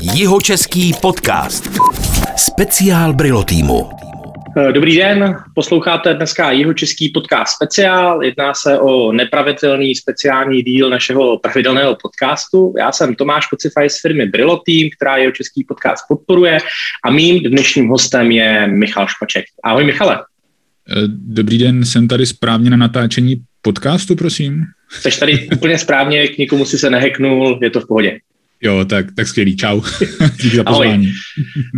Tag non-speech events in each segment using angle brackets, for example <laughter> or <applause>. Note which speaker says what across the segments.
Speaker 1: Jihočeský podcast. Speciál Brilo týmu.
Speaker 2: Eh, dobrý den, posloucháte dneska Jihočeský podcast speciál. Jedná se o nepravitelný speciální díl našeho pravidelného podcastu. Já jsem Tomáš Kocifaj z firmy Brilo Team, která Jihočeský podcast podporuje a mým dnešním hostem je Michal Špaček. Ahoj Michale.
Speaker 3: Eh, dobrý den, jsem tady správně na natáčení podcastu, prosím.
Speaker 2: Jsi tady úplně správně, k nikomu si se neheknul, je to v pohodě.
Speaker 3: Jo, tak, tak skvělý, čau. <laughs> Díky za pozvání.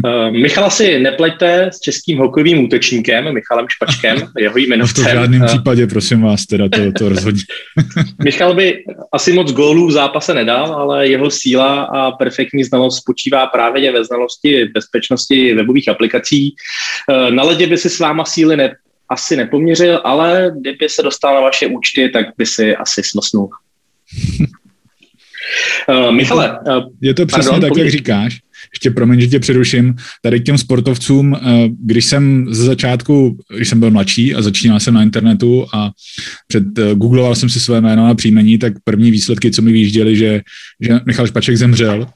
Speaker 2: Uh, Michala si nepleťte s českým hokejovým útočníkem, Michalem Špačkem, <laughs> jeho jmenovcem.
Speaker 3: No v žádném uh, případě, prosím vás, teda to, to rozhodně. <laughs>
Speaker 2: Michal by asi moc gólů v zápase nedal, ale jeho síla a perfektní znalost spočívá právě ve znalosti bezpečnosti webových aplikací. Uh, na ledě by si s váma síly ne, asi nepoměřil, ale kdyby se dostal na vaše účty, tak by si asi smlsnul. Uh, Michale,
Speaker 3: uh, je to přesně pardon, tak, jak říkáš ještě promiň, že tě přeruším, tady k těm sportovcům, eh, když jsem ze začátku, když jsem byl mladší a začínal jsem na internetu a před, eh, googloval jsem si své jméno a příjmení, tak první výsledky, co mi vyjížděli, že, že Michal Špaček zemřel.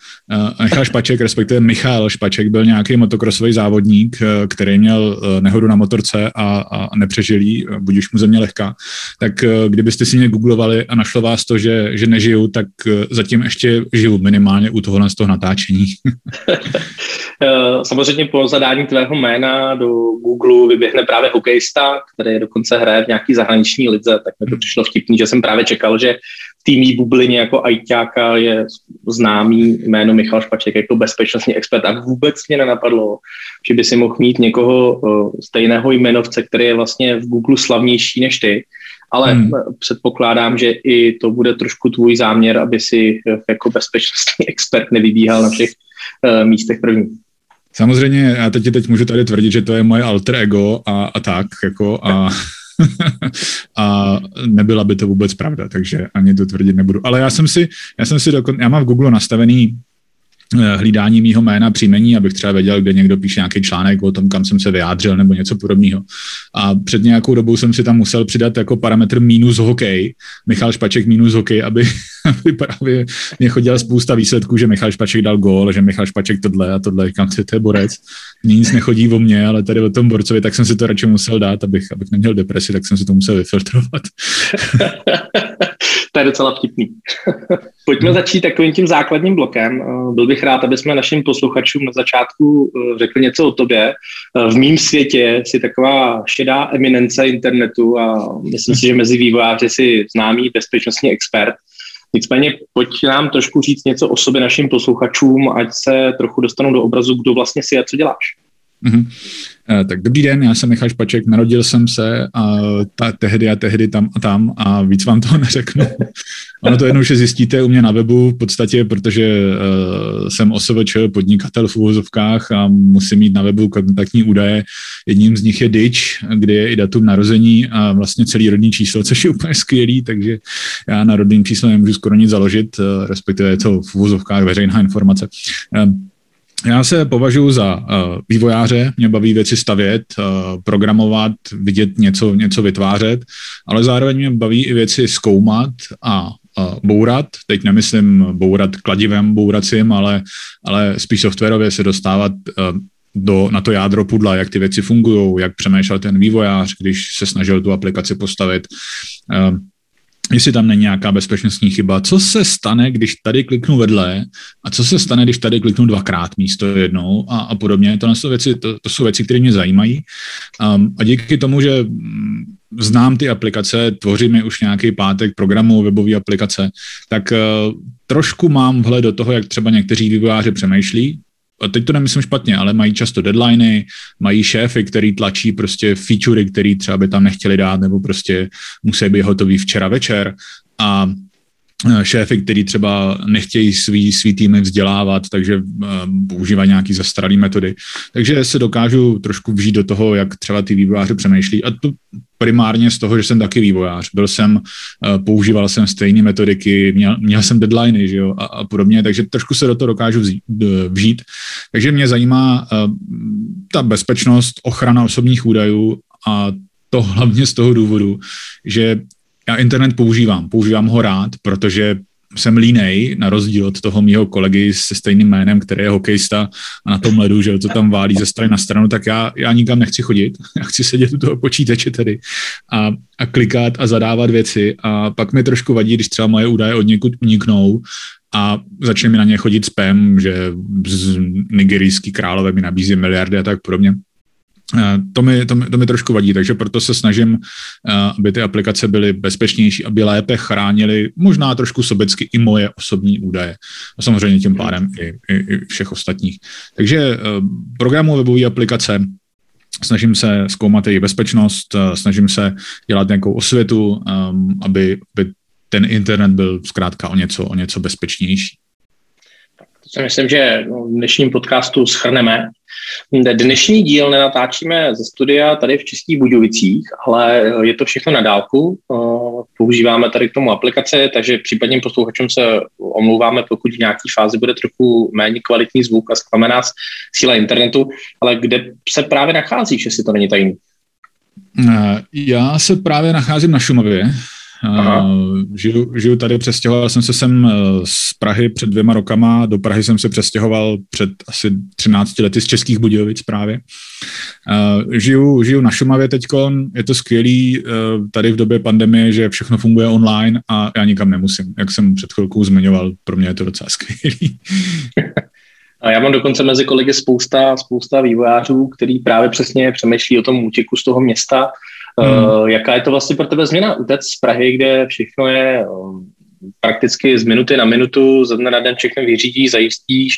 Speaker 3: A Michal Špaček, respektive Michal Špaček, byl nějaký motokrosový závodník, eh, který měl nehodu na motorce a, a nepřežil jí, budíš mu země lehká. Tak kdybyste si mě googlovali a našlo vás to, že, že nežiju, tak zatím ještě žiju minimálně u tohohle z toho natáčení. <laughs> <laughs>
Speaker 2: Eh, samozřejmě po zadání tvého jména do Google vyběhne právě hokejista, který dokonce hraje v nějaký zahraniční lize, tak mi to přišlo vtipný, že jsem právě čekal, že v týmí bublině jako ajťáka je známý jméno Michal Špaček jako bezpečnostní expert a vůbec mě nenapadlo, že by si mohl mít někoho eh, stejného jmenovce, který je vlastně v Google slavnější než ty, ale hmm. předpokládám, že i to bude trošku tvůj záměr, aby si jako bezpečnostní <laughs> expert nevybíhal na všech místech první.
Speaker 3: Samozřejmě, já teď, teď můžu tady tvrdit, že to je moje alter ego a, a tak, jako a, <laughs> a nebyla by to vůbec pravda, takže ani to tvrdit nebudu. Ale já jsem si, já jsem si dokon, já mám v Google nastavený Eh, hlídání mýho jména příjmení, abych třeba věděl, kde někdo píše nějaký článek o tom, kam jsem se vyjádřil nebo něco podobného. A před nějakou dobou jsem si tam musel přidat jako parametr minus hokej, Michal Špaček minus hokej, aby, <laughs> aby právě mě chodila spousta výsledků, že Michal Špaček dal gól, že Michal Špaček tohle a tohle, kam to je borec. Nic nechodí o mě, ale tady o tom borcovi, tak jsem si to radši musel dát, abych, abych neměl depresi, tak jsem si to musel vyfiltrovat. <laughs>
Speaker 2: to je docela vtipný. <laughs> Pojďme hmm. začít takovým tím základním blokem. Eh, byl bych rád, aby jsme našim posluchačům na začátku eh, řekli něco o tobě. Eh, v mém světě si taková šedá eminence internetu a myslím si, že mezi vývojáři si známý bezpečnostní expert. Nicméně pojď nám trošku říct něco o sobě našim posluchačům, ať se trochu dostanou do obrazu, kdo vlastně si a co děláš.
Speaker 3: Mm-hmm. Tak dobrý den, já jsem Michal Špaček, narodil jsem se a ta, tehdy a tehdy tam a tam a víc vám toho <laughs> neřeknu. Ono to že zjistíte u mě na webu v podstatě, protože uh, jsem OSVČ, podnikatel v uvozovkách a musím mít na webu kontaktní údaje. Jedním z nich je DIČ, kde je i datum narození a vlastně celý rodní číslo, což je úplně skvělý, takže já na rodným číslo nemůžu skoro nic založit, uh, respektive je to v uvozovkách veřejná informace. Uh, já se považuji za uh, vývojáře, mě baví věci stavět, uh, programovat, vidět něco, něco vytvářet, ale zároveň mě baví i věci zkoumat a uh, bourat. Teď nemyslím bourat kladivem bouracím, ale, ale spíš softwarově se dostávat uh, do, na to jádro pudla, jak ty věci fungují, jak přemýšlel ten vývojář, když se snažil tu aplikaci postavit. Uh, jestli tam není nějaká bezpečnostní chyba. Co se stane, když tady kliknu vedle a co se stane, když tady kliknu dvakrát místo jednou a, a podobně. To, jsou věci, to, to jsou věci, které mě zajímají. Um, a díky tomu, že mm, znám ty aplikace, tvořím je už nějaký pátek programu, webové aplikace, tak uh, trošku mám vhled do toho, jak třeba někteří vývojáři přemýšlí, a teď to nemyslím špatně, ale mají často deadliny, mají šéfy, který tlačí prostě featurey, který třeba by tam nechtěli dát, nebo prostě musí být hotový včera večer. A šéfy, který třeba nechtějí svý, svý týmy vzdělávat, takže uh, používají nějaký zastaralý metody. Takže se dokážu trošku vžít do toho, jak třeba ty vývojáři přemýšlí. A to primárně z toho, že jsem taky vývojář. Byl jsem, eh, používal jsem stejné metodiky, měl, měl jsem deadliny že jo, a, a podobně, takže trošku se do toho dokážu vžít. Takže mě zajímá ta bezpečnost, ochrana osobních údajů a to hlavně z toho důvodu, že já internet používám. Používám ho rád, protože jsem línej, na rozdíl od toho mého kolegy se stejným jménem, který je hokejista a na tom ledu, že to tam válí ze strany na stranu, tak já, já nikam nechci chodit. <laughs> Já chci sedět u toho počítače tedy a, a klikat a zadávat věci a pak mi trošku vadí, když třeba moje údaje od někud uniknou a začne mi na ně chodit spam, že nigerijský králové mi nabízí miliardy a tak podobně. Eh, to mi, to, mi, to mi trošku vadí, takže proto se snažím, eh, aby ty aplikace byly bezpečnější, aby lépe chránili možná trošku sobecky i moje osobní údaje. A samozřejmě tím pádem i, i, i všech ostatních. Takže eh, programu webové aplikace snažím se zkoumat její bezpečnost, snažím se dělat nějakou osvětu, aby, aby ten internet byl zkrátka o něco, o něco bezpečnější.
Speaker 2: Si myslím, že v dnešním podcastu schrneme. Dnešní díl nenatáčíme ze studia tady v Českých Budějovicích, ale je to všechno na dálku. Používáme tady k tomu aplikace, takže případně posluchačům se omlouváme, pokud v nějaké fázi bude trochu méně kvalitní zvuk a zklame nás síla internetu, ale kde se právě nacházíš, jestli to není tajný?
Speaker 3: Já se právě nacházím na Šumavě, Žiju, žiju tady, přestěhoval jsem se sem eh, z Prahy před dvěma rokama, do Prahy jsem se přestěhoval před asi 13 lety z Českých Budějovic právě. Žiju, žiju na Šumavě teď, je to skvělý eh, tady v době pandemie, že všechno funguje online a já nikam nemusím. Jak jsem před chvilkou zmiňoval, pro mě je to docela skvělý. <laughs>
Speaker 2: A já mám dokonce mezi kolegy spousta, spousta vývojářů, který právě přesně přemýšlí o tom útěku z toho města, Hmm. Uh, jaká je to vlastně pro tebe změna? Utec z Prahy, kde všechno je um, prakticky z minuty na minutu, ze dne na den všechno vyřídíš, zajistíš,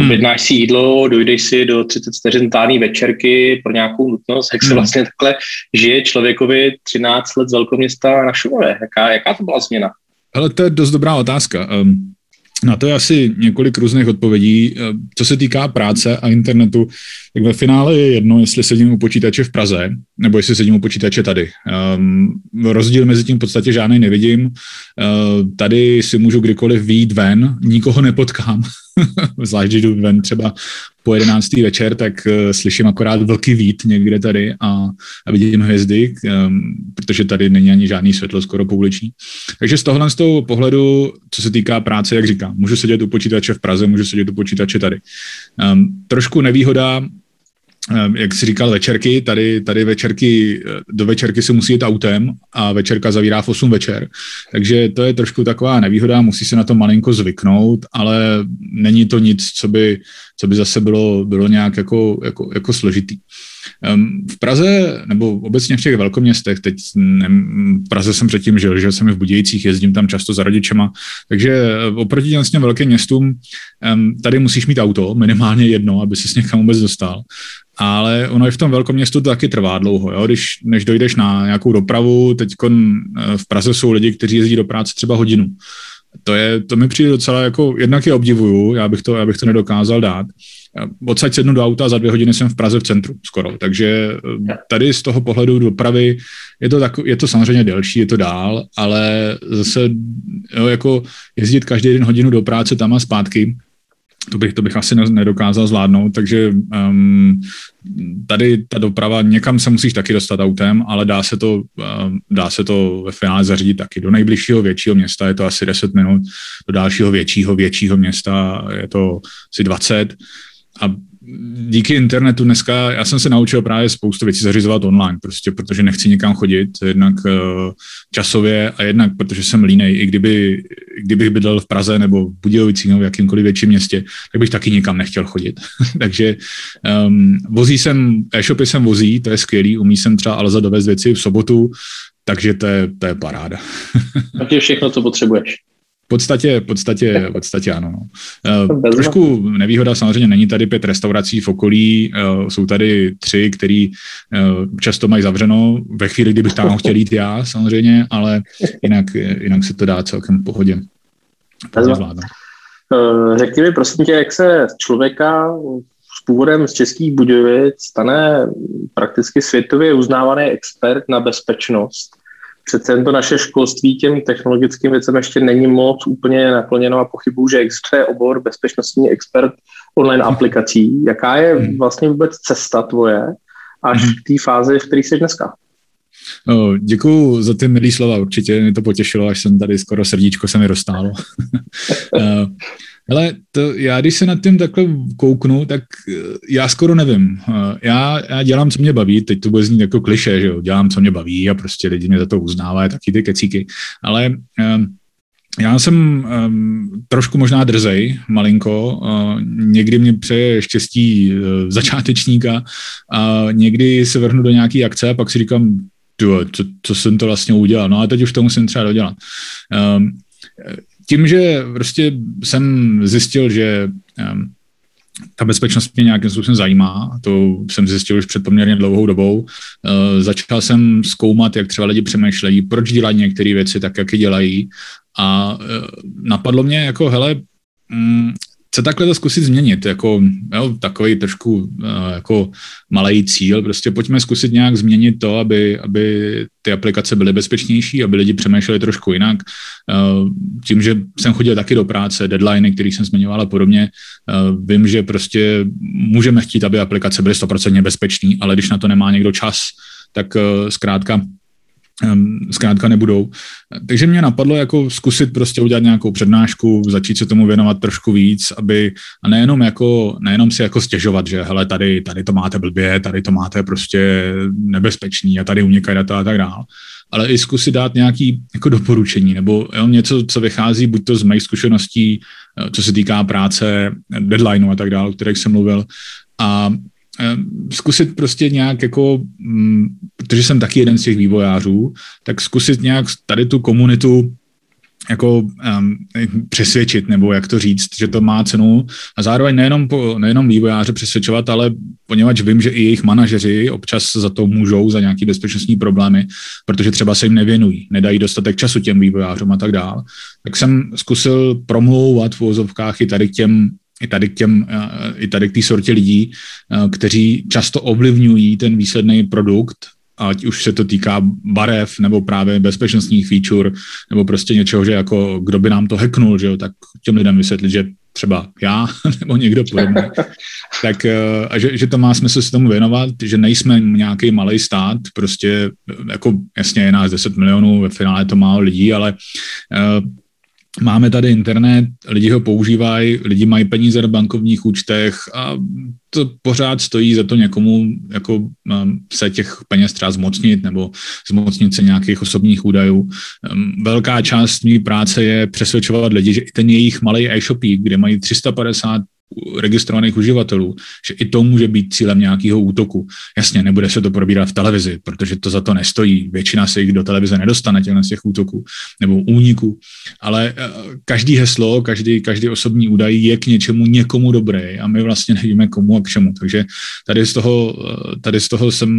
Speaker 2: hmm. objednáš si jídlo, dojdeš si do 30 vteřin tání večerky pro nějakou nutnost, jak se hmm. vlastně takhle žije člověkovi 13 let z velkoměsta na Šumavě. Jaká, jaká to byla změna?
Speaker 3: Ale to je dost dobrá otázka. Um, na to je asi několik různých odpovědí. Eh, co se týká práce a internetu, tak ve finále je jedno, jestli sedím u počítače v Praze, nebo jestli sedím u počítače tady. Um, rozdíl mezi tím v podstatě žádný nevidím. Uh, tady si můžu kdykoliv výjít ven, nikoho nepotkám, <laughs> zvlášť jdu ven třeba po 11. večer, tak uh, slyším akorát velký vít někde tady a, a vidím hvězdy, um, protože tady není ani žádný světlo skoro pouliční. Takže z tohohle z toho pohledu, co se týká práce, jak říkám, můžu sedět u počítače v Praze, můžu sedět u počítače tady. Um, trošku nevýhoda Ehm, jak jsi říkal, večerky, tady, tady večerky, eh, do večerky se musí jít autem a večerka zavírá v 8 večer, takže to je trošku taková nevýhoda, musí se na to malinko zvyknout, ale není to nic, co by, co by zase bylo, bylo nějak jako, jako, jako složitý. V Praze, nebo obecně v těch velkoměstech, teď ne, v Praze jsem předtím žil, že jsem v Budějcích, jezdím tam často za rodičema, takže eh, oproti těm velkým městům tady musíš mít auto, minimálně jedno, aby se někam vůbec dostal ale ono i v tom velkom městu to taky trvá dlouho. Jo? Když, než dojdeš na nějakou dopravu, teď eh, v Praze jsou lidi, kteří jezdí do práce třeba hodinu. To, je, to mi přijde docela jako, jednak je obdivuju, já bych to, já bych to nedokázal dát. Odsaď sednu do auta, za dvě hodiny jsem v Praze v centru skoro, takže eh, tady z toho pohledu dopravy je to, tak, je to samozřejmě delší, je to dál, ale zase jo, jako jezdit každý den hodinu do práce tam a zpátky, to bych, to bych asi nedokázal zvládnout, takže um, tady ta doprava, někam se musíš taky dostat autem, ale dá se to, um, dá se to ve finále zařídit taky. Do nejbližšího většího města je to asi 10 minut, do dalšího většího, většího města je to asi 20 a díky internetu dneska, já jsem se naučil právě spoustu věcí zařizovat online, prostě protože nechci nikam chodit, jednak uh, časově a jednak protože jsem línej, i kdyby, kdybych bydlel v Praze nebo v Budějovicích nebo v jakýmkoliv větším městě, tak bych taky nikam nechtěl chodit. <laughs> Takže um, vozí jsem, e-shopy jsem vozí, to je skvělý, umí jsem třeba Alza dovést věci v sobotu, takže to je, to je paráda. <laughs>
Speaker 2: Je všechno, co potřebuješ
Speaker 3: podstatě, podstatě, podstatě ano. Uh, trošku nevýhoda samozřejmě není tady pět restaurací v okolí, uh, jsou tady tři, který uh, často mají zavřeno, ve chvíli, kdybych tam chtěl jít já samozřejmě, ale jinak, jinak se to dá celkem v pohodě.
Speaker 2: Řekni mi prosím tě, jak se člověka s původem z Českých Budějovic stane prakticky světově uznávaný expert na bezpečnost přece jen to naše školství těm technologickým věcem ještě není moc úplně nakloněno a pochybuju, že existuje obor bezpečnostní expert online aplikací. Jaká je hmm. vlastně vůbec cesta tvoje až hmm. k té fázi, v které jsi dneska?
Speaker 3: No, děkuju za ty milý slova, určitě mě to potěšilo, až jsem tady skoro srdíčko se mi roztálo. <laughs> Ale to, já když se nad tím takhle kouknu, tak eh, já skoro nevím. Eh, já, já dělám, co mě baví, teď to bude znít jako kliše, že jo, dělám, co mě baví a prostě lidi mě za to uznávají, taky ty kecíky. Ale um, já jsem um, trošku možná drzej, malinko. Uh, někdy mě přeje štěstí uh, začátečníka a někdy se vrhnu do nějaké akce a pak si říkám, co, co jsem to vlastně udělal. No a teď už to musím třeba dodělat. Um, tím, že prostě jsem zjistil, že ta bezpečnost mě nějakým způsobem zajímá, to jsem zjistil už před poměrně dlouhou dobou. Uh, začal jsem zkoumat, jak třeba lidi přemýšlejí, proč dělají některé věci tak, jak je dělají a uh, napadlo mě jako, hele, mm, co takhle to zkusit změnit, jako jo, takový trošku uh, jako malý cíl, prostě pojďme zkusit nějak změnit to, aby, aby ty aplikace byly bezpečnější, aby lidi přemýšleli trošku jinak. Uh, tím, že jsem chodil taky do práce, deadliny, které jsem zmiňoval a podobně, uh, vím, že prostě můžeme chtít, aby aplikace byly 100% bezpečné, ale když na to nemá někdo čas, tak zkrátka zkrátka nebudou. Takže mě napadlo jako zkusit prostě udělat nějakou přednášku, začít se tomu věnovat trošku víc, aby a nejenom jako, nejenom si jako stěžovat, že hele, tady, tady to máte blbě, tady to máte prostě nebezpečný a tady unikají data a tak dále, ale i zkusit dát nějaký jako doporučení nebo jo, něco, co vychází buď to z mých zkušeností, eh, co se týká práce, deadlineu a tak dále, o kterých jsem mluvil, a zkusit prostě nějak jako, mm, protože jsem taky jeden z těch vývojářů, tak zkusit nějak tady tu komunitu jako um, přesvědčit, nebo jak to říct, že to má cenu a zároveň nejenom, po, nejenom vývojáře přesvědčovat, ale poněvadž vím, že i jejich manažeři občas za to můžou, za nějaké bezpečnostní problémy, protože třeba se jim nevěnují, nedají dostatek času těm vývojářům a tak dál, tak jsem zkusil promlouvat v úvozovkách i tady těm i tady k těm, eh, i tady k té sortě lidí, eh, kteří často ovlivňují ten výsledný produkt, ať už se to týká barev, nebo právě bezpečnostních feature, nebo prostě něčeho, že jako kdo by nám to hacknul, že jo, tak těm lidem vysvětlit, že třeba já <laughs> nebo někdo podobný. <laughs> tak eh, a že, že to má smysl se tomu věnovat, že nejsme nějaký malý stát, prostě jako jasně je nás 10 milionů, ve finále to málo lidí, ale Máme tady internet, lidi ho používají, lidi mají peníze na bankovních účtech a to pořád stojí za to někomu jako um, se těch peněz třeba zmocnit nebo zmocnit se nějakých osobních údajů. Um, velká část mé práce je přesvědčovat lidi, že i ten jejich malý e-shopík, kde mají 350 registrovaných uživatelů, že i to může být cílem nějakého útoku. Jasně, nebude se to probírat v televizi, protože to za to nestojí. Většina se jich do televize nedostane těchto z těch útoků nebo úniků. Ale eh, každý heslo, každý, každý osobní údaj je k něčemu někomu dobrý a my vlastně nevíme komu a k čemu. Takže tady z toho, eh, tady z toho jsem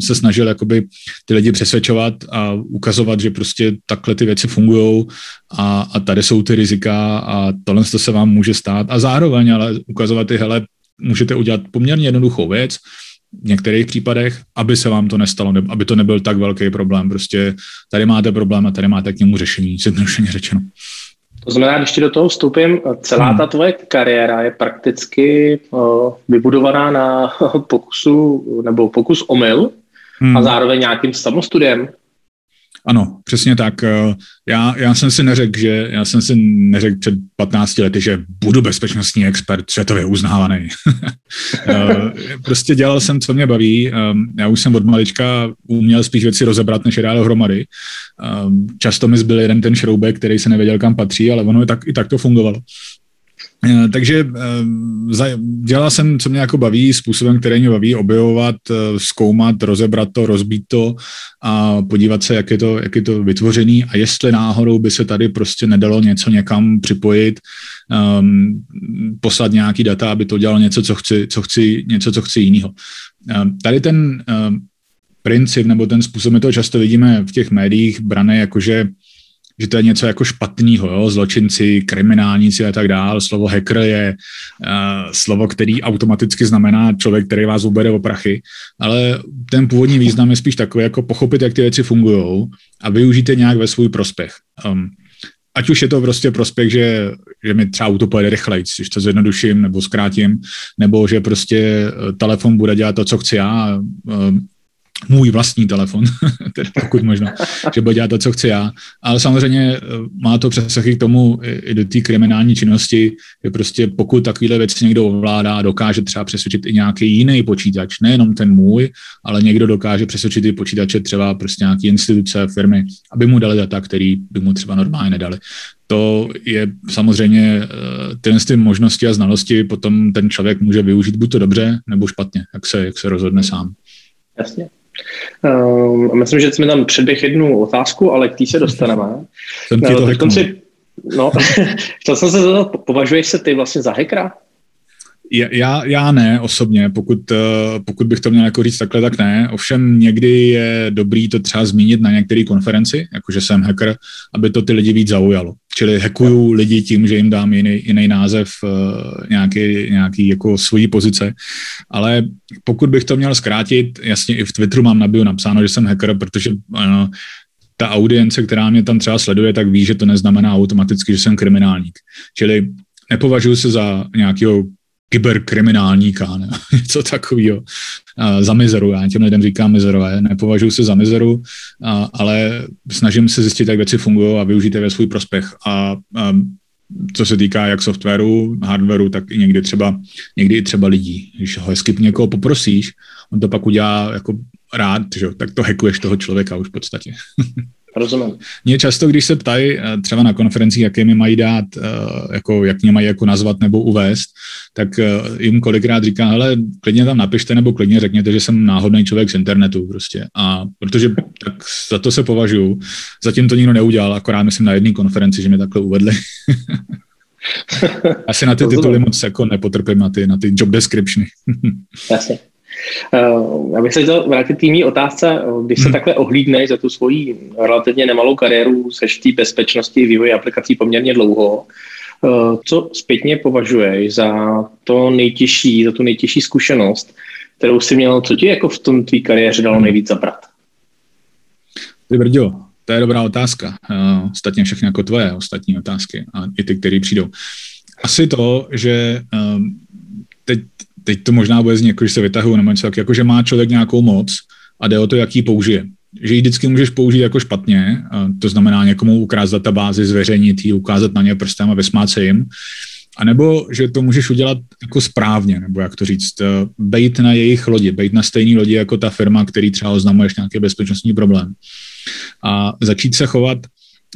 Speaker 3: se snažil jakoby ty lidi přesvědčovat a ukazovat, že prostě takhle ty věci fungují a, a tady jsou ty rizika a tohle to se vám může stát. A zároveň ale ukazovat ty, hele, můžete udělat poměrně jednoduchou věc, v některých případech, aby se vám to nestalo, aby to nebyl tak velký problém. Prostě tady máte problém a tady máte k němu řešení, zjednodušeně řečeno.
Speaker 2: To znamená, když ti do toho vstupím, celá hmm. ta tvoje kariéra je prakticky uh, vybudovaná na <laughs> pokusu nebo pokus omyl hmm. a zároveň nějakým samostudiem.
Speaker 3: Ano, přesně tak. Eh, já, já jsem si neřekl, že já jsem si neřekl před 15 lety, že budu bezpečnostní expert, světově uznávaný. <laughs> Eh, prostě dělal jsem, co mě baví. Ehm, já už jsem od malička uměl spíš věci rozebrat, než dohromady. Ehm, často mi zbyl jeden ten šroubek, který se nevěděl, kam patří, ale ono je tak, i tak to fungovalo. Eh, takže eh, dělal jsem, co mě jako baví, způsobem, který mě baví, objevovat, eh, zkoumat, rozebrat to, rozbít to a podívat se, jak je to, jak je to vytvořený a jestli náhodou by se tady prostě nedalo něco někam připojit, um, poslat nějaký data, aby to dělalo něco, co chci, co chci, něco, co chci jiného. Um, tady ten um, princip nebo ten způsob, my to často vidíme v těch médiích, brané jakože že to je něco jako špatného, zločinci, kriminálníci a tak dále. Slovo hacker je uh, slovo, který automaticky znamená člověk, který vás ubere o prachy, ale ten původní význam je spíš takový, jako pochopit, jak ty věci fungují a využít je nějak ve svůj prospěch. Um, ať už je to prostě prospěch, že, že mi třeba auto pojede rychleji, když to zjednoduším nebo zkrátím, nebo že prostě telefon bude dělat to, co chci já, um, můj vlastní telefon, <laughs> tedy pokud možno, že bude dělat to, co chci já. Ale samozřejmě eh, má to přesahy k tomu i do té kriminální činnosti, že prostě pokud takovýhle věci někdo ovládá, dokáže třeba přesvědčit i nějaký jiný počítač, nejenom ten můj, ale někdo dokáže přesvědčit i počítače třeba prostě nějaké instituce, firmy, aby mu dali data, který by mu třeba normálně nedali. To je samozřejmě eh, tyhle ty možnosti a znalosti potom ten člověk může využít buď to dobře, nebo špatně, jak se, jak se rozhodne sám.
Speaker 2: Jasně. Um, myslím, že jsme tam předběh jednu otázku, ale k té se dostaneme.
Speaker 3: Jsem ti to
Speaker 2: no, si, <laughs> no, chtěl jsem se zeptat, považuješ se ty vlastně za hackera?
Speaker 3: Já, já ne osobně, pokud, eh, pokud bych to měl jako říct takhle, tak ne. Ovšem někdy je dobrý to třeba zmínit na některé konferenci, jakože jsem hacker, aby to ty lidi víc zaujalo. Čili hackuju lidi tím, že jim dám jiný, jiný název, eh, nějaký, nějaký jako svojí pozice. Ale pokud bych to měl zkrátit, jasně i v Twitteru mám na bio napsáno, že jsem hacker, protože ano, ta audience, která mě tam třeba sleduje, tak ví, že to neznamená automaticky, že jsem kriminálník. Čili nepovažuji se za nějakého kyberkriminálníka, ne? <laughs> něco takového. Za mizeru, já těm lidem říkám mizerové, nepovažuji se za mizeru, ale snažím se zjistit, jak věci fungují a využít je ve svůj prospěch. A, a co se týká jak softwaru, hardwaru, tak i někdy třeba, někdy i třeba lidí. Když ho hezky někoho poprosíš, on to pak udělá jako rád, že? tak to hackuješ toho člověka už v podstatě. <laughs>
Speaker 2: Rozumím.
Speaker 3: Mě často, když se ptají eh, třeba na konferencích, jaké mi mají dát, eh, jako, jak mě mají jako nazvat nebo uvést, tak eh, jim kolikrát říkám, hele, klidně tam napište nebo klidně řekněte, že jsem náhodný člověk z internetu prostě. A protože tak za to se považuji. Zatím to nikdo neudělal, akorát myslím na jedné konferenci, že mě takhle uvedli. <laughs> Asi na ty tituly moc jako nepotrpím, na ty, na ty job descriptiony.
Speaker 2: Jasně. Já bych se chtěl vrátit k té otázce, když se hmm. takhle ohlídneš za tu svoji relativně nemalou kariéru, seš v té bezpečnosti vývoji aplikací poměrně dlouho, uh, co zpětně považuješ za to nejtěžší, za tu nejtěžší zkušenost, kterou jsi měl, co ti jako v tom tvý kariéře dalo hmm. nejvíc zabrat?
Speaker 3: Ty brďo, to je dobrá otázka. Ostatně všechny jako tvoje ostatní otázky a i ty, které přijdou. Asi to, že teď to možná bude znít, jako, že se vytahují nebo něco jako, že má člověk nějakou moc a jde o to, jak ji použije. Že ji vždycky můžeš použít jako špatně, to znamená někomu ukrást databázi, zveřejnit ji, ukázat na ně prstem a vysmát se jim, a nebo že to můžeš udělat jako správně, nebo jak to říct, eh, bejt na jejich lodi, bejt na stejné lodi jako ta firma, který třeba oznamuješ nějaký bezpečnostní problém. A začít se chovat,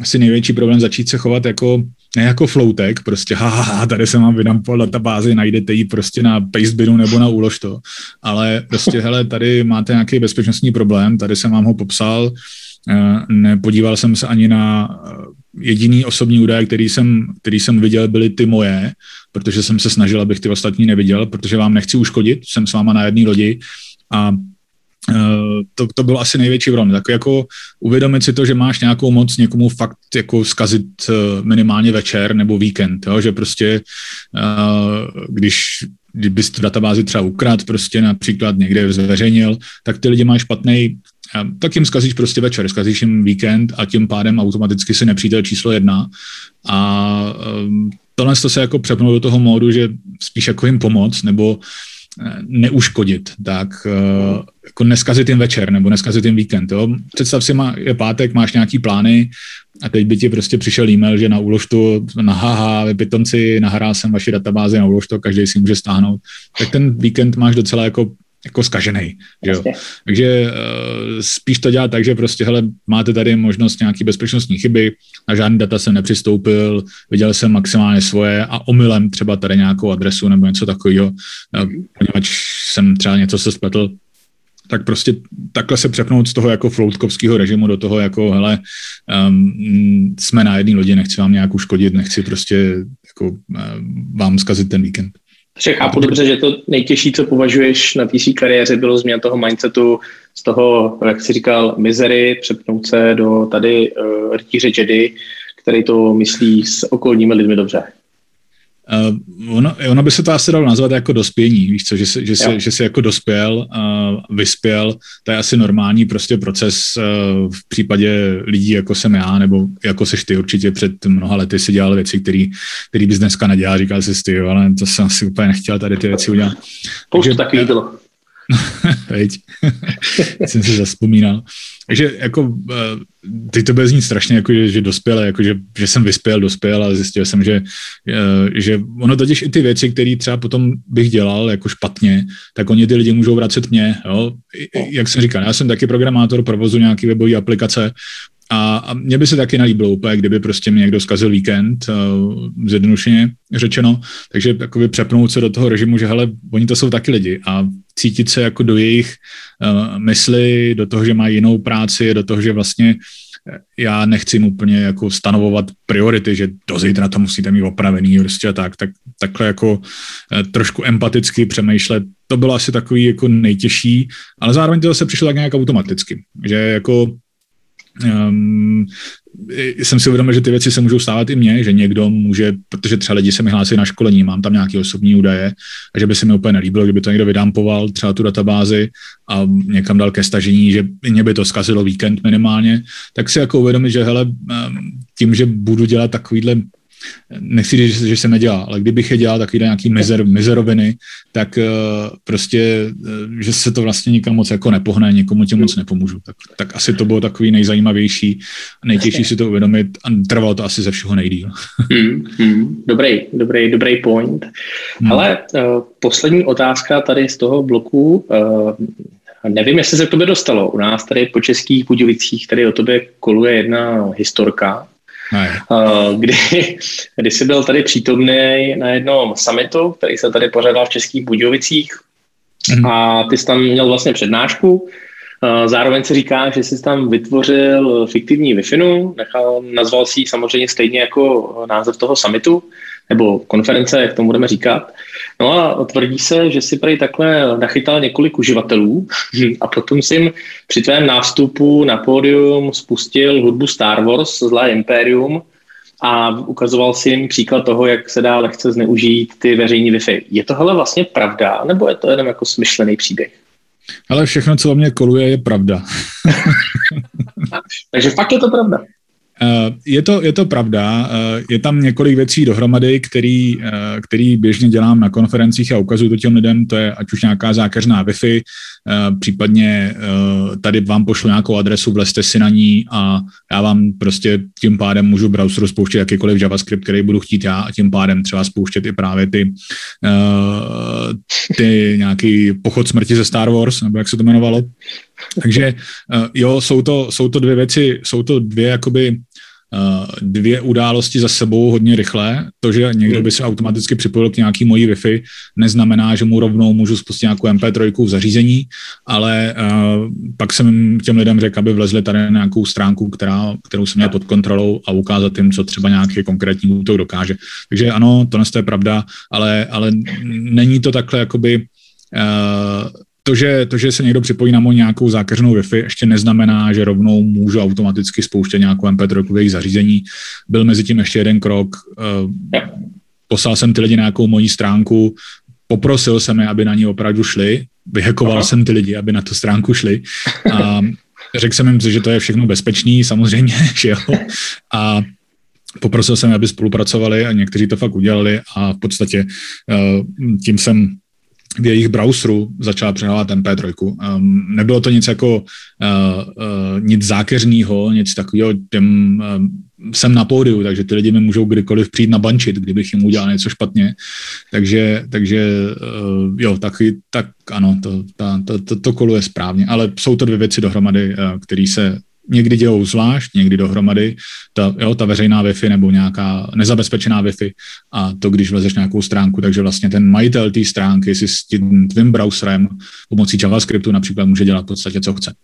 Speaker 3: asi největší problém, začít se chovat jako ne jako floutek, prostě ha, ha, ha tady se mám vydám po databázi, najdete ji prostě na Pastebinu nebo na to, ale prostě hele, tady máte nějaký bezpečnostní problém, tady jsem vám ho popsal, eh, nepodíval jsem se ani na eh, jediný osobní údaje, který jsem, který jsem viděl, byly ty moje, protože jsem se snažil, abych ty ostatní neviděl, protože vám nechci uškodit, jsem s váma na jedné lodi a to, to bylo asi největší problém. Tak jako uvědomit si to, že máš nějakou moc někomu fakt jako zkazit eh, minimálně večer nebo víkend, jo? že prostě eh, když kdybys tu databázi třeba ukrát, prostě například někde zveřejnil, tak ty lidi mají špatný tak jim zkazíš prostě večer, zkazíš jim víkend a tím pádem automaticky si nepřítel číslo jedna. A tohle to se jako přepnul do toho módu, že spíš jako jim pomoct, nebo neuškodit, tak uh, jako neskazit jim večer nebo neskazit jim víkend. Jo? Představ si, má, je pátek, máš nějaký plány a teď by ti prostě přišel e-mail, že na úložtu, na haha, vy pitomci, nahrál jsem vaši databázi na úložtu, každý si může stáhnout. Tak ten víkend máš docela jako jako skažený. jo? Takže uh, spíš to dělat tak, že prostě, hele, máte tady možnost nějaký bezpečnostní chyby, na žádný data jsem nepřistoupil, viděl jsem maximálně svoje a omylem třeba tady nějakou adresu nebo něco takového, uh, poněvadž jsem třeba něco se spletl, tak prostě takhle se přepnout z toho jako floutkovského režimu do toho jako, hele, um, jsme na jedné lodi, nechci vám nějak uškodit, nechci prostě jako uh, vám zkazit ten víkend.
Speaker 2: Takže chápu dobře, že to nejtěžší, co považuješ na té kariéře, bylo změna toho mindsetu z toho, jak jsi říkal, mizery, přepnout se do tady uh, rytíře Jedi, který to myslí s okolními lidmi dobře.
Speaker 3: Uh, ono, ono by se to asi dalo nazvat jako dospění, víš co, že, jsi, že, jsi, že jsi jako dospěl, uh, vyspěl, to je asi normální prostě proces uh, v případě lidí, jako jsem já, nebo jako seš ty určitě před mnoha lety si dělal věci, které bys dneska nedělal, říkal jsi ty, ale to jsem asi úplně nechtěl tady ty věci udělat.
Speaker 2: Poustu takový bylo. <laughs>
Speaker 3: Veď, jsem si zaspomínal. Takže jako eh, ty to bude znít strašně, jako, že, že dospěl, jako, že, že jsem vyspěl, dospěl a zjistil jsem, že, eh, že ono totiž i ty věci, které třeba potom bych dělal jako špatně, tak oni ty lidi můžou vracet mě. Jo? Jak jsem říkal, já jsem taky programátor, provozu nějaké webové aplikace, a, a mně by se taky nalíbilo úplně, kdyby prostě mě někdo zkazil víkend, uh, zjednodušeně řečeno, takže přepnout se do toho režimu, že hele, oni to jsou taky lidi a cítit se jako do jejich uh, mysli, do toho, že mají jinou práci, do toho, že vlastně já nechci jim úplně jako stanovovat priority, že do zítra to musíte mít opravený prostě a tak, tak takhle jako uh, trošku empaticky přemýšlet, to bylo asi takový jako nejtěžší, ale zároveň to zase přišlo tak nějak automaticky, že jako um, jsem si uvědomil, že ty věci se můžou stávat i mně, že někdo může, protože třeba lidi se mi hlásí na školení, mám tam nějaké osobní údaje a že by se mi úplně nelíbilo, kdyby to někdo vydampoval, třeba tu databázi a někam dal ke stažení, že mě by to zkazilo víkend minimálně, tak si jako uvědomit, že hele, tím, že budu dělat takovýhle nechci říct, že se nedělá, ale kdybych je dělal takový nějaký mizer, mizeroviny, tak uh, prostě, uh, že se to vlastně nikam moc jako nepohne, nikomu tím moc nepomůžu. Tak, tak asi to bylo takový nejzajímavější, nejtěžší si to uvědomit a trvalo to asi ze všeho nejdíl. <laughs>
Speaker 2: Hmm, hmm, dobrý, dobrý, dobrý point. Hmm. Ale uh, poslední otázka tady z toho bloku, uh, Nevím, jestli se k tobě dostalo. U nás tady po českých Budějovicích tady o tobě koluje jedna historka, kdy, <laughs> kdy jsi byl tady přítomný na jednom summitu, který se tady pořádal v Českých Budějovicích mm. a ty jsi tam měl vlastně přednášku. Zároveň se říká, že jsi tam vytvořil fiktivní wi nechal, nazval si samozřejmě stejně jako název toho summitu nebo konference, jak tomu budeme říkat. No a tvrdí se, že si prý takhle nachytal několik uživatelů a potom si jim při tvém nástupu na pódium spustil hudbu Star Wars, Zlá Imperium, a ukazoval si jim příklad toho, jak se dá lehce zneužít ty veřejní Wi-Fi. Je to hele vlastně pravda, nebo je to jenom jako smyšlený příběh?
Speaker 3: Ale všechno, co o mě koluje, je pravda. <laughs>
Speaker 2: Takže fakt je to pravda.
Speaker 3: Eh, je to, je to pravda, eh, je tam několik věcí dohromady, který, eh, který běžně dělám na konferencích a ukazuju to těm lidem, to je ať už nějaká zákeřná Wi-Fi, případně tady vám pošlu nějakou adresu, vlezte si na ní a já vám prostě tím pádem můžu browseru spouštět jakýkoliv JavaScript, který budu chtít já a tím pádem třeba spouštět i právě ty, ty nějaký pochod smrti ze Star Wars, nebo jak se to jmenovalo. Takže jo, jsou to, jsou to dvě věci, jsou to dvě jakoby dvě události za sebou hodně rychle. To, že někdo by se automaticky připojil k nějaký mojí Wi-Fi, neznamená, že mu rovnou můžu spustit nějakou MP3 v zařízení, ale uh, pak jsem těm lidem řekl, aby vlezli tady na nějakou stránku, která, kterou jsem měl pod kontrolou a ukázat jim, co třeba nějaký konkrétní útok dokáže. Takže ano, to je pravda, ale, ale není to takhle jakoby uh, to že, to, že se někdo připojí na můj nějakou zákeřnou Wi-Fi, ještě neznamená, že rovnou můžu automaticky spouštět nějakou MP3 v jejich zařízení. Byl mezi tím ještě jeden krok. Eh, poslal jsem ty lidi na nějakou moji stránku, poprosil jsem je, aby na ní opravdu šli, vyhekoval jsem ty lidi, aby na tu stránku šli a <laughs> řekl jsem jim, že to je všechno bezpečný, samozřejmě, <laughs> že jo. A poprosil jsem, aby spolupracovali a někteří to fakt udělali a v podstatě eh, tím jsem v jejich browseru začala přehrávat MP3. Um, nebylo to nic jako uh, uh, nic zákeřného, nic takového, těm um, jsem na pódiu, takže ty lidi mi můžou kdykoliv přijít na bančit, kdybych jim udělal něco špatně. Takže, takže uh, jo, tak, tak ano, to, ta, to, to, to koluje správně, ale jsou to dvě věci dohromady, které se někdy dělou zvlášť, někdy dohromady, ta, jo, ta veřejná Wi-Fi nebo nějaká nezabezpečená Wi-Fi a to, když vlezeš nějakou stránku, takže vlastně ten majitel té stránky si s tím tvým browserem pomocí JavaScriptu například může dělat v podstatě, co chce.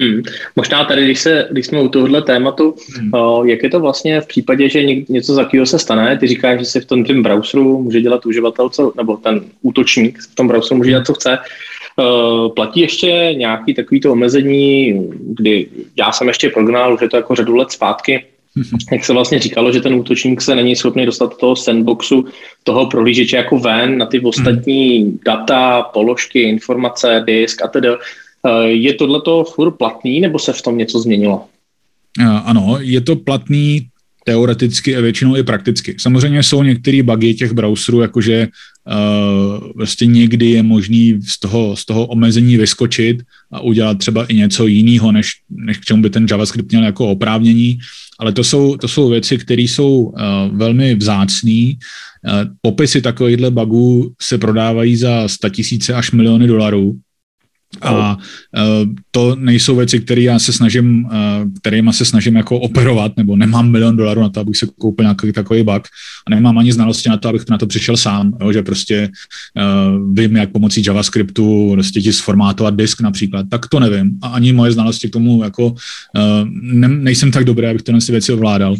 Speaker 2: Hmm. Možná tady, když, se, když jsme u tohohle tématu, hmm. o, jak je to vlastně v případě, že něco takového se stane, ty říkáš, že si v tom tvém browseru může dělat uživatel, co, nebo ten útočník v tom browseru může dělat, co chce, platí ještě nějaký takovýto omezení, kdy já jsem ještě prognal, že to jako řadu let zpátky, <laughs> jak se vlastně říkalo, že ten útočník se není schopný dostat do toho sandboxu, toho prohlížeče jako ven na ty ostatní hmm. data, položky, informace, disk a tedy. Eh, je tohleto furt platný, nebo se v tom něco změnilo?
Speaker 3: Eh, ano, je to platný teoreticky a většinou i prakticky. Samozřejmě jsou některé bugy těch browserů, jakože uh, vlastně někdy je možný z toho, z toho omezení vyskočit a udělat třeba i něco jiného, než, než k čemu by ten JavaScript měl jako oprávnění, ale to jsou, to jsou věci, které jsou uh, velmi vzácné. Uh, popisy takovýchhle bugů se prodávají za 100 tisíce až miliony dolarů, a to nejsou věci, které já se snažím, kterýma se snažím jako operovat, nebo nemám milion dolarů na to, abych se koupil nějaký takový bug a nemám ani znalosti na to, abych na to přišel sám, jo, že prostě uh, vím, jak pomocí JavaScriptu prostě ti sformátovat disk například, tak to nevím. A ani moje znalosti k tomu jako uh, ne, nejsem tak dobré, abych tyhle věci ovládal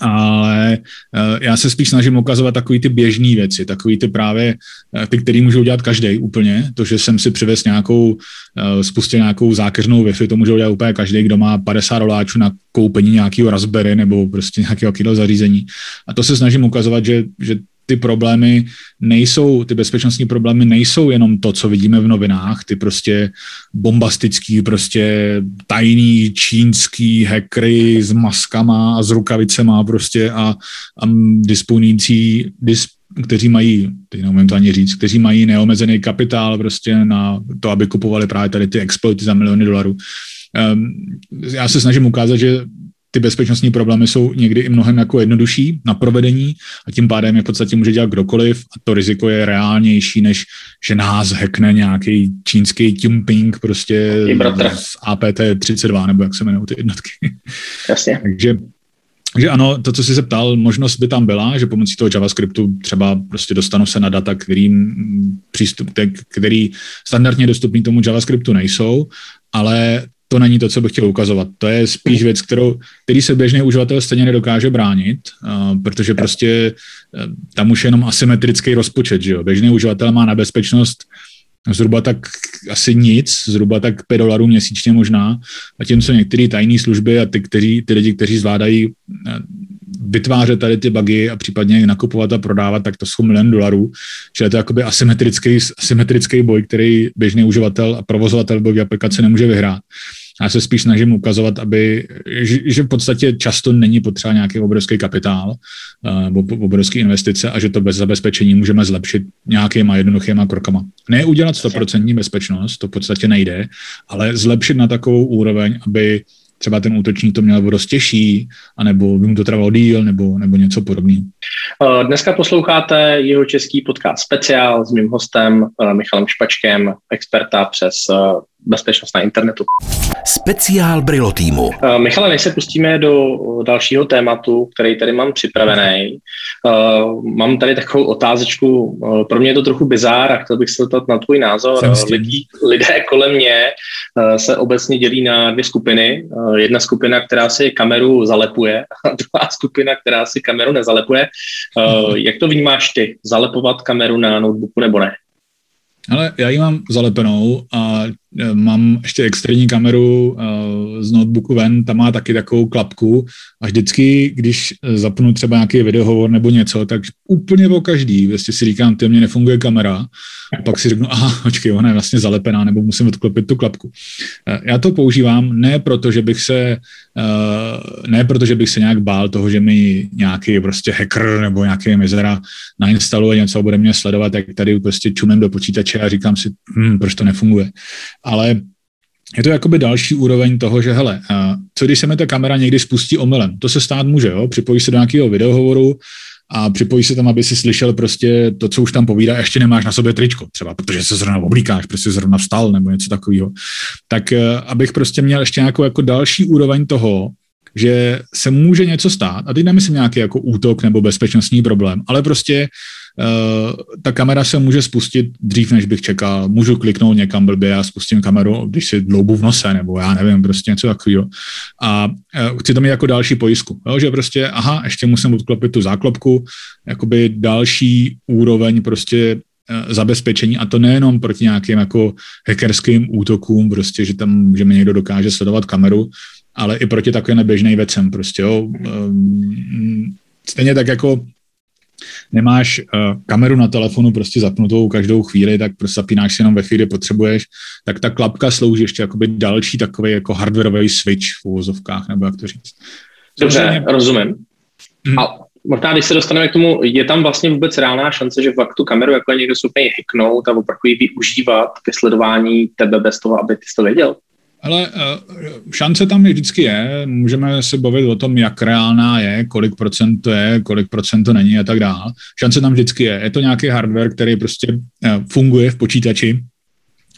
Speaker 3: ale uh, já se spíš snažím ukazovat takový ty běžné věci, takový ty právě, uh, ty, který můžu udělat každý úplně, to, že jsem si přivez nějakou, uh, spustil nějakou zákeřnou Wi-Fi, to může udělat úplně každý, kdo má 50 doláčů na koupení nějakého Raspberry nebo prostě nějakého takového zařízení. A to se snažím ukazovat, že, že ty problémy nejsou, ty bezpečnostní problémy nejsou jenom to, co vidíme v novinách, ty prostě bombastický, prostě tajný čínský hackery s maskama a s rukavicema prostě a, a disponující, dis, kteří mají, teď neumím to ani říct, kteří mají neomezený kapitál prostě na to, aby kupovali právě tady ty exploity za miliony dolarů. Um, já se snažím ukázat, že ty bezpečnostní problémy jsou někdy i mnohem jako jednodušší na provedení a tím pádem je v podstatě může dělat kdokoliv a to riziko je reálnější, než že nás hackne nějaký čínský Tumping prostě z APT-32, nebo jak se jmenují ty jednotky. <laughs>
Speaker 2: Jasně.
Speaker 3: Takže takže ano, to, co jsi se ptal, možnost by tam byla, že pomocí toho JavaScriptu třeba prostě dostanu se na data, který, přístup, který standardně dostupný tomu JavaScriptu nejsou, ale to není to, co bych chtěl ukazovat. To je spíš věc, kterou, který se běžný uživatel stejně nedokáže bránit, protože prostě uh, tam už je jenom asymetrický rozpočet. Že jo? Běžný uživatel má na bezpečnost zhruba tak asi nic, zhruba tak 5 dolarů měsíčně možná, a tím co některé tajné služby a ty, kteří, ty lidi, kteří zvládají vytvářet tady ty bugy a případně nakupovat a prodávat, tak to jsou milion dolarů. Čili je to jakoby asymetrický, asymetrický boj, který běžný uživatel a provozovatel webové aplikace nemůže vyhrát. Já se spíš snažím ukazovat, aby, že, v podstatě často není potřeba nějaký obrovský kapitál nebo uh, obrovské investice a že to bez zabezpečení můžeme zlepšit nějakýma jednoduchýma krokama. Ne udělat 100% bezpečnost, to v podstatě nejde, ale zlepšit na takovou úroveň, aby třeba ten útočník to měl dost těžší, anebo by mu to trvalo díl, nebo, nebo něco podobného.
Speaker 2: Eh, dneska posloucháte jeho český podcast speciál s mým hostem eh, Michalem Špačkem, experta přes eh, bezpečnost na internetu.
Speaker 1: Speciál Brilo týmu.
Speaker 2: Uh, Michale, než se pustíme do dalšího tématu, který tady mám připravený, uh, mám tady takovou otázečku. Uh, pro mě je to trochu bizár a chtěl bych se zeptat na tvůj názor. Lidí, lidé kolem mě se obecně dělí na dvě skupiny. Jedna skupina, která si kameru zalepuje a <laughs> druhá skupina, která si kameru nezalepuje. Jak to vnímáš ty? Zalepovat kameru na notebooku nebo ne?
Speaker 3: Ale já ji mám zalepenou a mám ještě externí kameru e, z notebooku ven, tam má taky takovou klapku a vždycky, když zapnu třeba nějaký videohovor nebo něco, tak úplně po každý, vlastně si říkám, ty mě nefunguje kamera a pak si řeknu, aha, počkej, ona je vlastně zalepená, nebo musím odklopit tu klapku. Já to používám ne proto, že bych se ne proto, že bych se nějak bál toho, že mi nějaký prostě hacker nebo nějaký mizera nainstaluje něco a bude mě sledovat, jak tady prostě čumem do počítače a říkám si, hm, proč to nefunguje. Ale je to jakoby další úroveň toho, že hele, co když se mi ta kamera někdy spustí omylem? To se stát může, jo? Připojíš se do nějakého videohovoru a připojí se tam, aby si slyšel prostě to, co už tam povídá, ještě nemáš na sobě tričko, třeba protože se zrovna oblíkáš, prostě zrovna vstal nebo něco takového. Tak eh, abych prostě měl ještě nějakou jako další úroveň toho, že se může něco stát, a teď nemyslím nějaký jako útok nebo bezpečnostní problém, ale prostě Uh, ta kamera se může spustit dřív, než bych čekal. Můžu kliknout někam blbě a spustím kameru, když si dloubu v nose, nebo já nevím, prostě něco takového. A uh, chci to mít jako další pojistku, jo? že prostě, aha, ještě musím odklopit tu záklopku, jakoby další úroveň prostě uh, zabezpečení a to nejenom proti nějakým jako hackerským útokům, prostě, že tam, že mi někdo dokáže sledovat kameru, ale i proti takovým neběžným věcem prostě, jo. Um, stejně tak jako nemáš uh, kameru na telefonu prostě zapnutou každou chvíli, tak prostě zapínáš si jenom ve chvíli, potřebuješ, tak ta klapka slouží ještě jakoby další takový jako hardwareový switch v uvozovkách, nebo jak to říct.
Speaker 2: Dobře, Samozřejmě, rozumím. Hmm. A možná, když se dostaneme k tomu, je tam vlastně vůbec reálná šance, že fakt tu kameru jako někdo schopný hacknout a opravdu ji využívat ke sledování tebe bez toho, aby ty to věděl?
Speaker 3: Ale uh, šance tam vždycky je, můžeme se bavit o tom, jak reálná je, kolik procent to je, kolik procent to není a tak dále. Šance tam vždycky je. Je to nějaký hardware, který prostě uh, funguje v počítači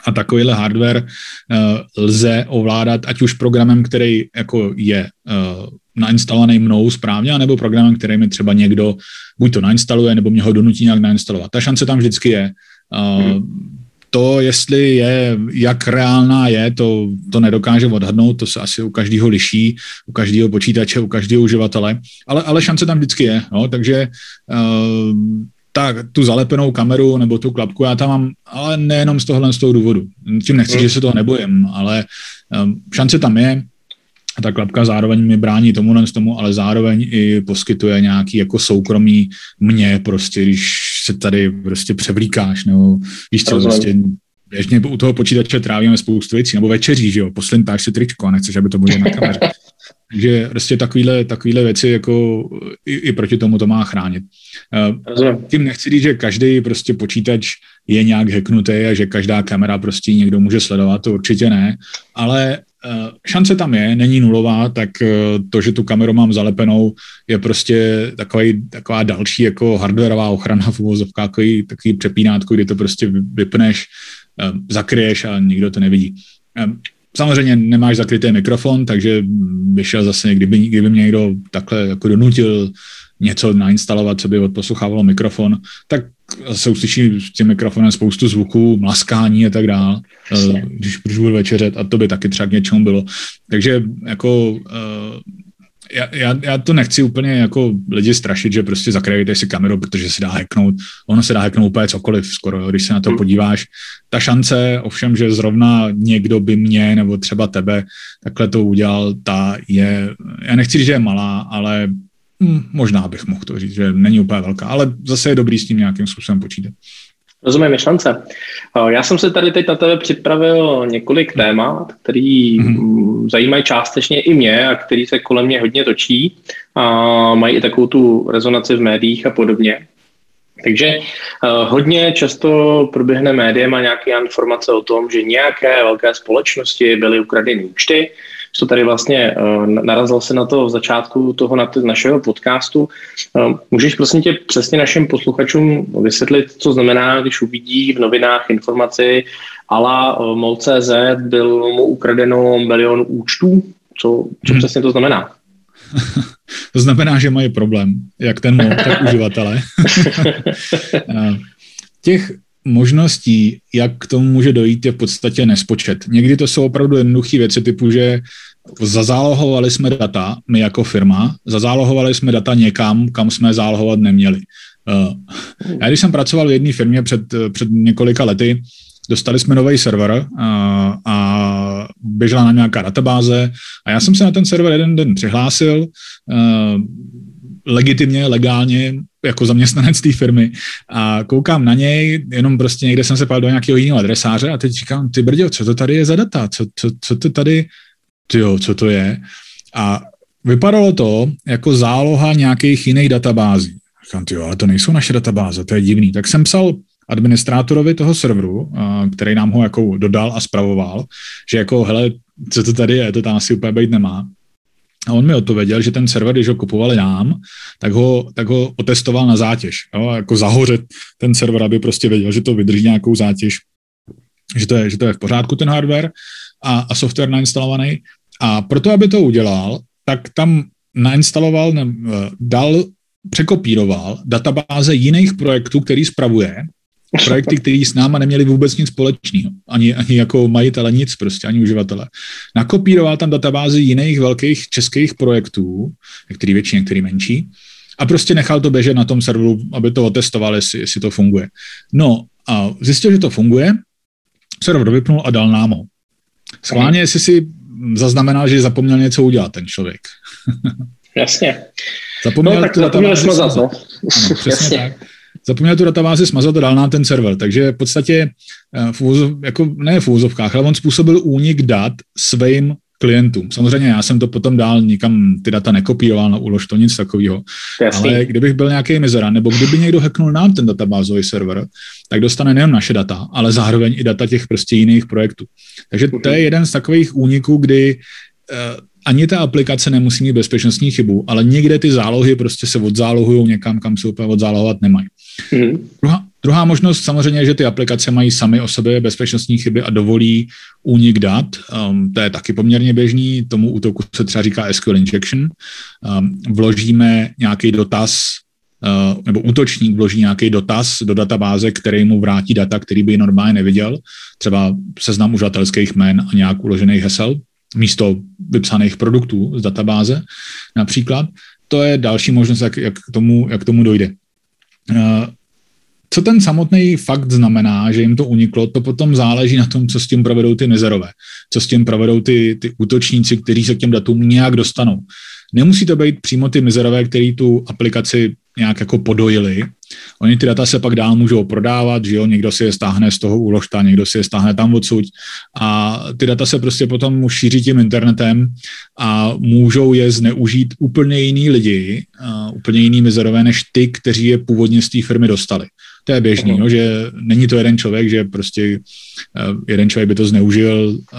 Speaker 3: a takovýhle hardware uh, lze ovládat ať už programem, který jako je nainstalovaný mnou správně, anebo programem, který mi třeba někdo buď to nainstaluje, nebo mě ho donutí nějak nainstalovat. Ta šance tam vždycky je. Hmm to, jestli je, jak reálná je, to, to nedokáže odhadnout, to se asi u každého liší, u každého počítače, u každého uživatele, ale, ale šance tam vždycky je, no, takže uh, tak tu zalepenou kameru nebo tu klapku já tam mám, ale nejenom z tohohle z toho důvodu. Tím nechci, mm. že se toho nebojím, ale um, šance tam je, ta klapka zároveň mi brání tomu, tomu, ale zároveň i poskytuje nějaký jako soukromí mě prostě, když se tady prostě převlíkáš, nebo víš co, prostě běžně u toho počítače trávíme spoustu věcí, nebo večeří, že jo, poslintáš si tričko a nechceš, aby to bylo na kameře. <laughs> Takže prostě takovýhle, takovýhle věci jako i, i proti tomu to má chránit. Rozumím. Tím nechci říct, že každý prostě počítač je nějak hacknutý a že každá kamera prostě někdo může sledovat, to určitě ne, ale Eh, šance tam je, není nulová, tak eh, to, že tu kameru mám zalepenou, je prostě takový, taková další jako hardwareová ochrana v uvozovkách, takový, takový přepínátko, kdy to prostě vypneš, eh, zakryješ a nikdo to nevidí. Samozřejmě nemáš zakrytý mikrofon, takže by šel zase, kdyby, kdyby mě někdo takhle jako donutil něco nainstalovat, co by odposlouchávalo mikrofon, tak se uslyší s tím mikrofonem spoustu zvuků, mlaskání a tak dále, eh, když, když budu večeřet a to by taky třeba k něčemu bylo. Takže jako eh, já, já, já to nechci úplně jako lidi strašit, že prostě zakryjte si kameru, protože se dá hacknout. Ono se dá hacknout úplně cokoliv skoro, když se na to hmm. podíváš. Ta šance, ovšem, že zrovna někdo by mě nebo třeba tebe takhle to udělal, ta je, já nechci říct, že je malá, ale Hmm, možná bych mohl to říct, že není úplně velká, ale zase je dobrý s tím nějakým způsobem počítat.
Speaker 2: Rozumím myšlence. Já jsem se tady teď na tebe připravil několik témat, který mm-hmm. zajímají částečně i mě a který se kolem mě hodně točí a mají i takovou tu rezonaci v médiích a podobně. Takže uh, hodně často proběhne médiem a nějaké informace o tom, že nějaké velké společnosti byly ukradeny účty, co tady vlastně uh, narazil se na to v začátku toho našeho podcastu. Uh, můžeš prosím tě přesně našim posluchačům vysvětlit, co znamená, když uvidí v novinách informaci ala uh, MOL.cz byl mu ukradeno milion účtů? Co, co hmm. přesně to znamená? <laughs>
Speaker 3: to znamená, že mají problém, jak ten MOL, tak uživatelé. <laughs> Těch možností, jak k tomu může dojít, je v podstatě nespočet. Někdy to jsou opravdu jednoduché věci typu, že zazálohovali jsme data, my jako firma, zazálohovali jsme data někam, kam jsme zálohovat neměli. Eh, já když jsem pracoval v jedné firmě před, před několika lety, dostali jsme nový server a, eh, a běžela na nějaká databáze a já jsem se na ten server jeden den přihlásil, uh, legitimně, legálně, jako zaměstnanec té firmy a koukám na něj, jenom prostě někde jsem se pál do nějakého jiného adresáře a teď říkám, ty brďo, co to tady je za data, co, co, co to tady, tyjo, co to je? A vypadalo to jako záloha nějakých jiných databází. Říkám, tyjo, ale to nejsou naše databáze, to je divný. Tak jsem psal administrátorovi toho serveru, který nám ho jako dodal a spravoval, že jako, hele, co to tady je, to tam asi úplně být nemá. A on mi odpověděl, že ten server, když ho kupovali nám, tak ho, tak ho otestoval na zátěž. Jo? Jako zahořet ten server, aby prostě věděl, že to vydrží nějakou zátěž, že to je, že to je v pořádku ten hardware a, a software nainstalovaný. A proto, aby to udělal, tak tam nainstaloval, ne, dal, překopíroval databáze jiných projektů, který spravuje, projekty, které s náma neměli vůbec nic společného. Ani, ani jako majitele nic prostě, ani uživatele. Nakopíroval tam databázy jiných velkých českých projektů, některý větší, některý menší, a prostě nechal to běžet na tom serveru, aby to otestoval, jestli, jestli to funguje. No a zjistil, že to funguje, server vypnul a dal nám ho. Schválně, jestli si zaznamenal, že zapomněl něco udělat ten člověk.
Speaker 2: Jasně.
Speaker 3: Zapomněl no, tak tu zapomněl smazat, no. Ano, přesně Jasně. tak zapomněl tu databázi smazat a dal nám ten server. Takže v podstatě eh, v úzov, jako ne v úzovkách, ale on způsobil únik dat svým klientům. Samozřejmě já jsem to potom dál nikam ty data nekopíroval na úlož, to nic takového. Ale kdybych byl nějaký mizera, nebo kdyby někdo hacknul nám ten databázový server, tak dostane nejen naše data, ale zároveň i data těch prostě jiných projektů. Takže to je jeden z takových úniků, kdy uh, ani ta aplikace nemusí mít bezpečnostní chybu, ale někde ty zálohy prostě se odzálohují někam, kam se úplně odzálohovat nemají. Mm. Druhá, druhá možnost samozřejmě je, že ty aplikace mají sami o sobě bezpečnostní chyby a dovolí únik dat. Um, to je taky poměrně běžný. Tomu útoku se třeba říká SQL injection. Um, vložíme nějaký dotaz Uh, nebo útočník vloží nějaký dotaz do databáze, který mu vrátí data, který by normálně neviděl, třeba seznam uživatelských jmen a nějak uložených hesel místo vypsaných produktů z databáze například. To je další možnost, jak, jak, tomu, jak tomu dojde. Co ten samotný fakt znamená, že jim to uniklo, to potom záleží na tom, co s tím provedou ty mizerové, co s tím provedou ty, ty útočníci, kteří se k těm datům nějak dostanou. Nemusí to být přímo ty mizerové, který tu aplikaci nějak jako podojili. Oni ty data se pak dál můžou prodávat, že jo, někdo si je stáhne z toho úložta, někdo si je stáhne tam odsud. A ty data se prostě potom šíří tím internetem a můžou je zneužít úplně jiný lidi, uh, úplně jiný mizerové než ty, kteří je původně z té firmy dostali. To je běžný, no, že není to jeden člověk, že prostě uh, jeden člověk by to zneužil uh,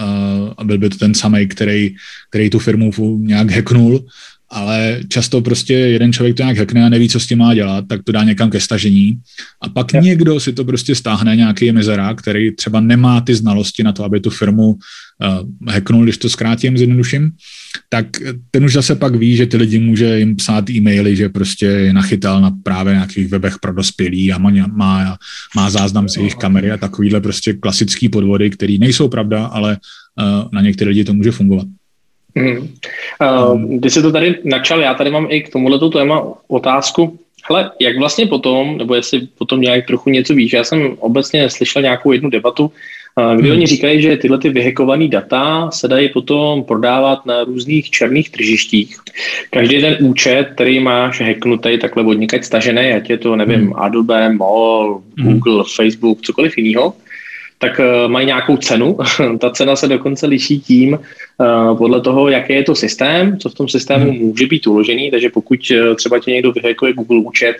Speaker 3: a byl by to ten samý, který, který tu firmu nějak hacknul, ale často prostě jeden člověk to nějak hackne a neví, co s tím má dělat, tak to dá někam ke stažení a pak ja. někdo si to prostě stáhne, nějaký mizerák, který třeba nemá ty znalosti na to, aby tu firmu uh, hacknul, když to zkrátím, zjednoduším, tak ten už zase pak ví, že ty lidi může jim psát e-maily, že prostě je nachytal na právě nějakých webech pro dospělí a má, má, má záznam z jejich kamery a takovýhle prostě klasický podvody, které nejsou pravda, ale uh, na některé lidi to může fungovat.
Speaker 2: Hmm. Uh, když jsi to tady načal, já tady mám i k tomuhle téma otázku. Hele, jak vlastně potom, nebo jestli potom nějak trochu něco víš, já jsem obecně slyšel nějakou jednu debatu, kdy hmm. oni říkají, že tyhle ty vyhekované data se dají potom prodávat na různých černých tržištích. Každý ten účet, který máš hacknutý, takhle od někať stažený, ať je to, nevím, hmm. Adobe, Mall, hmm. Google, hmm. Facebook, cokoliv jiného, tak uh, mají nějakou cenu. <laughs> Ta cena se dokonce liší tím, uh, podle toho, jaký je to systém, co v tom systému hmm. může být uložený, takže pokud uh, třeba ti někdo vyhekuje Google účet,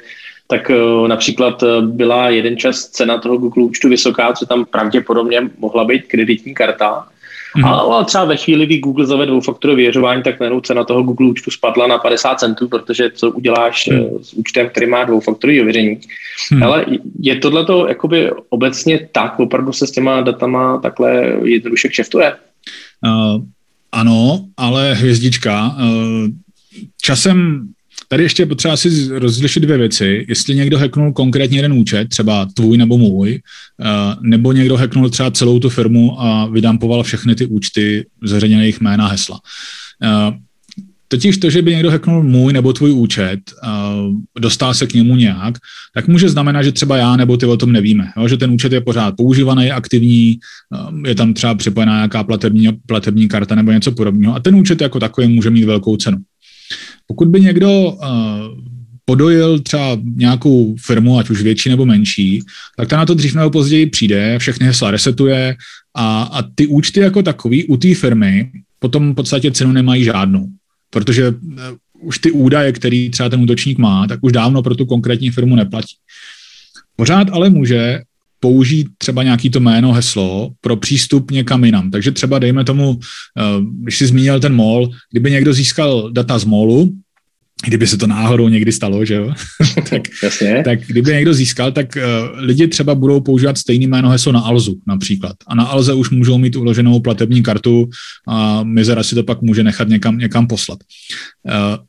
Speaker 2: tak například byla jeden čas cena toho Google účtu vysoká, co tam pravděpodobně mohla být kreditní karta, Mm. Ale třeba ve chvíli, kdy Google zavede dvoufaktorové věřování, tak najednou cena toho Google účtu spadla na 50 centů, protože co uděláš mm. s účtem, který má dvoufaktorové ověření. Mm. Ale je tohle to jakoby obecně tak, opravdu se s těma datama takhle jednoduše kšeftuje?
Speaker 3: Uh, ano, ale hvězdička. Uh, časem Tady ještě potřeba si rozlišit dvě věci. Jestli někdo hacknul konkrétně jeden účet, třeba tvůj nebo můj, eh, nebo někdo hacknul třeba celou tu firmu a vydampoval všechny ty účty zveřejněných jména hesla. Eh, totiž to, že by někdo hacknul můj nebo tvůj účet, eh, dostal se k němu nějak, tak může znamenat, že třeba já nebo ty o tom nevíme. Jo? Že ten účet je pořád používaný, je aktivní, je tam třeba připojená nějaká platební, platební karta nebo něco podobného. A ten účet jako takový může mít velkou cenu. Pokud by někdo uh, podojil třeba nějakou firmu, ať už větší nebo menší, tak ta na to dřív nebo později přijde, všechny hesla resetuje a, a ty účty jako takový u té firmy potom v podstatě cenu nemají žádnou, protože uh, už ty údaje, který třeba ten útočník má, tak už dávno pro tu konkrétní firmu neplatí. Pořád ale může použít třeba nějaký to jméno, heslo pro přístup někam jinam. Takže třeba dejme tomu, eh, když jsi zmínil ten mall, kdyby někdo získal data z mallu, kdyby se to náhodou někdy stalo, že jo, <laughs> tak, Jasně. tak kdyby někdo získal, tak uh, lidi třeba budou používat stejný jméno heslo na Alzu například. A na Alze už můžou mít uloženou platební kartu a Mizera si to pak může nechat někam, někam poslat. Uh,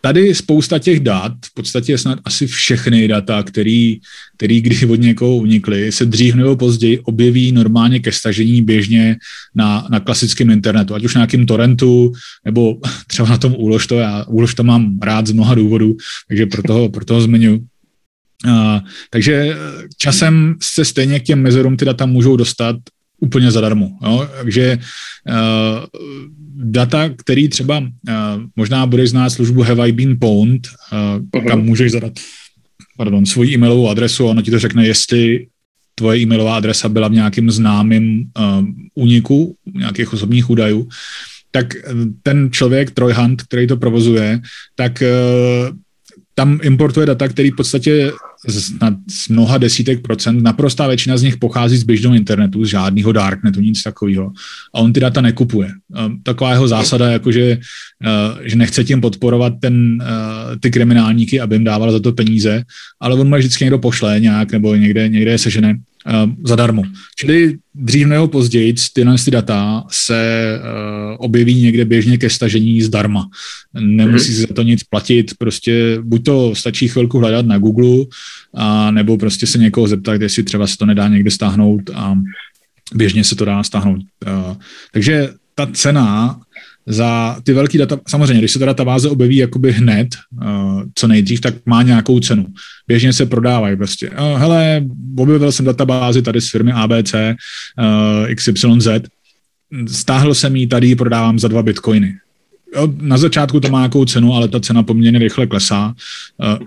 Speaker 3: Tady spousta těch dat, v podstatě snad asi všechny data, který, který kdy od někoho unikly, se dřív nebo později objeví normálně ke stažení běžně na, na klasickém internetu, ať už na nějakým torrentu, nebo <laughs> třeba na tom úlož to, já úlož to mám rád z mnoha důvodů, takže pro toho, pro toho zmiňu. Uh, takže časem se stejně k těm mezerům ty data můžou dostat úplně zadarmo. Jo? Takže uh, data, který třeba uh, možná budeš znát službu Have I Been Pwned, uh, uh-huh. kam můžeš zadat pardon, svoji e-mailovou adresu a ono ti to řekne, jestli tvoje e-mailová adresa byla v nějakým známým uh, úniku nějakých osobních údajů, tak ten člověk, Trojhand, který to provozuje, tak tam importuje data, který v podstatě z, na, z mnoha desítek procent, naprostá většina z nich pochází z běžného internetu, z žádného darknetu, nic takového. A on ty data nekupuje. Taková jeho zásada, jako že, že nechce tím podporovat ten, ty kriminálníky, aby jim dával za to peníze, ale on má vždycky někdo pošle nějak, nebo někde, někde je sežené uh, zadarmo. Čili dřív nebo později tyhle ty data se uh, objeví někde běžně ke stažení zdarma. Nemusí mm-hmm. za to nic platit, prostě buď to stačí chvilku hledat na Google, a nebo prostě se někoho zeptat, jestli třeba se to nedá někde stáhnout a běžně se to dá stáhnout. Uh, takže ta cena za ty velké data, samozřejmě, když se ta databáze objeví jakoby hned, uh, co nejdřív, tak má nějakou cenu. Běžně se prodávají prostě. Uh, hele, objevil jsem databázi tady z firmy ABC uh, XYZ, stáhl jsem ji, tady prodávám za dva bitcoiny. Jo, na začátku to má nějakou cenu, ale ta cena poměrně rychle klesá.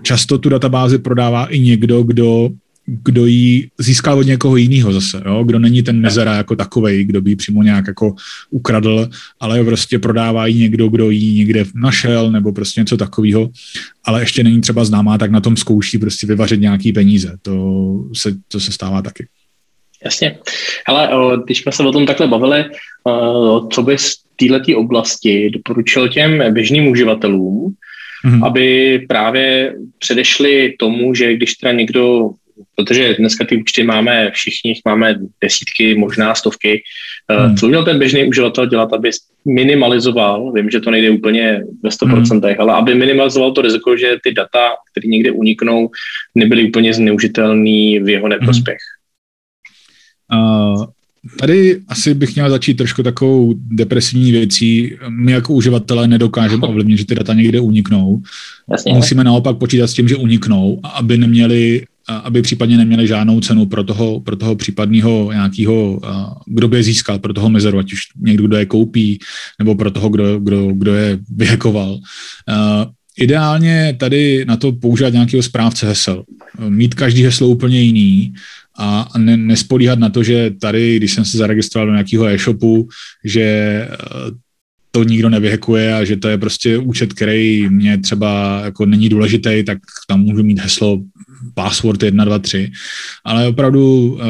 Speaker 3: Často tu databázi prodává i někdo, kdo kdo ji získal od někoho jiného zase, jo? kdo není ten mezera jako takovej, kdo by ji přímo nějak jako ukradl, ale prostě prodává ji někdo, kdo ji někde našel nebo prostě něco takového, ale ještě není třeba známá, tak na tom zkouší prostě vyvařit nějaký peníze. To se, to se stává taky.
Speaker 2: Jasně. Ale když jsme se o tom takhle bavili, co bys této oblasti doporučil těm běžným uživatelům, mm-hmm. aby právě předešli tomu, že když teda někdo protože dneska ty účty máme všichni, máme desítky, možná stovky. Eh, hmm. Co měl ten běžný uživatel dělat, aby minimalizoval, vím, že to nejde úplně ve 100%, hmm. ale aby minimalizoval to riziko, že ty data, které někde uniknou, nebyly úplně zneužitelný v jeho neprospěch?
Speaker 3: Hmm. Uh, Tady asi bych měl začít trošku takovou depresivní věcí. My jako uživatelé nedokážeme <laughs> ovlivnit, že ty data někde uniknou. Jasně. Musíme naopak počítat s tím, že uniknou, aby neměli aby případně neměli žádnou cenu pro toho, pro toho případného nějakého, kdo by je získal, pro toho mezeru, ať už někdo, kdo je koupí, nebo pro toho, kdo, kdo, kdo je vyhekoval. Ideálně tady na to používat nějakého správce hesel. Mít každý heslo úplně jiný a ne, nespolíhat na to, že tady, když jsem se zaregistroval do nějakého e-shopu, že to nikdo nevyhekuje a že to je prostě účet, který mě třeba jako není důležitý, tak tam můžu mít heslo password 1, 2, 3, ale opravdu eh,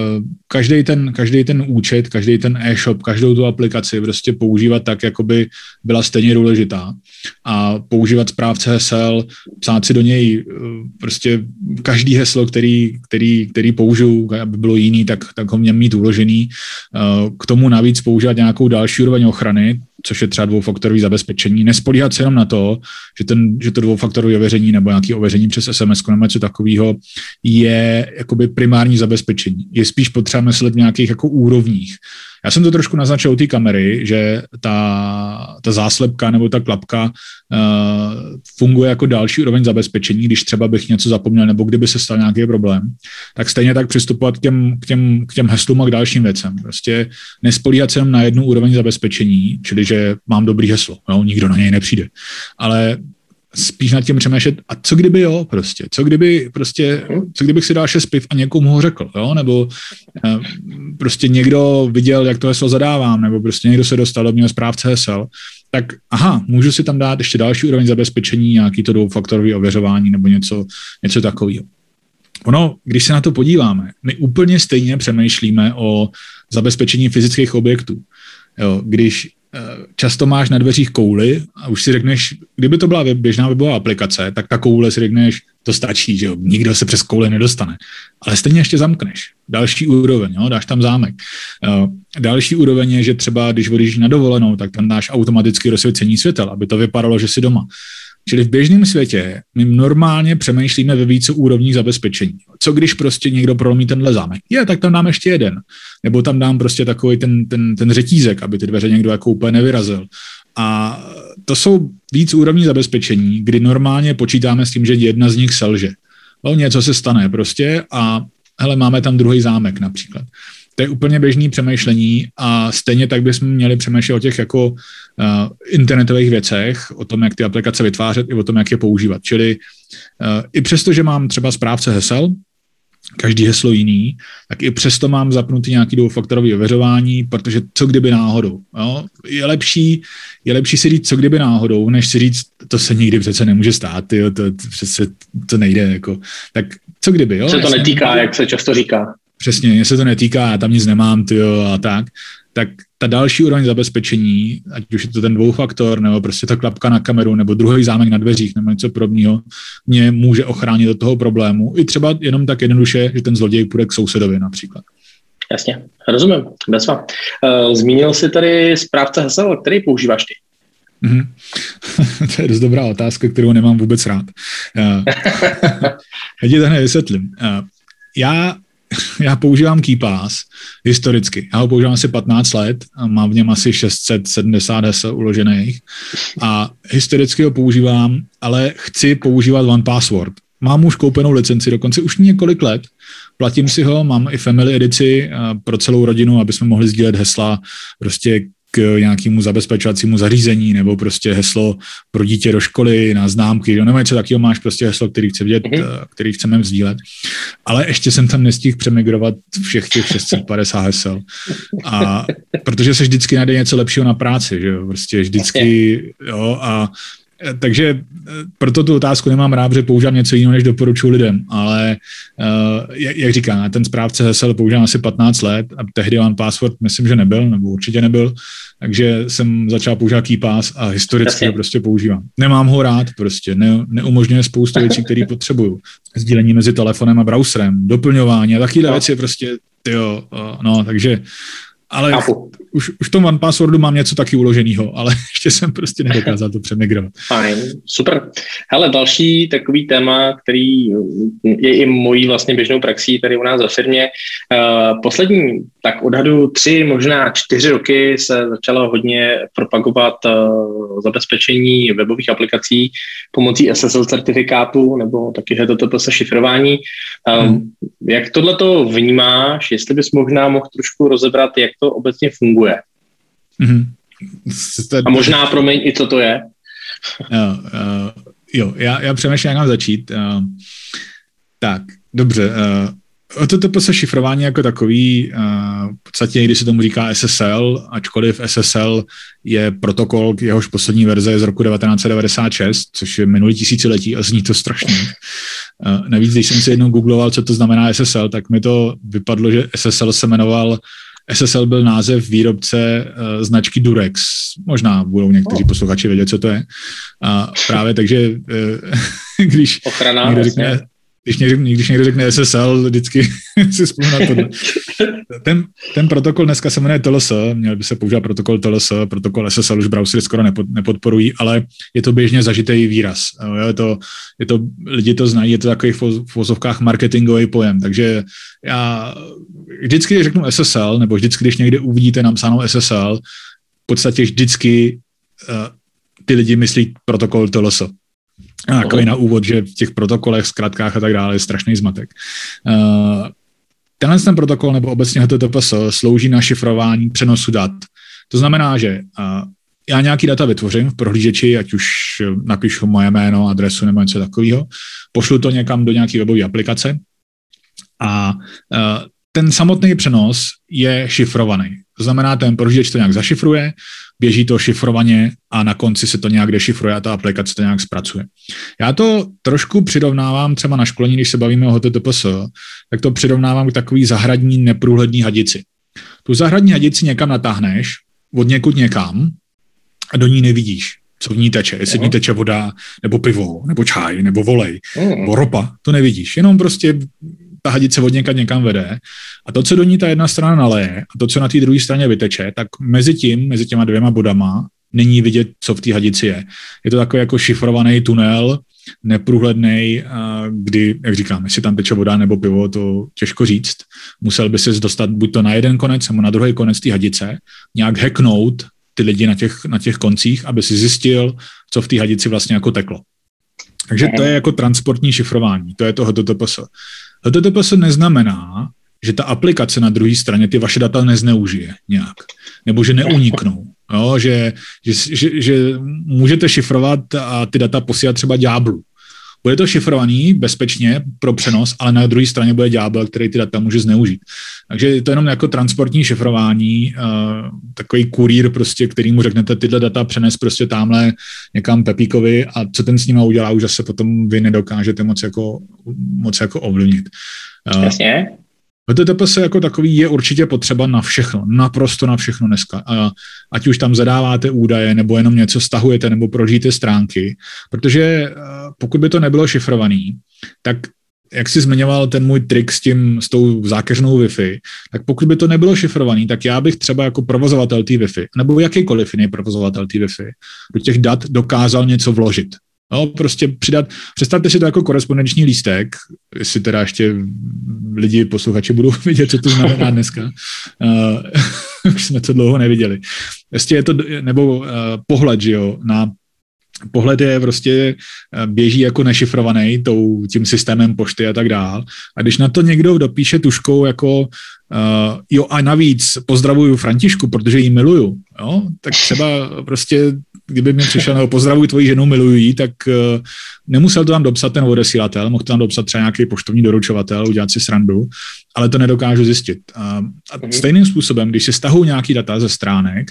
Speaker 3: každý ten, každý ten účet, každý ten e-shop, každou tu aplikaci prostě používat tak, jako by byla stejně důležitá a používat správce hesel, psát si do něj eh, prostě každý heslo, který, který, který použiju, aby bylo jiný, tak, tak ho mě mít uložený. Eh, k tomu navíc používat nějakou další úroveň ochrany, což je třeba dvoufaktorové zabezpečení. Nespolíhat se jenom na to, že, ten, že to dvoufaktorové ověření nebo nějaké ověření přes SMS nebo něco takového je jakoby primární zabezpečení. Je spíš potřeba myslet v nějakých jako úrovních. Já jsem to trošku naznačil u té kamery, že ta, ta záslepka nebo ta klapka uh, funguje jako další úroveň zabezpečení, když třeba bych něco zapomněl nebo kdyby se stal nějaký problém, tak stejně tak přistupovat k těm, k těm, k těm heslům a k dalším věcem. Prostě nespolíhat se jenom na jednu úroveň zabezpečení, čili že mám dobrý heslo, jo, nikdo na něj nepřijde. Ale spíš nad tím přemýšlet, a co kdyby jo, prostě, co kdyby prostě, co kdybych si dal šest piv a někomu ho řekl, jo, nebo eh, prostě někdo viděl, jak to heslo zadávám, nebo prostě někdo se dostal do mě správce hesel, tak aha, můžu si tam dát ještě další úroveň zabezpečení, nějaký to dvoufaktorový ověřování nebo něco, něco takového. Ono, když se na to podíváme, my úplně stejně přemýšlíme o zabezpečení fyzických objektů. Jo, když často máš na dveřích kouli a už si řekneš, kdyby to byla běžná webová aplikace, tak ta koule si řekneš, to stačí, že jo, nikdo se přes kouli nedostane. Ale stejně ještě zamkneš. Další úroveň, jo, dáš tam zámek. Eh, další úroveň je, že třeba když vodíš na dovolenou, tak tam dáš automaticky rozsvěcení světel, aby to vypadalo, že jsi doma. Čili v běžném světě my normálně přemýšlíme ve více úrovních zabezpečení. Co když prostě někdo prolomí tenhle zámek? Je, tak tam dám ještě jeden. Nebo tam dám prostě takový ten, ten, ten řetízek, aby ty dveře někdo jako úplně nevyrazil. A to jsou víc úrovní zabezpečení, kdy normálně počítáme s tím, že jedna z nich selže. No, něco se stane prostě a hele, máme tam druhý zámek například. To je úplně běžný přemýšlení a stejně tak bychom měli přemýšlet o těch jako uh, internetových věcech, o tom, jak ty aplikace vytvářet i o tom, jak je používat. Čili uh, i přesto, že mám třeba správce hesel, každý heslo jiný, tak i přesto mám zapnutý nějaký dvoufaktorový ověřování, protože co kdyby náhodou. Jo? Je, lepší, je lepší si říct, co kdyby náhodou, než si říct, to se nikdy přece nemůže stát, jo? To, to přece to nejde. Jako. Tak co kdyby? Jo?
Speaker 2: Se to netýká, jak se často říká.
Speaker 3: Přesně, mě se to netýká, já tam nic nemám, tyjo, a tak tak ta další úroveň zabezpečení, ať už je to ten dvoufaktor, nebo prostě ta klapka na kameru, nebo druhý zámek na dveřích, nebo něco podobného, mě může ochránit od toho problému. I třeba jenom tak jednoduše, že ten zloděj půjde k sousedovi například.
Speaker 2: Jasně, rozumím, bezva. Eh, zmínil jsi tady správce hesel, který používáš ty?
Speaker 3: Mm-hmm. <laughs> to je dost dobrá otázka, kterou nemám vůbec rád. Uh, <laughs> já ti to hned vysvětlím. Uh, já <laughs> já používám KeyPass historicky. Já ho používám asi 15 let a mám v něm asi 670 hesel uložených a historicky ho používám, ale chci používat One Password. Mám už koupenou licenci dokonce už několik let, platím si ho, mám i family edici pro celou rodinu, aby jsme mohli sdílet hesla prostě k nějakému zabezpečovacímu zařízení nebo prostě heslo pro dítě do školy na známky, nebo něco takového máš prostě heslo, který chce vidět, mm-hmm. který chceme sdílet. Ale ještě jsem tam nestihl přemigrovat všech těch 650 hesel. A protože se vždycky najde něco lepšího na práci, že jo, prostě vždycky, jo, a takže eh, proto tu otázku nemám rád, že používám něco jiného, než doporučuji lidem, ale uh, jak, jak říkám, ten správce hesel používám asi 15 let a tehdy on password myslím, že nebyl, nebo určitě nebyl, takže jsem začal používat KeyPass a historicky ho prostě používám. Nemám ho rád prostě, ne, neumožňuje spoustu věcí, které potřebuju. Sdílení mezi telefonem a browserem, doplňování a takové no. věci prostě, jo, no, takže ale Chápu. Už, už v tom One Passwordu mám něco taky uloženého, ale <laughs> ještě jsem prostě nedokázal to přemigrovat. <laughs>
Speaker 2: Fajn, super. Hele, další takový téma, který je i mojí vlastně běžnou praxí tady u nás ve firmě. Uh, poslední, tak odhadu tři, možná čtyři roky se začalo hodně propagovat uh, zabezpečení webových aplikací pomocí SSL certifikátu nebo taky HTTPS šifrování. Um, hmm. Jak tohle to vnímáš, jestli bys možná mohl trošku rozebrat, jak to obecně funguje? Hmm. A možná, promiň, i co to je?
Speaker 3: jo, uh, jo já, já přemýšlím, jak mám začít. Uh, tak, dobře. Uh, O to se šifrování jako takový, v podstatě když se tomu říká SSL, ačkoliv SSL je protokol, jehož poslední verze je z roku 1996, což je minulý tisíciletí a zní to strašně. Navíc, když jsem si jednou googloval, co to znamená SSL, tak mi to vypadlo, že SSL se jmenoval SSL byl název výrobce uh, značky Durex. Možná budou někteří posluchači vědět, co to je. A právě takže, uh, <laughs> když
Speaker 2: Ochrana, někdo řekne,
Speaker 3: když, někdo, když někdo řekne SSL, vždycky <laughs> si vzpomínám na to. Ten, ten protokol dneska se jmenuje TLS, měl by se používat protokol TLS, protokol SSL už browsery skoro nepod, nepodporují, ale je to běžně zažitý výraz. Je to, je to, lidi to znají, je to takový v vozovkách marketingový pojem, takže já vždycky, když řeknu SSL, nebo vždycky, když někde uvidíte napsánou SSL, v podstatě vždycky uh, ty lidi myslí protokol TLS. A takový na úvod, že v těch protokolech, zkratkách a tak dále je strašný zmatek. Uh, tenhle ten protokol nebo obecně HTTPS slouží na šifrování přenosu dat. To znamená, že uh, já nějaký data vytvořím v prohlížeči, ať už napíšu moje jméno, adresu nebo něco takového, pošlu to někam do nějaké webové aplikace a uh, ten samotný přenos je šifrovaný. To znamená, ten prohlížeč to nějak zašifruje, běží to šifrovaně a na konci se to nějak dešifruje a ta aplikace to nějak zpracuje. Já to trošku přirovnávám třeba na školení, když se bavíme o HTTPS, tak to přirovnávám k takový zahradní neprůhlední hadici. Tu zahradní hadici někam natáhneš, od někud někam a do ní nevidíš, co v ní teče, jestli v ní teče voda, nebo pivo, nebo čaj, nebo volej, mm. nebo ropa, to nevidíš. Jenom prostě ta hadice od někam někam vede a to, co do ní ta jedna strana naleje a to, co na té druhé straně vyteče, tak mezi tím, mezi těma dvěma bodama není vidět, co v té hadici je. Je to takový jako šifrovaný tunel, neprůhledný, kdy, jak říkám, jestli tam teče voda nebo pivo, to těžko říct. Musel by se dostat buď to na jeden konec, nebo na druhý konec té hadice, nějak hacknout ty lidi na těch, na těch koncích, aby si zjistil, co v té hadici vlastně jako teklo. Takže to je jako transportní šifrování, to je to HTTPS. HTTPS neznamená, že ta aplikace na druhé straně ty vaše data nezneužije nějak, nebo že neuniknou. Jo, že, že, že, že můžete šifrovat a ty data posílat třeba ďáblu. Bude to šifrovaný bezpečně pro přenos, ale na druhé straně bude ďábel, který ty data může zneužít. Takže je to jenom jako transportní šifrování, uh, takový kurýr prostě, který mu řeknete tyhle data přenes prostě tamhle někam Pepíkovi a co ten s nima udělá, už zase potom vy nedokážete moc jako, moc jako ovlivnit.
Speaker 2: Uh, Jasně.
Speaker 3: HTTPS jako takový je určitě potřeba na všechno, naprosto na všechno dneska. A ať už tam zadáváte údaje, nebo jenom něco stahujete, nebo prožijete stránky, protože eh, pokud by to nebylo šifrovaný, tak jak jsi zmiňoval ten můj trik s tím, s tou zákeřnou Wi-Fi, tak pokud by to nebylo šifrovaný, tak já bych třeba jako provozovatel té Wi-Fi, nebo jakýkoliv jiný provozovatel té Wi-Fi, do těch dat dokázal něco vložit. No, prostě přidat, představte si to jako korespondenční lístek, jestli teda ještě lidi, posluchači budou <laughs> vidět, co to znamená dneska. Uh, <laughs> už jsme to dlouho neviděli. Prostě je to, nebo uh, pohled, že jo, na pohled je prostě eh, běží jako nešifrovaný tou, tím systémem pošty a tak dál. A když na to někdo dopíše tuškou jako uh, jo a navíc pozdravuju Františku, protože ji miluju, jo, tak třeba prostě kdyby mi přišel, nebo pozdravuji tvoji ženu, miluji jí, tak uh, nemusel to tam dopsat ten odesílatel, mohl tam dopsat třeba nějaký poštovní doručovatel, udělat si srandu, ale to nedokážu zjistit. A, a mhm. stejným způsobem, když si stahují nějaký data ze stránek,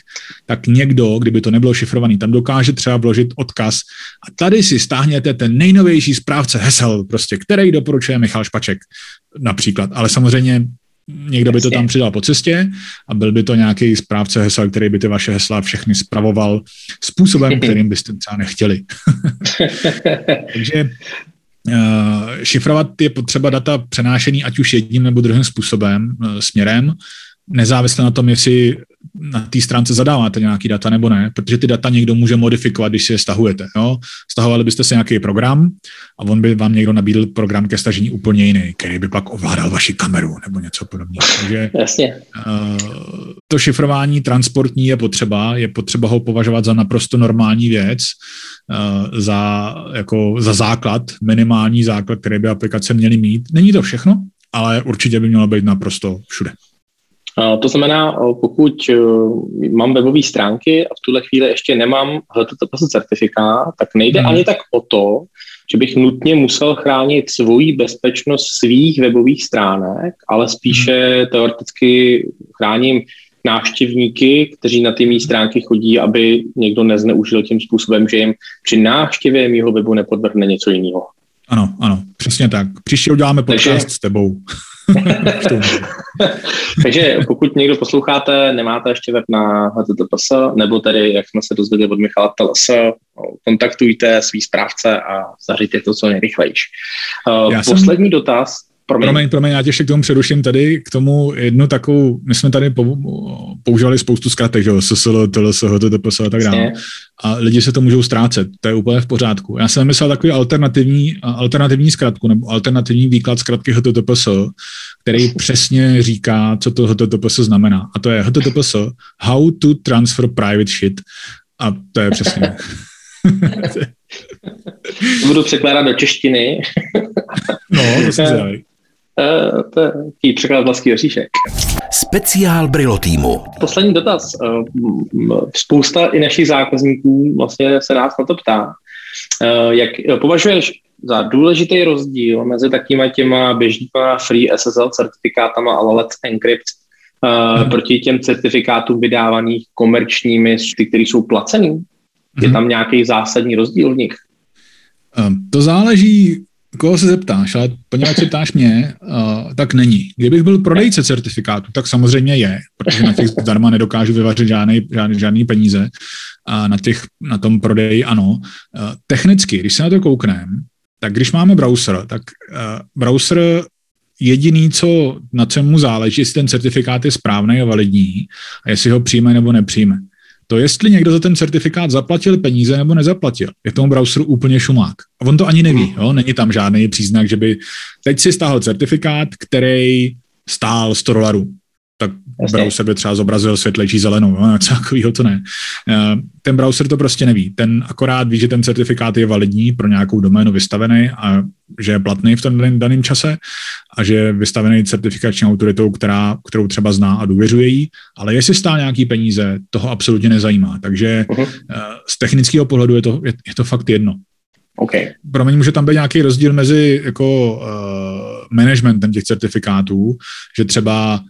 Speaker 3: tak někdo, kdyby to nebylo šifrovaný, tam dokáže třeba vložit odkaz a tady si stáhněte ten nejnovější správce hesel, prostě, který doporučuje Michal Špaček například. Ale samozřejmě Někdo by to tam přidal po cestě a byl by to nějaký správce hesel, který by ty vaše hesla všechny spravoval způsobem, <laughs> kterým byste třeba nechtěli. <laughs> Takže uh, šifrovat je potřeba data přenášený ať už jedním nebo druhým způsobem, uh, směrem, nezávisle na tom, jestli na té stránce zadáváte nějaký data nebo ne, protože ty data někdo může modifikovat, když si je stahujete. Jo? Stahovali byste si nějaký program a on by vám někdo nabídl program ke stažení úplně jiný, který by pak ovládal vaši kameru nebo něco podobného. Takže
Speaker 2: Jasně.
Speaker 3: Uh, to šifrování transportní je potřeba, je potřeba ho považovat za naprosto normální věc, uh, za, jako, za základ, minimální základ, který by aplikace měly mít. Není to všechno, ale určitě by mělo být naprosto všude.
Speaker 2: To znamená, pokud e, mám webové stránky a v tuhle chvíli ještě nemám HTTPS certifikát, tak nejde hmm. ani tak o to, že bych nutně musel chránit svoji bezpečnost svých webových stránek, ale spíše hmm. teoreticky chráním návštěvníky, kteří na ty mý stránky chodí, aby někdo nezneužil tím způsobem, že jim při návštěvě mého webu nepodvrhne něco jiného.
Speaker 3: Ano, ano, přesně tak. Příště uděláme podcast Takže... s tebou. <laughs>
Speaker 2: Takže pokud někdo posloucháte, nemáte ještě web na HTTPS, nebo tedy, jak jsme se dozvěděli od Michala TLS, kontaktujte svý správce a zaříte to co nejrychlejší. Já Poslední jsem... dotaz,
Speaker 3: Promiň. promiň, promiň, já tě ještě k tomu předuším tady, k tomu jednu takovou, my jsme tady používali spoustu zkratek, že jo, SSL, TLS, HTTPS a tak dále. A lidi se to můžou ztrácet, to je úplně v pořádku. Já jsem myslel takový alternativní, alternativní zkratku, nebo alternativní výklad zkratky HTTPS, který přesně říká, co to HTTPS znamená. A to je HTTPS, how to transfer private shit. A to je přesně. <laughs> <laughs>
Speaker 2: Budu překládat do češtiny.
Speaker 3: no, to <laughs> jsem
Speaker 2: to je překlad vlastní oříšek.
Speaker 1: Speciál Brilo týmu.
Speaker 2: Poslední dotaz. Uh, spousta i našich zákazníků vlastně se nás na to ptá. Uh, jak považuješ za důležitý rozdíl mezi takýma těma běžnýma free SSL certifikátama a Let's Encrypt hmm. proti těm certifikátům vydávaných komerčními, ty, které jsou placený? Je mhm. tam nějaký zásadní rozdíl v nich?
Speaker 3: To záleží, koho se zeptáš, ale poněvadž se ptáš mě, uh, tak není. Kdybych byl prodejce certifikátu, tak samozřejmě je, protože na těch <laughs> zdarma nedokážu vyvařit žádný, žádný, žádný peníze a na, těch, na tom prodeji ano. Uh, technicky, když se na to koukneme, tak když máme browser, tak uh, browser jediný, co, na čem mu záleží, jestli ten certifikát je správný a validní a jestli ho přijme nebo nepřijme to jestli někdo za ten certifikát zaplatil peníze nebo nezaplatil, je tomu browseru úplně šumák. A on to ani neví, jo? není tam žádný příznak, že by teď si stáhl certifikát, který stál 100 dolarů Jasně. browser by třeba zobrazil světlejší zelenou, no, něco takového to ne. Eh, ten browser to prostě neví. Ten akorát ví, že ten certifikát je validní pro nějakou doménu vystavený a že je platný v tom daném čase a že je vystavený certifikační autoritou, která, kterou třeba zná a důvěřuje jí, ale jestli stál nějaký peníze, toho absolutně nezajímá. Takže uh-huh. z technického pohledu je to, je, je to fakt jedno.
Speaker 2: Okay.
Speaker 3: Promiň, může tam být nějaký rozdíl mezi jako uh, managementem těch certifikátů, že třeba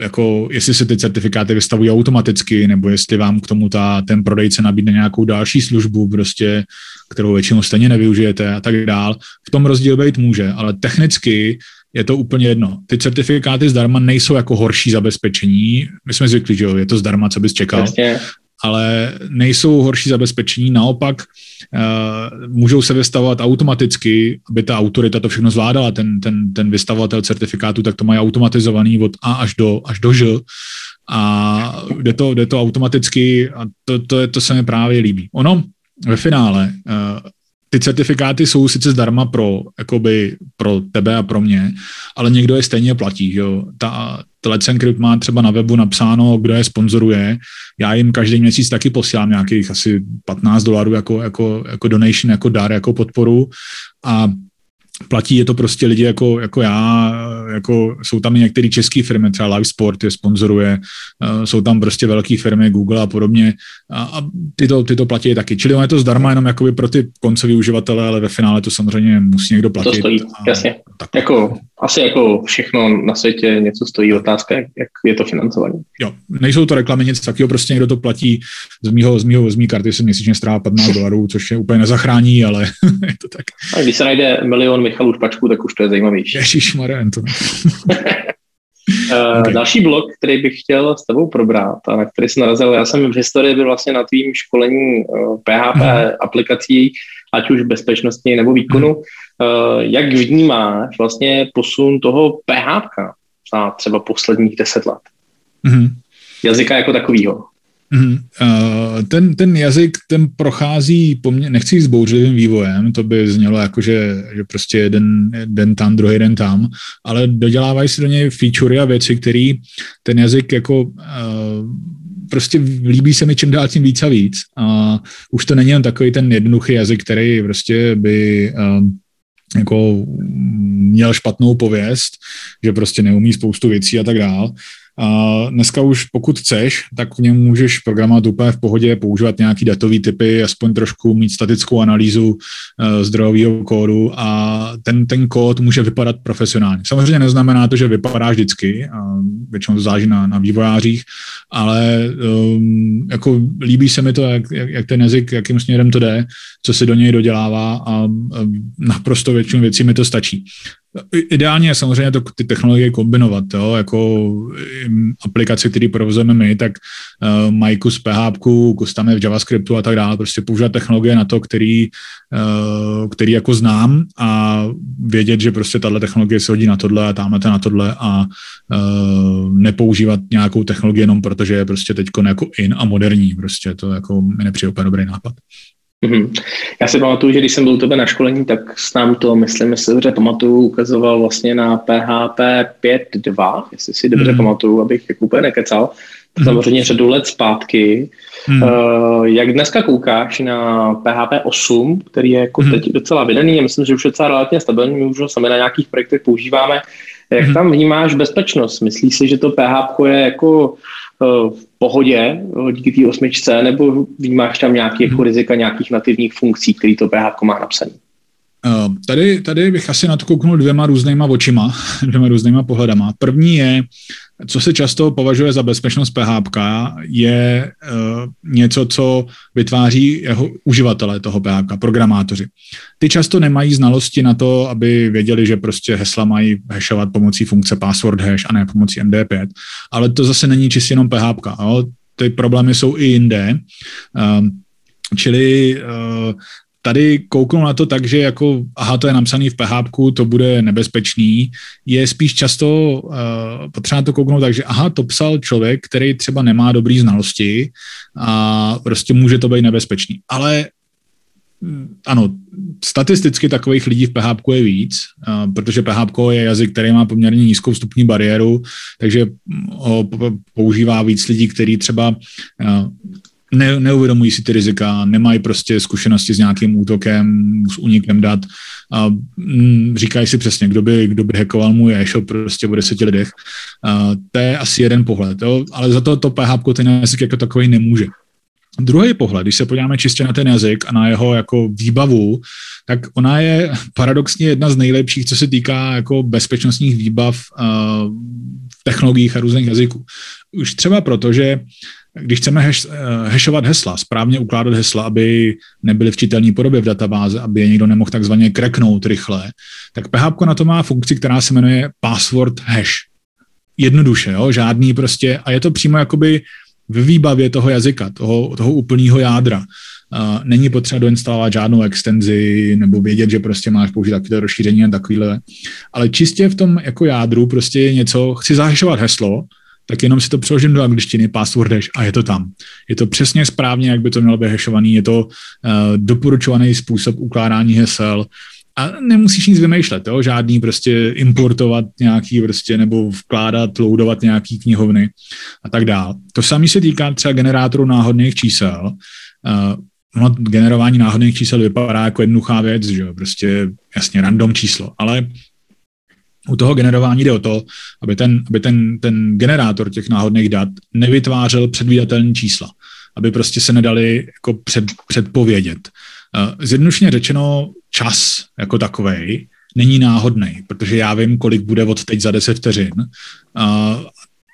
Speaker 3: jako jestli se ty certifikáty vystavují automaticky, nebo jestli vám k tomu ta, ten prodejce nabídne nějakou další službu, prostě, kterou většinou stejně nevyužijete a tak dál. V tom rozdíl být může, ale technicky je to úplně jedno. Ty certifikáty zdarma nejsou jako horší zabezpečení. My jsme zvyklí, že jo, je to zdarma, co bys čekal. Jasně ale nejsou horší zabezpečení, naopak uh, můžou se vystavovat automaticky, aby ta autorita to všechno zvládala, ten, ten, ten vystavovatel certifikátu, tak to mají automatizovaný od A až do, až do Ž. A jde to, jde to automaticky a to, to, to se mi právě líbí. Ono ve finále uh, ty certifikáty jsou sice zdarma pro, jakoby, pro tebe a pro mě, ale někdo je stejně platí. Že jo? Ta, Let's Encrypt má třeba na webu napsáno, kdo je sponzoruje. Já jim každý měsíc taky posílám nějakých asi 15 dolarů jako, jako, jako donation, jako dar, jako podporu a platí je to prostě lidi jako, jako já, jako jsou tam i některé české firmy, třeba Live Sport je sponzoruje, uh, jsou tam prostě velké firmy, Google a podobně a, a ty, to, ty to platí taky. Čili on je to zdarma jenom jakoby pro ty koncový uživatele, ale ve finále to samozřejmě musí někdo platit. To
Speaker 2: stojí, a, jasně. Tak. Jako, asi jako všechno na světě něco stojí, otázka, jak, jak je to financované.
Speaker 3: Jo, nejsou to reklamy, nic takového, prostě někdo to platí z mýho, z mýho, z mý karty se měsíčně strává 15 <laughs> dolarů, což je úplně nezachrání, ale <laughs> je to tak.
Speaker 2: A když se najde milion Michalů Špačků, tak už to je zajímavější.
Speaker 3: Ježišmarja, to...
Speaker 2: Uh, <laughs> okay. Další blok, který bych chtěl s tebou probrat a na který jsem narazil, já jsem v historii byl vlastně na tvým školení PHP uh-huh. aplikací, ať už bezpečnosti nebo výkonu. Uh-huh. Uh, jak vnímáš vlastně posun toho PHP za třeba posledních deset let? Uh-huh. Jazyka jako takového.
Speaker 3: Mm, uh, ten, ten jazyk, ten prochází poměrně, nechci s bouřlivým vývojem, to by znělo jako, že, že prostě jeden den tam, druhý den tam, ale dodělávají si do něj featurey a věci, které ten jazyk jako uh, prostě líbí se mi čím dál tím víc a víc. A už to není jen takový ten jednoduchý jazyk, který prostě by uh, jako měl špatnou pověst, že prostě neumí spoustu věcí a tak dál. A dneska už pokud chceš, tak v něm můžeš programovat úplně v pohodě, používat nějaký datový typy, aspoň trošku mít statickou analýzu uh, zdrojového kódu a ten, ten kód může vypadat profesionálně. Samozřejmě neznamená to, že vypadá vždycky, a většinou to záleží na, na vývojářích, ale um, jako líbí se mi to, jak, jak, jak ten jazyk, jakým směrem to jde, co se do něj dodělává a um, naprosto většinu věcí mi to stačí. Ideálně je samozřejmě to, ty technologie kombinovat, jo, jako aplikace, které provozujeme my, tak uh, mají kus PHP, kus tam je v JavaScriptu a tak dále, prostě používat technologie na to, který, uh, který jako znám a vědět, že prostě tahle technologie se hodí na tohle a tamhle na tohle a uh, nepoužívat nějakou technologii jenom protože je prostě teď jako in a moderní, prostě to jako mi nepřijde úplně dobrý nápad.
Speaker 2: Mm-hmm. Já si pamatuju, že když jsem byl u tebe na školení, tak s nám to, myslím, si dobře pamatuju, ukazoval vlastně na PHP 5.2, jestli si dobře mm-hmm. pamatuju, abych jako úplně nekecal. Mm-hmm. Samozřejmě řadu let zpátky. Mm-hmm. Uh, jak dneska koukáš na PHP 8, který je jako mm-hmm. teď docela vydaný, a myslím, že už je docela relativně stabilní, my už ho sami na nějakých projektech používáme. Jak mm-hmm. tam vnímáš bezpečnost? Myslíš si, že to PHP je jako v pohodě eh, díky té osmičce, nebo vnímáš tam nějaké jako rizika nějakých nativních funkcí, který to PHP má napsaný?
Speaker 3: Uh, tady, tady bych asi na to kouknul dvěma různýma očima, <laughs> dvěma různýma pohledama. První je, co se často považuje za bezpečnost PHP, je uh, něco, co vytváří jeho uživatelé toho PHP, programátoři. Ty často nemají znalosti na to, aby věděli, že prostě hesla mají hashovat pomocí funkce password hash a ne pomocí MD5, ale to zase není čistě jenom PHP. Ty problémy jsou i jinde. Uh, Čili tady kouknou na to tak, že jako, aha, to je napsaný v PHP, to bude nebezpečný, je spíš často uh, potřeba to kouknout tak, že aha, to psal člověk, který třeba nemá dobrý znalosti a prostě může to být nebezpečný. Ale mm, ano, statisticky takových lidí v PHP je víc, uh, protože PHP je jazyk, který má poměrně nízkou vstupní bariéru, takže ho používá víc lidí, kteří třeba uh, ne, neuvědomují si ty rizika, nemají prostě zkušenosti s nějakým útokem, s únikem dat a mm, říkají si přesně, kdo by, kdo by hackoval můj e-shop prostě o deseti lidech. A to je asi jeden pohled, jo? ale za to to PHP ten jazyk jako takový nemůže. Druhý pohled, když se podíváme čistě na ten jazyk a na jeho jako výbavu, tak ona je paradoxně jedna z nejlepších, co se týká jako bezpečnostních výbav v technologiích a různých jazyků. Už třeba proto, že když chceme hash, hashovat hesla, správně ukládat hesla, aby nebyly v čitelné podobě v databáze, aby je někdo nemohl takzvaně kreknout rychle, tak PHP na to má funkci, která se jmenuje password hash. Jednoduše, jo? žádný prostě, a je to přímo jakoby v výbavě toho jazyka, toho, toho úplného jádra. Uh, není potřeba doinstalovat žádnou extenzi nebo vědět, že prostě máš použít takové rozšíření a takovýhle. Ale čistě v tom jako jádru prostě je něco, chci zahešovat heslo, tak jenom si to přeložím do angličtiny, password hash a je to tam. Je to přesně správně, jak by to mělo být hashovaný, je to uh, doporučovaný způsob ukládání hesel, a nemusíš nic vymýšlet, jo? žádný prostě importovat nějaký prostě nebo vkládat, loadovat nějaký knihovny a tak dále. To samé se týká třeba generátoru náhodných čísel. Uh, no, generování náhodných čísel vypadá jako jednoduchá věc, že jo? prostě jasně random číslo, ale u toho generování jde o to, aby ten, aby ten, ten generátor těch náhodných dat nevytvářel předvídatelné čísla, aby prostě se nedali jako před, předpovědět. Uh, zjednodušeně řečeno, čas jako takovej není náhodný, protože já vím, kolik bude od teď za 10 vteřin. Uh,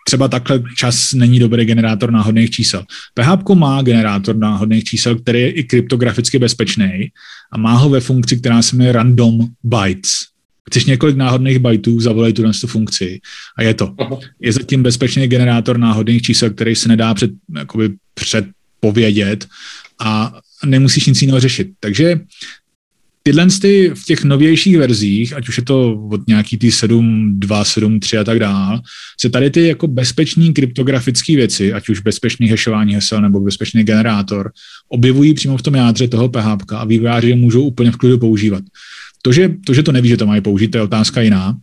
Speaker 3: třeba takhle čas není dobrý generátor náhodných čísel. PHP má generátor náhodných čísel, který je i kryptograficky bezpečný a má ho ve funkci, která se jmenuje random bytes. Chceš několik náhodných bytů, zavolej tu tu funkci a je to. Je zatím bezpečný generátor náhodných čísel, který se nedá před, jakoby předpovědět a nemusíš nic jiného řešit. Takže tyhle ty v těch novějších verzích, ať už je to od nějaký ty 7.2, 7.3 a tak dál, se tady ty jako bezpečný kryptografické věci, ať už bezpečný hešování hesel nebo bezpečný generátor, objevují přímo v tom jádře toho PHP a vývojáři je můžou úplně v klidu používat. To že, to, že to neví, že to mají použít, to je otázka jiná.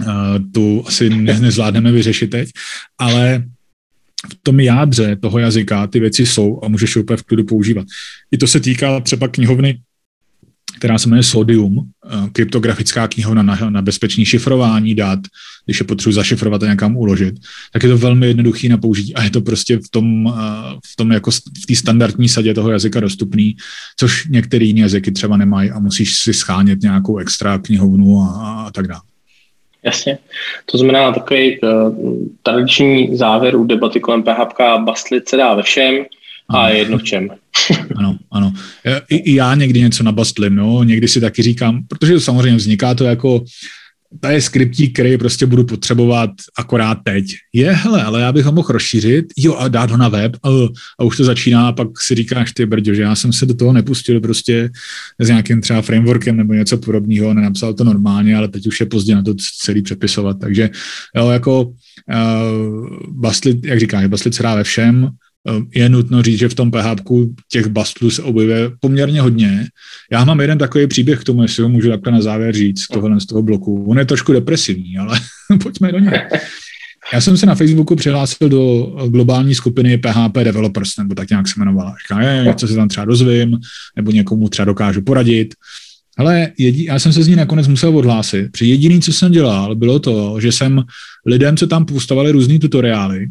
Speaker 3: Uh, tu asi ne, nezvládneme vyřešit teď, ale v tom jádře toho jazyka ty věci jsou a můžeš je úplně v klidu používat. I to se týká třeba knihovny která se jmenuje Sodium, eh, kryptografická knihovna na, na bezpečné šifrování dat, když je potřebuji zašifrovat a někam uložit, tak je to velmi jednoduchý na použití a je to prostě v tom, eh, v tom jako v té standardní sadě toho jazyka dostupný, což některé jiné jazyky třeba nemají a musíš si schánět nějakou extra knihovnu a, a tak dále.
Speaker 2: Jasně. To znamená takový uh, tradiční závěr u debaty kolem PHP bastlit se dá ve všem a je jedno v čem.
Speaker 3: Ano, ano. I, I já někdy něco nabastlím, no, někdy si taky říkám, protože samozřejmě vzniká to jako to je skriptík, který prostě budu potřebovat akorát teď. Je, hele, ale já bych ho mohl rozšířit, jo, a dát ho na web a, a už to začíná a pak si říkáš, ty brďo, že já jsem se do toho nepustil prostě s nějakým třeba frameworkem nebo něco podobného, nenapsal to normálně, ale teď už je pozdě na to celý přepisovat, takže jo, jako uh, bastlit, jak říkáš, bastlit se dá ve všem, je nutno říct, že v tom PHP těch bastlů se objevuje poměrně hodně. Já mám jeden takový příběh k tomu, jestli ho můžu takhle na závěr říct, tohle z toho bloku. On je trošku depresivní, ale <laughs> pojďme do něj. Já jsem se na Facebooku přihlásil do globální skupiny PHP Developers, nebo tak nějak se jmenovala. Říkám, je, něco se tam třeba dozvím, nebo někomu třeba dokážu poradit. Ale já jsem se z ní nakonec musel odhlásit. Při jediný, co jsem dělal, bylo to, že jsem lidem, co tam postavali různý tutoriály,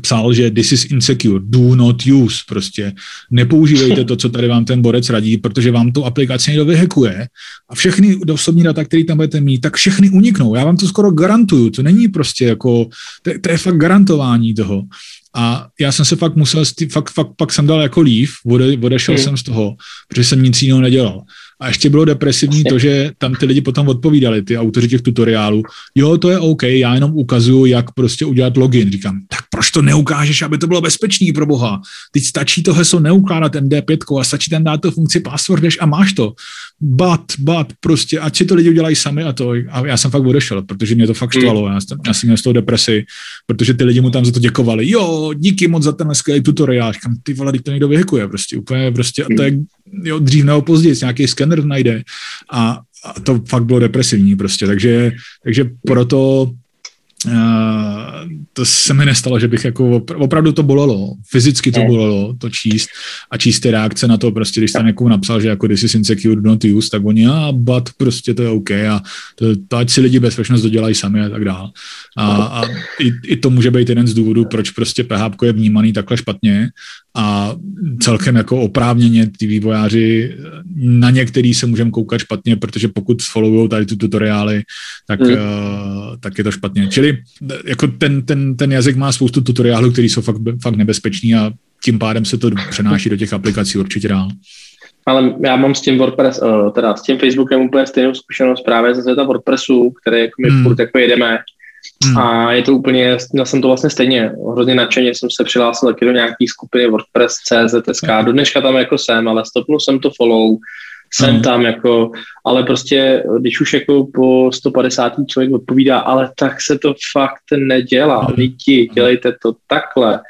Speaker 3: psal, že this is insecure, do not use, prostě nepoužívejte to, co tady vám ten borec radí, protože vám to aplikace někdo vyhekuje a všechny osobní data, které tam budete mít, tak všechny uniknou. Já vám to skoro garantuju, to není prostě jako, to, to je fakt garantování toho. A já jsem se fakt musel, fakt, fakt pak jsem dal jako lív, ode, odešel mm. jsem z toho, protože jsem nic jiného nedělal. A ještě bylo depresivní to, že tam ty lidi potom odpovídali, ty autoři těch tutoriálů, jo, to je OK, já jenom ukazuju, jak prostě udělat login. Říkám, tak proč to neukážeš, aby to bylo bezpečný pro boha? Teď stačí to heslo neukládat MD5 a stačí tam dát to funkci password a máš to. But, but, prostě, ať si to lidi udělají sami a to. A já jsem fakt odešel, protože mě to fakt hmm. štvalo. Já jsem, já jsem měl z toho depresi, protože ty lidi mu tam za to děkovali. Jo, díky moc za ten skvělý tutoriál. Říkám, ty vole, to někdo vyhekuje, prostě úplně, prostě, a to je, jo, dřív nebo později, nějaký skener najde a, a to fakt bylo depresivní prostě, takže, takže proto Uh, to se mi nestalo, že bych jako opravdu to bolelo, fyzicky to bolelo, to číst a číst ty reakce na to, prostě když tam někomu napsal, že jako this is insecure, not use, tak oni, a ah, but prostě to je OK a to, to ať si lidi bezpečnost dodělají sami a tak dále. A, a i, i, to může být jeden z důvodů, proč prostě PHP je vnímaný takhle špatně a celkem jako oprávněně ty vývojáři na některý se můžeme koukat špatně, protože pokud followují tady ty tutoriály, tak, mm. uh, tak je to špatně. Čili jako ten, ten, ten jazyk má spoustu tutoriálů, které jsou fakt, fakt nebezpečný a tím pádem se to přenáší do těch aplikací určitě dál.
Speaker 2: Ale já mám s tím WordPress, teda s tím Facebookem úplně stejnou zkušenost právě ze světa WordPressu, který jako my hmm. furt jako jedeme. Hmm. A je to úplně, já jsem to vlastně stejně, hrozně nadšeně jsem se přihlásil taky do nějaký skupiny WordPress, CZ, SK, do dneška tam jako jsem, ale stopnul jsem to follow, jsem hmm. tam jako, ale prostě, když už jako po 150. člověk odpovídá, ale tak se to fakt nedělá, hmm. lidi, dělejte to takhle.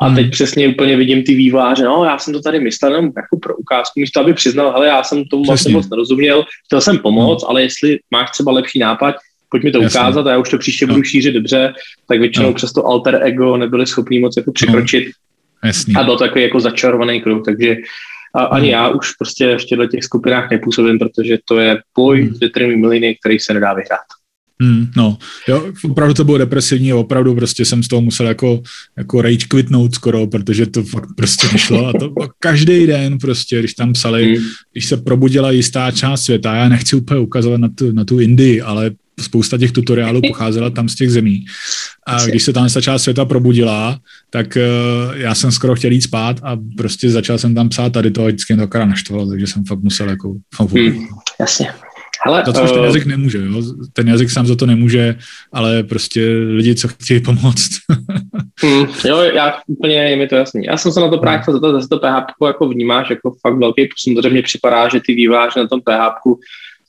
Speaker 2: A teď hmm. přesně úplně vidím ty výváře, no já jsem to tady myslel jenom jako pro ukázku, místo aby přiznal, hele já jsem tomu vlastně moc nerozuměl, chtěl jsem pomoct, hmm. ale jestli máš třeba lepší nápad, pojď mi to Jasně. ukázat a já už to příště no. budu šířit dobře, tak většinou no. přes to alter ego nebyli schopní moc jako překročit. No. Jasně. A byl to takový jako začarovaný kruh, takže a ani hmm. já už prostě v těchto těch skupinách nepůsobím, protože to je boj hmm. s větrnými miliny, který se nedá vyhrát.
Speaker 3: Hmm, no, jo, opravdu to bylo depresivní a opravdu prostě jsem z toho musel jako, jako rage quitnout skoro, protože to fakt prostě nešlo a to každý den prostě, když tam psali, hmm. když se probudila jistá část světa, já nechci úplně ukazovat na tu, na tu Indii, ale spousta těch tutoriálů pocházela tam z těch zemí. A když se tam ta část světa probudila, tak uh, já jsem skoro chtěl jít spát a prostě začal jsem tam psát tady to a vždycky mě to akorát naštvalo, takže jsem fakt musel jako... Hmm,
Speaker 2: jasně.
Speaker 3: Hele, to, což ten eh, jazyk nemůže, jo? ten jazyk sám za to nemůže, ale prostě lidi, co chtějí pomoct. <laughs>
Speaker 2: mm, jo, já úplně, je mi to jasný. Já jsem se na to právě chtěl zeptat, zase to PHP jako vnímáš jako fakt velký posun, protože mně připadá, že ty výváři na tom PHP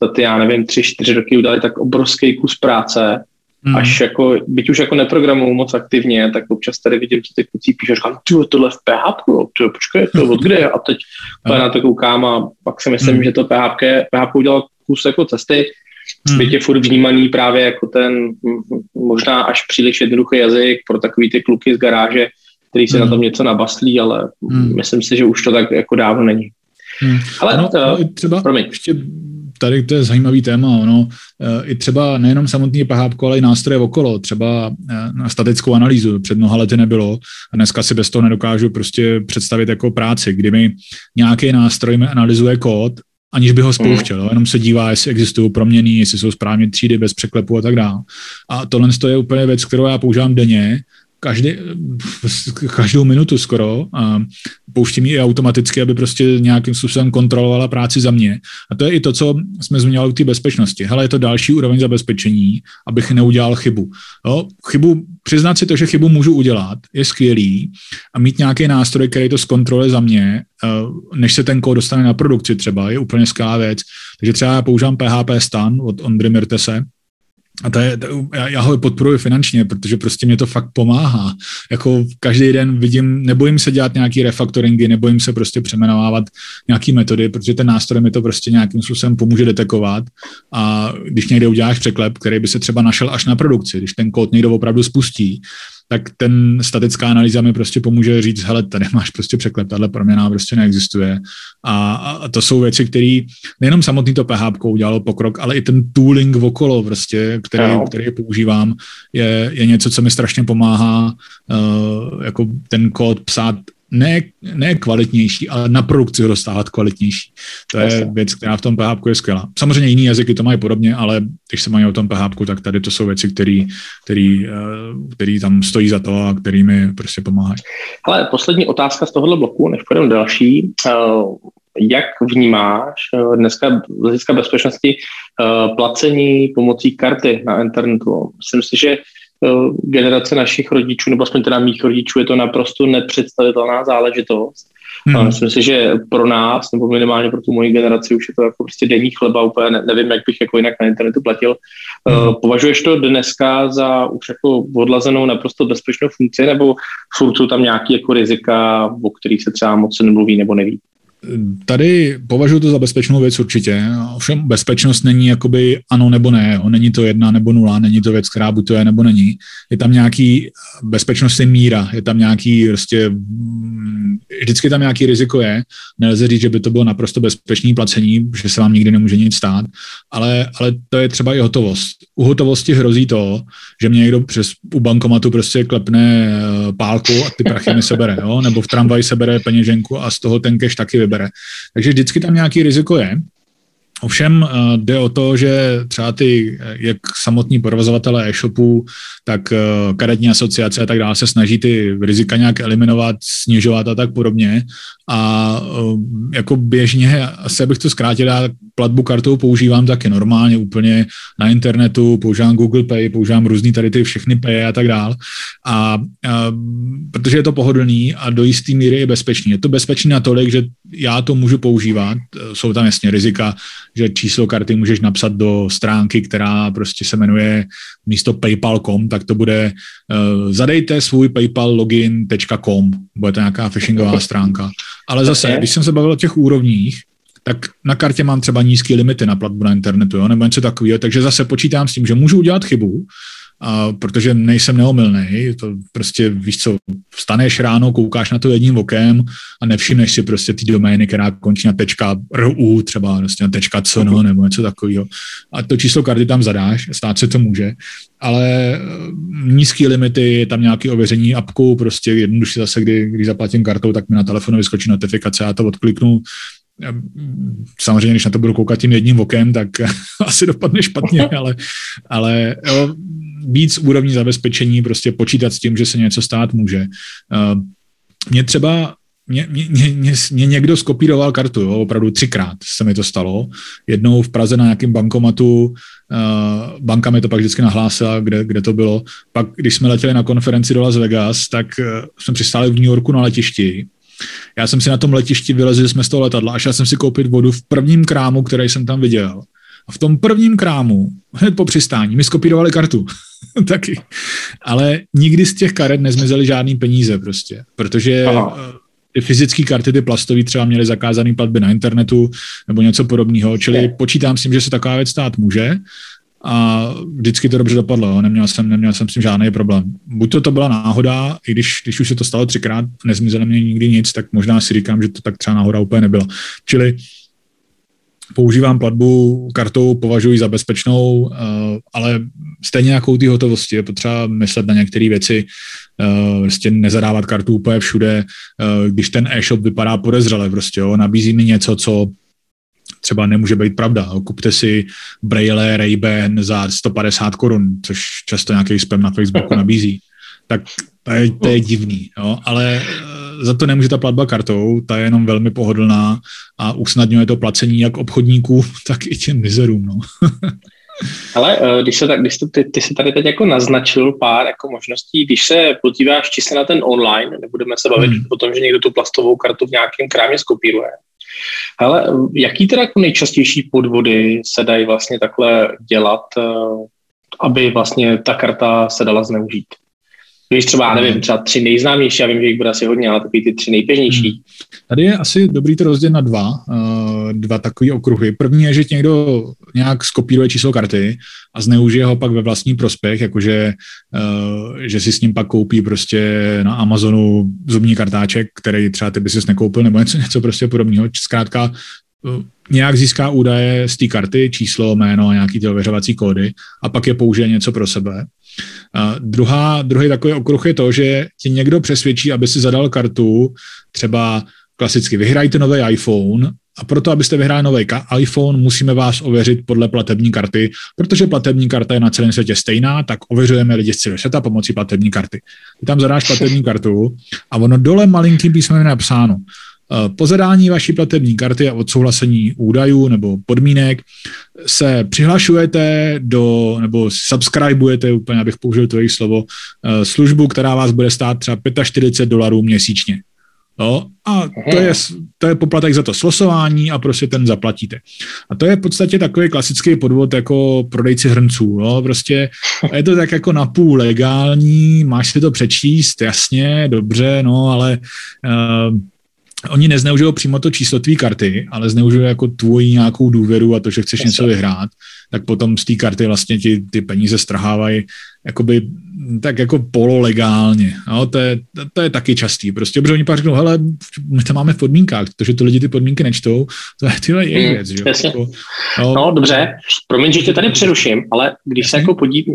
Speaker 2: za ty, já nevím, tři, čtyři roky udali tak obrovský kus práce, Hmm. Až jako, byť už jako neprogramuju moc aktivně, tak občas tady vidím, co ty kluci píšou, říkám, ty tohle v PHP, ty, počkej, to od kde? A teď <laughs> hmm. na to koukám a pak si myslím, hmm. že to PHP, PHP udělal kus jako cesty, hmm. byť je furt vnímaný právě jako ten možná až příliš jednoduchý jazyk pro takový ty kluky z garáže, který si hmm. na tom něco nabaslí, ale hmm. myslím si, že už to tak jako dávno není.
Speaker 3: Hmm. Ale ano, to, no, třeba promiň. ještě tady to je zajímavý téma, ono, eh, i třeba nejenom samotný PHP, ale i nástroje okolo, třeba eh, na statickou analýzu před mnoha lety nebylo a dneska si bez toho nedokážu prostě představit jako práci, kdy mi nějaký nástroj mi analyzuje kód aniž by ho spouštěl, mm. jenom se dívá, jestli existují proměny, jestli jsou správně třídy bez překlepu a tak dále. A tohle je úplně věc, kterou já používám denně, každý, každou minutu skoro a pouštím ji automaticky, aby prostě nějakým způsobem kontrolovala práci za mě. A to je i to, co jsme zmiňovali u té bezpečnosti. Hele, je to další úroveň zabezpečení, abych neudělal chybu. Jo, chybu, přiznat si to, že chybu můžu udělat, je skvělý a mít nějaký nástroj, který to zkontroluje za mě, eh, než se ten kód dostane na produkci třeba, je úplně skvělá věc. Takže třeba já používám PHP Stan od Ondry Mirtese, a to je, to, já, ho podporuji finančně, protože prostě mě to fakt pomáhá. Jako každý den vidím, nebojím se dělat nějaký refaktoringy, nebojím se prostě přeměnovávat nějaký metody, protože ten nástroj mi to prostě nějakým způsobem pomůže detekovat. A když někde uděláš překlep, který by se třeba našel až na produkci, když ten kód někdo opravdu spustí, tak ten statická analýza mi prostě pomůže říct, hele, tady máš prostě překlep, tahle proměna prostě neexistuje. A, a to jsou věci, které nejenom samotný to PHP udělalo pokrok, ale i ten tooling okolo, prostě, který, no. který používám, je, je něco, co mi strašně pomáhá uh, jako ten kód psát ne, ne kvalitnější, ale na produkci ho dostávat kvalitnější. To je Jasně. věc, která v tom PHP je skvělá. Samozřejmě jiný jazyky to mají podobně, ale když se mají o tom PHP, tak tady to jsou věci, které který, eh, který tam stojí za to a který mi prostě pomáhají.
Speaker 2: Ale poslední otázka z tohohle bloku, než půjdeme další. Eh, jak vnímáš eh, dneska z hlediska bezpečnosti placení pomocí karty na internetu? Myslím si, že generace našich rodičů, nebo aspoň teda mých rodičů, je to naprosto nepředstavitelná záležitost. Hmm. A myslím si, že pro nás, nebo minimálně pro tu moji generaci, už je to jako prostě denní chleba, úplně ne, nevím, jak bych jako jinak na internetu platil. Eh, hmm. Uh, považuješ to dneska za už jako odlazenou naprosto bezpečnou funkci, nebo jsou tam nějaké jako rizika, o kterých se třeba moc nemluví nebo neví?
Speaker 3: Tady považuji to za bezpečnou věc určitě. Ovšem bezpečnost není jakoby ano nebo ne. Jo. Není to jedna nebo nula, není to věc, která buď to je nebo není. Je tam nějaký bezpečnost je míra, je tam nějaký prostě, vždycky tam nějaký riziko je. Nelze říct, že by to bylo naprosto bezpečné placení, že se vám nikdy nemůže nic stát, ale, ale to je třeba i hotovost. U hotovosti hrozí to, že mě někdo přes u bankomatu prostě klepne eh, pálku a ty prachy mi sebere, jo? nebo v tramvaji sebere peněženku a z toho ten cash taky vybere. Takže vždycky tam nějaký riziko je. Ovšem eh, jde o to, že třeba ty, eh, jak samotní provozovatelé e-shopů, tak eh, karetní asociace a tak dále se snaží ty rizika nějak eliminovat, snižovat a tak podobně. A jako běžně, asi bych to zkrátil, já platbu kartou používám taky normálně úplně na internetu, používám Google Pay, používám různý tady ty všechny Pay a tak dále. A, a protože je to pohodlný a do jistý míry je bezpečný. Je to bezpečný natolik, že já to můžu používat. Jsou tam jasně rizika, že číslo karty můžeš napsat do stránky, která prostě se jmenuje místo paypal.com, tak to bude uh, zadejte svůj paypal login.com, bude to nějaká phishingová <laughs> stránka. Ale zase, když jsem se bavil o těch úrovních, tak na kartě mám třeba nízké limity na platbu na internetu, jo, nebo něco takového, takže zase počítám s tím, že můžu udělat chybu, a protože nejsem neomylný, to prostě víš co, vstaneš ráno, koukáš na to jedním okem a nevšimneš si prostě ty domény, která končí na tečka .ru, třeba prostě na tečka .cn nebo něco takového. A to číslo karty tam zadáš, stát se to může, ale eh, nízký limity, je tam nějaké ověření apku, prostě jednoduše zase, kdy, když zaplatím kartou, tak mi na telefonu vyskočí notifikace, já to odkliknu, samozřejmě, když na to budu koukat tím jedním okem, tak <laughs> asi dopadne špatně, <laughs> ale, ale jo, víc úrovní zabezpečení, prostě počítat s tím, že se něco stát může. Mně třeba mě, mě, mě, mě někdo skopíroval kartu, jo, opravdu třikrát se mi to stalo. Jednou v Praze na nějakém bankomatu, uh, banka mi to pak vždycky nahlásila, kde, kde to bylo. Pak, když jsme letěli na konferenci do Las Vegas, tak uh, jsme přistáli v New Yorku na letišti. Já jsem si na tom letišti vylezl, jsme z toho letadla a šel jsem si koupit vodu v prvním krámu, který jsem tam viděl. A v tom prvním krámu, hned po přistání, mi skopírovali kartu. <laughs> Taky. Ale nikdy z těch karet nezmizely žádný peníze prostě, protože Aha. Eh, ty fyzické karty, ty plastové třeba měly zakázané platby na internetu nebo něco podobného, čili počítám s tím, že se taková věc stát může a vždycky to dobře dopadlo, neměl jsem, neměl jsem s tím žádný problém. Buď to to byla náhoda, i když, když už se to stalo třikrát, nezmizelo mě nikdy nic, tak možná si říkám, že to tak třeba náhoda úplně nebylo. Čili používám platbu kartou, považuji za bezpečnou, uh, ale stejně jako ty hotovosti je potřeba myslet na některé věci, uh, prostě nezadávat kartu úplně všude, uh, když ten e-shop vypadá podezřele, prostě, jo, nabízí mi něco, co třeba nemůže být pravda. Kupte si Braille Ray-Ban za 150 korun, což často nějaký spam na Facebooku nabízí. <laughs> Tak to je, to je divný, jo? ale za to nemůže ta platba kartou, ta je jenom velmi pohodlná a usnadňuje to placení jak obchodníků, <laughs> tak i těm mizerům. No. <laughs>
Speaker 2: Ale eh, když se tak, když to, ty, ty jsi tady teď jako naznačil pár jako možností, když se podíváš čistě na ten online, nebudeme se bavit hmm. o tom, že někdo tu plastovou kartu v nějakém krámě skopíruje. Ale jaký teda jako nejčastější podvody se dají vlastně takhle dělat, eh, aby vlastně ta karta se dala zneužít? Víš třeba, nevím, třeba tři nejznámější, já vím, že jich bude asi hodně, ale takový ty tři nejběžnější. Hmm.
Speaker 3: Tady je asi dobrý to rozdělit na dva, uh, dva takové okruhy. První je, že někdo nějak skopíruje číslo karty a zneužije ho pak ve vlastní prospěch, jakože uh, že si s ním pak koupí prostě na Amazonu zubní kartáček, který třeba ty by si nekoupil, nebo něco, něco prostě podobného. Zkrátka uh, nějak získá údaje z té karty, číslo, jméno a nějaký ty ověřovací kódy a pak je použije něco pro sebe. A druhá, druhý takový okruh je to, že ti někdo přesvědčí, aby si zadal kartu, třeba klasicky vyhrajte nový iPhone a proto, abyste vyhráli nový iPhone, musíme vás ověřit podle platební karty, protože platební karta je na celém světě stejná, tak ověřujeme lidi z celého světa pomocí platební karty. Ty tam zadáš platební kartu a ono dole malinkým písmem je napsáno, po zadání vaší platební karty a odsouhlasení údajů nebo podmínek se přihlašujete do, nebo subscribujete, úplně abych použil tvoje slovo, eh, službu, která vás bude stát třeba 45 dolarů měsíčně. No, a to je, to je poplatek za to slosování a prostě ten zaplatíte. A to je v podstatě takový klasický podvod jako prodejci hrnců. No, prostě je to tak jako napůl legální, máš si to přečíst, jasně, dobře, no, ale uh, oni nezneužijou přímo to číslo tvý karty, ale zneužijou jako tvoji nějakou důvěru a to, že chceš něco vyhrát, tak potom z té karty vlastně ti ty peníze strhávají jakoby tak jako pololegálně. No, to, je, to, to je taky častý. Prostě, protože oni pak řeknou, hele, my to máme v podmínkách, protože to lidi ty podmínky nečtou, <laughs> to je tyhle je hmm, věc. Že? Jako,
Speaker 2: no, no, dobře, promiň, že tě tady přeruším, ale když se jako podí,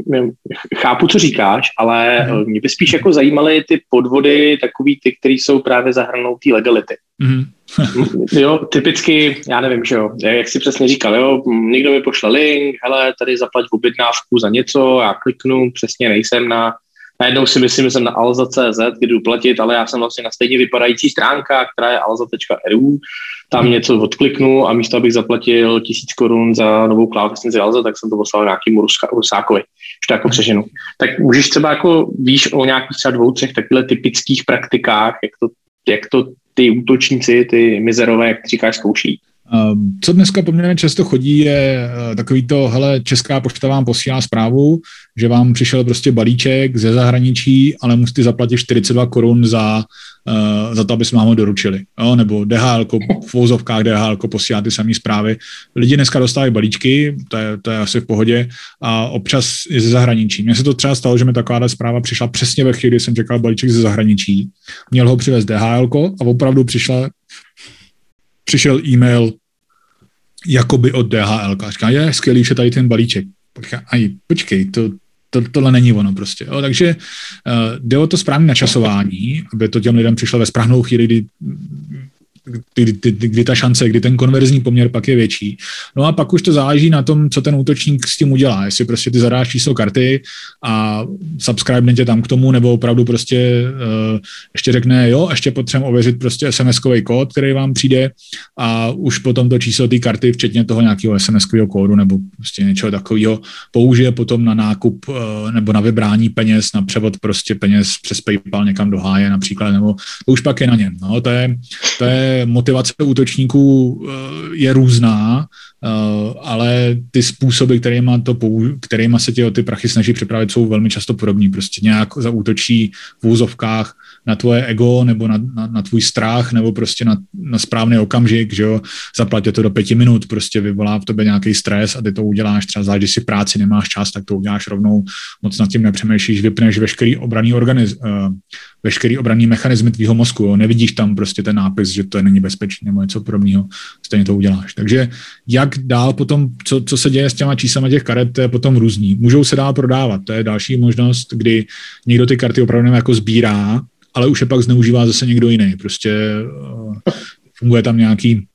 Speaker 2: chápu, co říkáš, ale hmm. mě by spíš jako zajímaly ty podvody, takový ty, které jsou právě za hranou té legality. Hmm. <laughs> jo, typicky, já nevím, že jo, jak si přesně říkal, jo, někdo mi pošle link, hele, tady zaplať objednávku za něco, já kliknu, přesně nejsem na, najednou si myslím, že jsem na alza.cz, kdy jdu platit, ale já jsem vlastně na stejně vypadající stránka, která je alza.ru, tam hmm. něco odkliknu a místo, abych zaplatil tisíc korun za novou klávesnici Alza, tak jsem to poslal nějakým Ruska, Rusákovi, že to jako přeženu. Tak můžeš třeba jako, víš o nějakých třeba dvou, třech typických praktikách, jak to, jak to ty útočníci, ty mizerové, jak říkáš, zkouší.
Speaker 3: Ehm, co dneska poměrně často chodí, je eh, takový to, hele, Česká pošta vám posílá zprávu, že vám přišel prostě balíček ze zahraničí, ale musíte zaplatit 42 korun za, uh, za to, aby jsme vám ho doručili. Jo? Nebo DHL, v vouzovkách DHL posílá ty samé zprávy. Lidi dneska dostávají balíčky, to je, to je asi v pohodě, a občas i ze zahraničí. Mně se to třeba stalo, že mi taková zpráva přišla přesně ve chvíli, kdy jsem čekal balíček ze zahraničí. Měl ho přivez DHL a opravdu přišla přišel e-mail jakoby od DHL. Říká, je skvělý, že tady ten balíček. Počkej, aj, počkej to, to, tohle není ono prostě. Jo. Takže uh, jde o to správné načasování, aby to těm lidem přišlo ve správnou chvíli, kdy kdy, kdy, kdy ta šance, kdy ten konverzní poměr pak je větší. No a pak už to záleží na tom, co ten útočník s tím udělá. Jestli prostě ty zadáš číslo karty a subscribe tě tam k tomu, nebo opravdu prostě uh, ještě řekne, jo, ještě potřebujeme ověřit prostě SMS-kový kód, který vám přijde a už potom to číslo té karty, včetně toho nějakého SMS-kového kódu nebo prostě něčeho takového, použije potom na nákup uh, nebo na vybrání peněz, na převod prostě peněz přes PayPal někam do háje například, nebo to už pak je na něm. No, to je, to je motivace útočníků eh, je různá, eh, ale ty způsoby, kterýma, to, kterýma se tě o ty prachy snaží připravit, jsou velmi často podobní. Prostě nějak zaútočí v úzovkách na tvoje ego nebo na, na, na tvůj strach nebo prostě na, na správný okamžik, že jo, zaplatě to do pěti minut, prostě vyvolá v tobě nějaký stres a ty to uděláš. Třeba zvlášť, když si práci nemáš čas, tak to uděláš rovnou, moc nad tím nepřemýšlíš, vypneš veškerý obraný organiz, uh, veškerý obranný mechanizmy tvýho mozku, jo. nevidíš tam prostě ten nápis, že to není bezpečný nebo něco podobného, stejně to uděláš. Takže jak dál potom, co, co se děje s těma číslama těch karet, to je potom různý. Můžou se dál prodávat, to je další možnost, kdy někdo ty karty opravdu jako sbírá, ale už je pak zneužívá zase někdo jiný. Prostě uh, funguje tam nějaký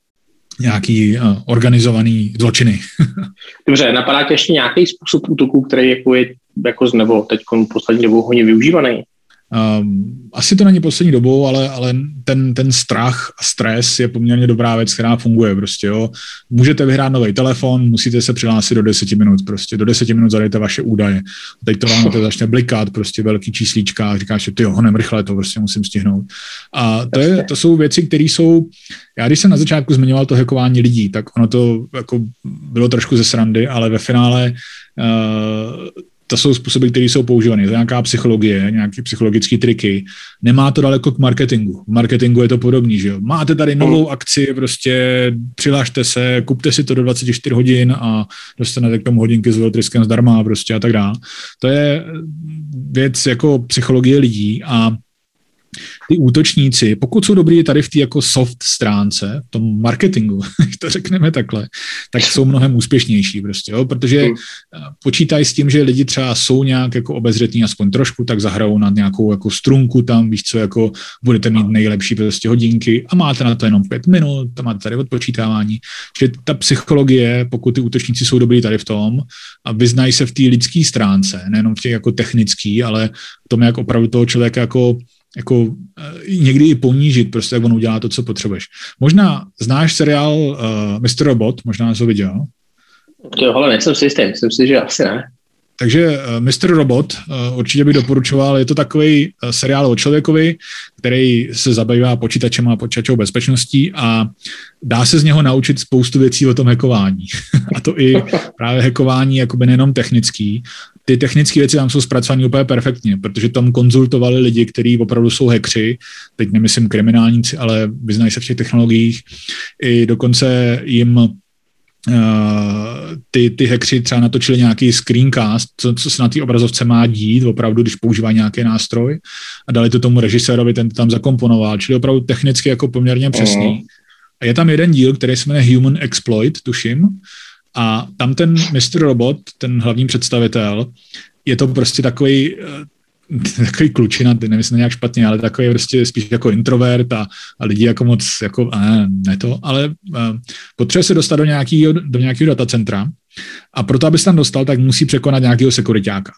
Speaker 3: nějaký uh, organizovaný zločiny. <laughs>
Speaker 2: Dobře, napadá tě ještě nějaký způsob útoku, který jako je jako z nebo teď poslední dobou hodně využívaný?
Speaker 3: Um, asi to není poslední dobou, ale, ale ten, ten strach a stres je poměrně dobrá věc, která funguje prostě, jo. Můžete vyhrát nový telefon, musíte se přihlásit do 10 minut, prostě do 10 minut zadejte vaše údaje. Teď to vám to začne blikat, prostě velký číslíčka, a říkáš, že ty honem rychle, to prostě musím stihnout. A to, je, to jsou věci, které jsou, já když jsem na začátku zmiňoval to hackování lidí, tak ono to jako bylo trošku ze srandy, ale ve finále uh, to jsou způsoby, které jsou používané. To je nějaká psychologie, nějaké psychologické triky. Nemá to daleko k marketingu. V marketingu je to podobný, že jo. Máte tady novou akci, prostě přihlašte se, kupte si to do 24 hodin a dostanete k tomu hodinky s veltryskem zdarma prostě a tak dále. To je věc jako psychologie lidí a ty útočníci, pokud jsou dobrý tady v té jako soft stránce, v tom marketingu, <laughs> to řekneme takhle, tak jsou mnohem úspěšnější prostě, jo? protože hmm. eh, počítají s tím, že lidi třeba jsou nějak jako obezřetní aspoň trošku, tak zahrajou na nějakou jako strunku tam, víš co, jako budete mít nejlepší prostě hodinky a máte na to jenom pět minut, a máte tady odpočítávání. Že ta psychologie, pokud ty útočníci jsou dobrý tady v tom a vyznají se v té lidské stránce, nejenom v těch jako technický, ale v tom, jak opravdu toho člověka jako jako eh, někdy i ponížit, prostě jak on udělá to, co potřebuješ. Možná znáš seriál uh, eh, Mr. Robot, možná jsi ho viděl?
Speaker 2: Jo, ale nejsem si jistý, myslím si, že asi ne.
Speaker 3: Takže eh, Mr. Robot uh, určitě bych doporučoval, je to takový uh, seriál o člověkovi, který se zabývá počítačem a počítačovou bezpečností a dá se z něho naučit spoustu věcí o tom hackování. <laughs> a to i právě hackování jakoby nejenom technický, ty technické věci tam jsou zpracované úplně perfektně, protože tam konzultovali lidi, kteří opravdu jsou hekři, teď nemyslím kriminálníci, ale vyznají se v těch technologiích. I dokonce jim ty, ty hackři třeba natočili nějaký screencast, co, co se na té obrazovce má dít, opravdu, když používá nějaký nástroj a dali to tomu režisérovi, ten to tam zakomponoval, čili opravdu technicky jako poměrně přesný. Uh-huh. A je tam jeden díl, který se jmenuje Human Exploit, tuším, a tam ten Mr. Robot, ten hlavní představitel, je to prostě takový takový klučina, nemyslím nějak špatně, ale takový prostě spíš jako introvert a, a lidi jako moc, jako, ne, ne to, ale uh, potřebuje se dostat do nějakého, do nějakého datacentra a proto, aby se tam dostal, tak musí překonat nějakého sekuritáka.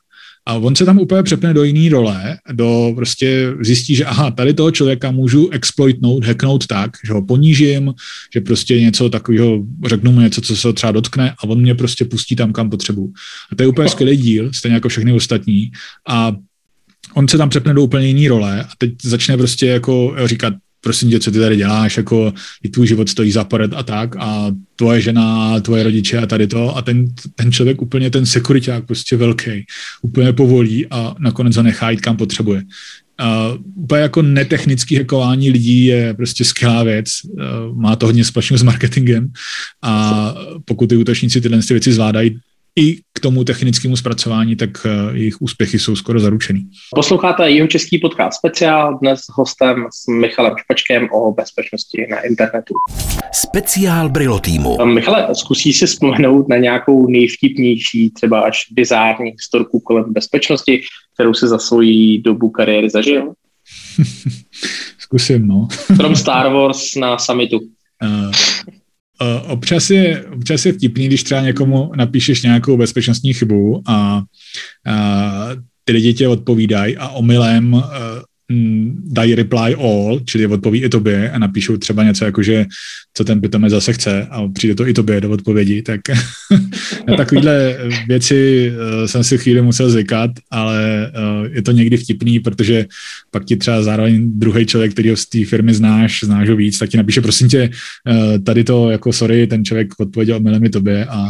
Speaker 3: A on se tam úplně přepne do jiné role, do prostě zjistí, že aha, tady toho člověka můžu exploitnout, hacknout tak, že ho ponížím, že prostě něco takového, řeknu mu něco, co se třeba dotkne a on mě prostě pustí tam, kam potřebuji. A to je úplně skvělý díl, stejně jako všechny ostatní. A on se tam přepne do úplně jiný role a teď začne prostě jako říkat, prosím tě, co ty tady děláš, jako i tvůj život stojí za pored a tak a tvoje žena, tvoje rodiče a tady to. A ten, ten člověk úplně, ten sekuriták prostě velký, úplně povolí a nakonec ho nechá jít kam potřebuje. Uh, úplně jako netechnický hackování lidí je prostě skvělá věc, má to hodně společného s marketingem. A pokud ty útočníci tyhle věci zvládají, i k tomu technickému zpracování, tak eh, jejich úspěchy jsou skoro zaručený.
Speaker 2: Posloucháte jeho český podcast speciál dnes s hostem s Michalem Špačkem o bezpečnosti na internetu.
Speaker 1: Speciál Brilo týmu.
Speaker 2: Eh, Michale, zkusí si vzpomenout na nějakou nejvtipnější, třeba až bizární historku kolem bezpečnosti, kterou si za svoji dobu kariéry zažil? <laughs>
Speaker 3: Zkusím, no.
Speaker 2: Krom Star Wars na summitu.
Speaker 3: Občas je, občas je vtipný, když třeba někomu napíšeš nějakou bezpečnostní chybu a, a ty lidi tě odpovídají a omylem Mm, dají reply all, čili odpoví i tobě a napíšou třeba něco jako, že co ten pitomec zase chce a přijde to i tobě do odpovědi, tak <laughs> na takovéhle věci uh, jsem si chvíli musel zvykat, ale uh, je to někdy vtipný, protože pak ti třeba zároveň druhý člověk, který z té firmy znáš, znáš ho víc, tak ti napíše, prosím tě, uh, tady to jako sorry, ten člověk odpověděl milemi tobě. A,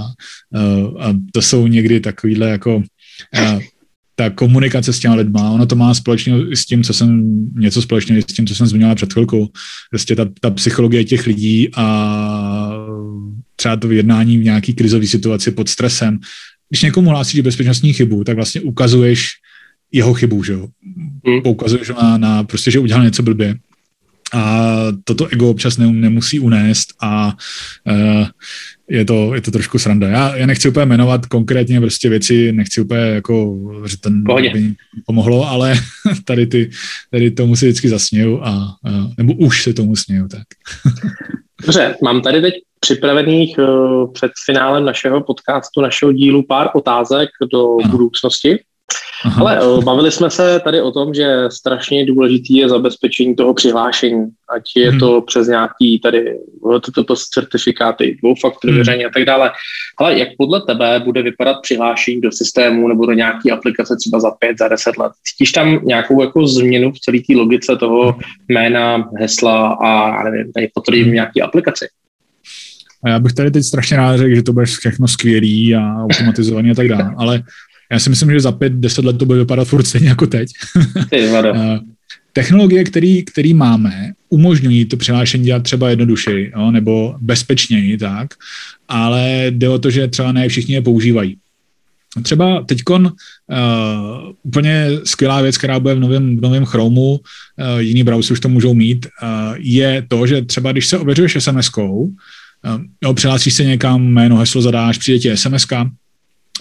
Speaker 3: a to jsou někdy takovýhle jako ta komunikace s těma lidma, ono to má společně s tím, co jsem, něco společného s tím, co jsem zmiňoval před chvilkou. Prostě ta, ta psychologie těch lidí a třeba to jednání v nějaký krizové situaci pod stresem. Když někomu hlásíš bezpečnostní chybu, tak vlastně ukazuješ jeho chybu, že jo. Hmm. Poukazuješ na, na prostě, že udělal něco blbě a toto ego občas ne, nemusí unést a uh, je to, je to trošku sranda. Já, já nechci úplně jmenovat konkrétně prostě věci, nechci úplně jako, že ten by pomohlo, ale <laughs> tady, ty, tady tomu si vždycky zasněju a, a nebo už se tomu sněju, tak. <laughs>
Speaker 2: Dobře, mám tady teď připravených uh, před finálem našeho podcastu, našeho dílu pár otázek do ano. budoucnosti. Aha. Ale eh, bavili jsme se tady o tom, že strašně důležitý je zabezpečení toho přihlášení, ať je hmm. to přes nějaký tady toto to certifikáty, dvoufaktorové hmm. a tak dále. Ale jak podle tebe bude vypadat přihlášení do systému nebo do nějaké aplikace třeba za pět, za deset let? Cítíš tam nějakou jako změnu v celé té logice toho jména, hesla a nevím, tady potvrdím hmm. nějaký aplikaci?
Speaker 3: A já bych tady teď strašně rád řekl, že to bude všechno skvělý a automatizovaný a tak dále, ale já si myslím, že za pět, deset let to bude vypadat furt stejně jako teď. <laughs> Eh, technologie, který, který máme, umožňují to přihlášení dělat třeba jednodušeji jo, nebo bezpečněji, tak, ale jde o to, že třeba ne všichni je používají. Třeba teď uh, úplně skvělá věc, která bude v novém, v novém Chromu, uh, jiný browser už to můžou mít, uh, je to, že třeba když se ověřuješ SMS-kou, uh, přihlásíš se někam, jméno, heslo zadáš, přijde ti SMS,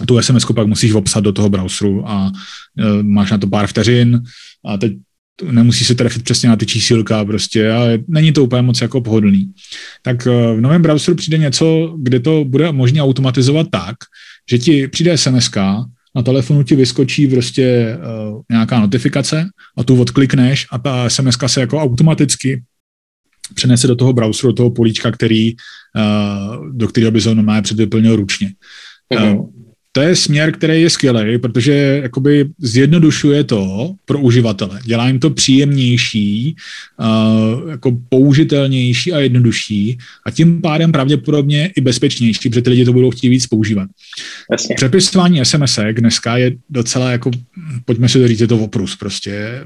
Speaker 3: tu SMS pak musíš obsat do toho browseru a e, máš na to pár vteřin a teď nemusí se trefit přesně na ty čísilka prostě a není to úplně moc jako pohodlný. Tak e, v novém browseru přijde něco, kde to bude možné automatizovat tak, že ti přijde SMS na telefonu ti vyskočí prostě uh, nějaká notifikace a tu odklikneš a ta SMS se jako automaticky přenese do toho browseru, do toho políčka, který, uh, do kterého by se normálně předvyplnil ručně. Mm-hmm. Uh, to je směr, který je skvělý, protože jakoby zjednodušuje to pro uživatele. Dělá jim to příjemnější, uh, jako použitelnější a jednodušší a tím pádem pravděpodobně i bezpečnější, protože ty lidi to budou chtít víc používat. Jasně. Přepisování SMS dneska je docela jako, pojďme si to říct, je to oprus prostě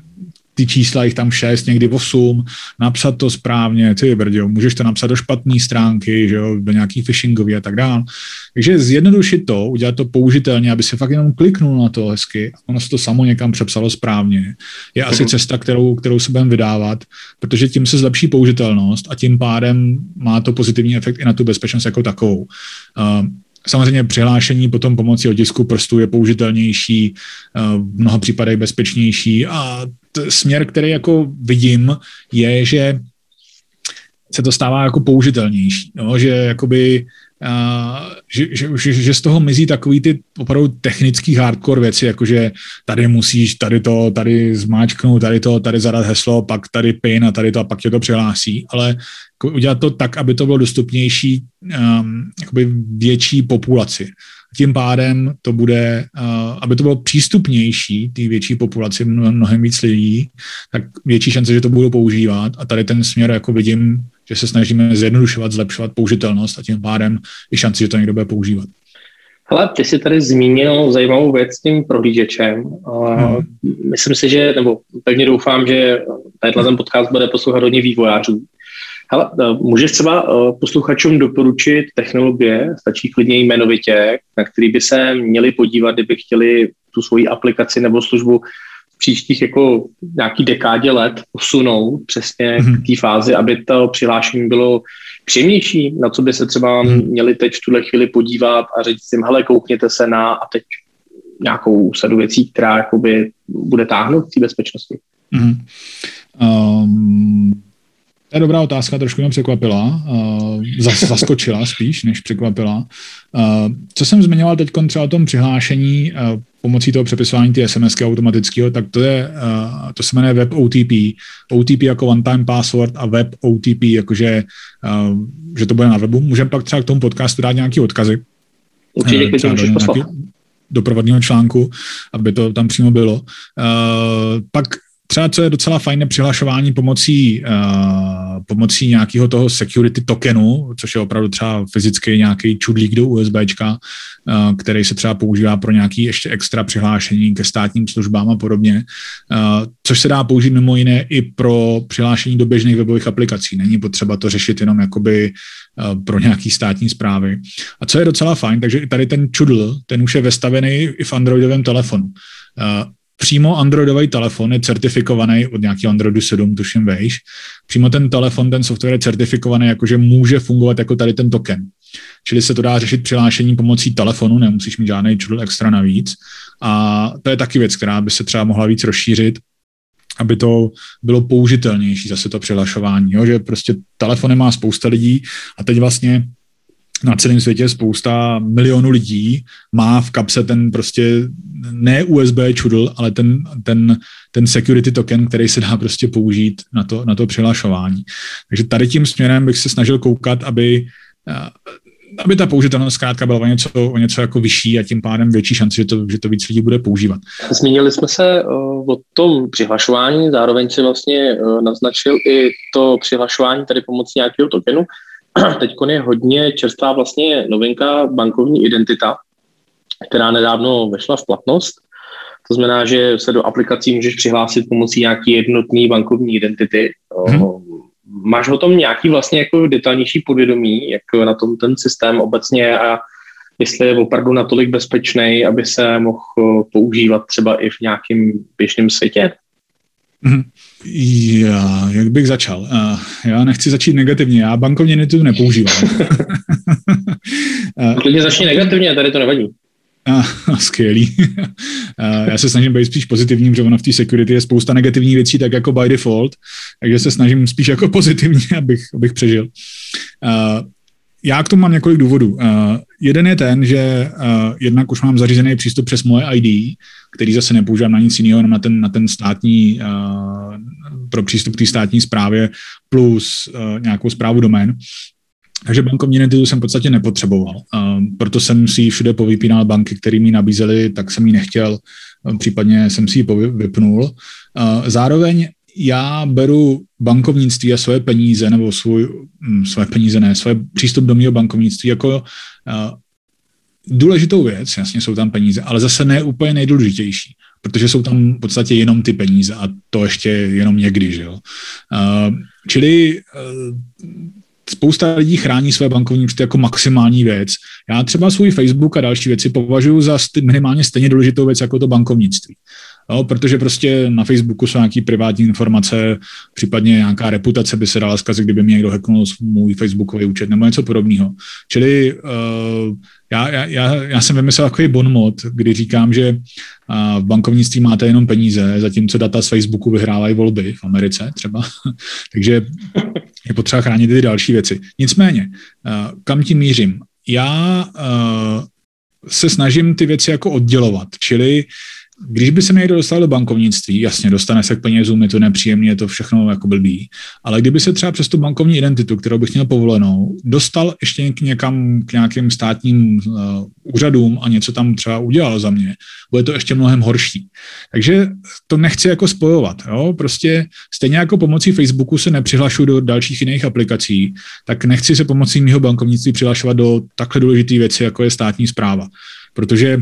Speaker 3: ty čísla, jich tam šest, někdy osm, napsat to správně, ty brďo, můžeš to napsat do špatné stránky, že jo, do nějaký phishingový a tak dále. Takže zjednodušit to, udělat to použitelně, aby se fakt jenom kliknul na to hezky a ono se to samo někam přepsalo správně, je asi mhm. cesta, kterou, kterou se budeme vydávat, protože tím se zlepší použitelnost a tím pádem má to pozitivní efekt i na tu bezpečnost jako takovou. Uh, Samozřejmě přihlášení potom pomocí otisku prstů je použitelnější, uh, v mnoha případech bezpečnější a směr, který jako vidím, je, že se to stává jako použitelnější, no, že jakoby Uh, že, že, že, že z toho mizí takový ty opravdu technický hardcore věci, jakože tady musíš tady to, tady zmáčknout, tady to, tady zadat heslo, pak tady pin a tady to a pak tě to přihlásí, ale jako udělat to tak, aby to bylo dostupnější um, jakoby větší populaci. Tím pádem to bude, uh, aby to bylo přístupnější té větší populaci, mnohem víc lidí, tak větší šance, že to budou používat a tady ten směr jako vidím že se snažíme zjednodušovat, zlepšovat použitelnost a tím pádem i šanci, že to někdo bude používat.
Speaker 2: Hele, ty jsi tady zmínil zajímavou věc s tím prohlížečem. Hmm. Myslím si, že, nebo pevně doufám, že tenhle ten podcast bude poslouchat hodně vývojářů. Hele, e, můžeš třeba e, posluchačům doporučit technologie, stačí klidně jmenovitě, na který by se měli podívat, kdyby chtěli tu svoji aplikaci nebo službu příštích jako nějaký dekádě let posunou přesně mm-hmm. k té fázi, aby to přihlášení bylo příjemnější, na co by se třeba mm-hmm. měli teď v tuhle chvíli podívat a říct jim, hele, koukněte se na a teď nějakou sadu věcí, která jakoby bude táhnout v té bezpečnosti. Mm-hmm.
Speaker 3: Um, to je dobrá otázka, trošku mě překvapila, zas, zaskočila spíš, než překvapila. Uh, co jsem zmiňoval teď třeba o tom přihlášení uh, pomocí toho přepisování ty SMSky automatického, tak to je, to se jmenuje Web OTP. OTP jako one-time password a Web OTP, jakože že to bude na webu. Můžeme pak třeba k tomu podcastu dát nějaké odkazy.
Speaker 2: Určitě, nějaký
Speaker 3: doprovodního článku, aby to tam přímo bylo. Uh, pak třeba, co je docela fajn, přihlašování pomocí, uh, pomocí nějakého toho security tokenu, což je opravdu třeba fyzicky nějaký čudlík do USBčka, uh, který se třeba používá pro nějaký ještě extra přihlášení ke státním službám a podobně, uh, což se dá použít mimo jiné i pro přihlášení do běžných webových aplikací. Není potřeba to řešit jenom jakoby uh, pro nějaký státní zprávy. A co je docela fajn, takže i tady ten čudl, ten už je vestavený i v Androidovém telefonu. Uh, přímo Androidový telefon je certifikovaný od nějakého Androidu 7, tuším vejš. Přímo ten telefon, ten software je certifikovaný, jakože může fungovat jako tady ten token. Čili se to dá řešit přihlášení pomocí telefonu, nemusíš mít žádný čudl extra navíc. A to je taky věc, která by se třeba mohla víc rozšířit, aby to bylo použitelnější, zase to přihlašování, jo? že prostě telefony má spousta lidí a teď vlastně na celém světě spousta milionů lidí má v kapse ten prostě ne USB čudl, ale ten, ten, ten security token, který se dá prostě použít na to, na to přihlašování. Takže tady tím směrem bych se snažil koukat, aby eh, aby ta použitelnost zkrátka byla o něco, o něco jako vyšší a tím pádem větší šance, že to, že to víc lidí bude používat.
Speaker 2: Zmínili jsme se uh, o tom přihlašování, zároveň si vlastně uh, naznačil i to přihlašování tady pomocí nějakého tokenu. <clears throat> teď je hodně čerstvá vlastně novinka bankovní identita, která nedávno vešla v platnost. To znamená, že se do aplikací můžeš přihlásit pomocí nějaký jednotný bankovní identity. Hmm. Máš o tom nějaký vlastně jako detailnější podvědomí, jak na tom ten systém obecně a jestli je opravdu natolik bezpečný, aby se mohl používat třeba i v nějakém běžném světě?
Speaker 3: Hmm. Já, jak bych začal? Uh, já nechci začít negativně, já bankovní identitu nepoužívám. <laughs>
Speaker 2: Klidně začni negativně, tady to nevadí.
Speaker 3: Uh, <laughs> skvělý. uh, <laughs> já se snažím být spíš pozitivním, protože ono v té security je spousta negativních věcí, tak jako by default, takže se snažím spíš jako pozitivně, abych, abych přežil. Uh, já k tomu mám několik důvodů. Jeden je ten, že jednak už mám zařízený přístup přes moje ID, který zase nepoužívám na nic jiného, jenom na ten, na ten státní, přístup k té státní správě plus uh, nějakou zprávu domén. Takže bankovní identitu jsem v podstatě nepotřeboval. Uh, proto jsem si ji všude povypínal banky, které mi nabízely, tak jsem ji nechtěl, případně jsem si ji vypnul. Uh, zároveň já beru bankovnictví a svoje peníze, nebo svůj, hm, svoje peníze ne, svoje přístup do mého bankovnictví jako uh, důležitou věc, jasně jsou tam peníze, ale zase ne úplně nejdůležitější. Protože jsou tam v podstatě jenom ty peníze a to ještě jenom někdy, že jo. Čili uh, spousta lidí chrání své bankovní účty jako maximální věc. Já třeba svůj Facebook a další věci považuji za minimálně stejně důležitou věc jako to bankovnictví. Jo, protože prostě na Facebooku jsou nějaké privátní informace, případně nějaká reputace by se dala zkazit, kdyby mě někdo hacknul můj Facebookový účet nebo něco podobného. Čili uh, já, já, já jsem vymyslel takový bon mod, kdy říkám, že uh, v bankovnictví máte jenom peníze, zatímco data z Facebooku vyhrávají volby v Americe třeba. <laughs> Takže je potřeba chránit ty další věci. Nicméně, uh, kam tím mířím? Já uh, se snažím ty věci jako oddělovat, čili uh, když by se někdo dostal do bankovnictví, jasně, dostane se k penězům, je to nepříjemné, je to všechno jako blbý, ale kdyby se třeba přes tu bankovní identitu, kterou bych měl povolenou, dostal ještě k někam, k nějakým státním uh, úřadům a něco tam třeba udělal za mě, bude to ještě mnohem horší. Takže to nechci jako spojovat. Jo? Prostě stejně jako pomocí Facebooku se nepřihlašuju do dalších jiných aplikací, tak nechci se pomocí mého bankovnictví přihlašovat do takhle důležité věci, jako je státní zpráva. Protože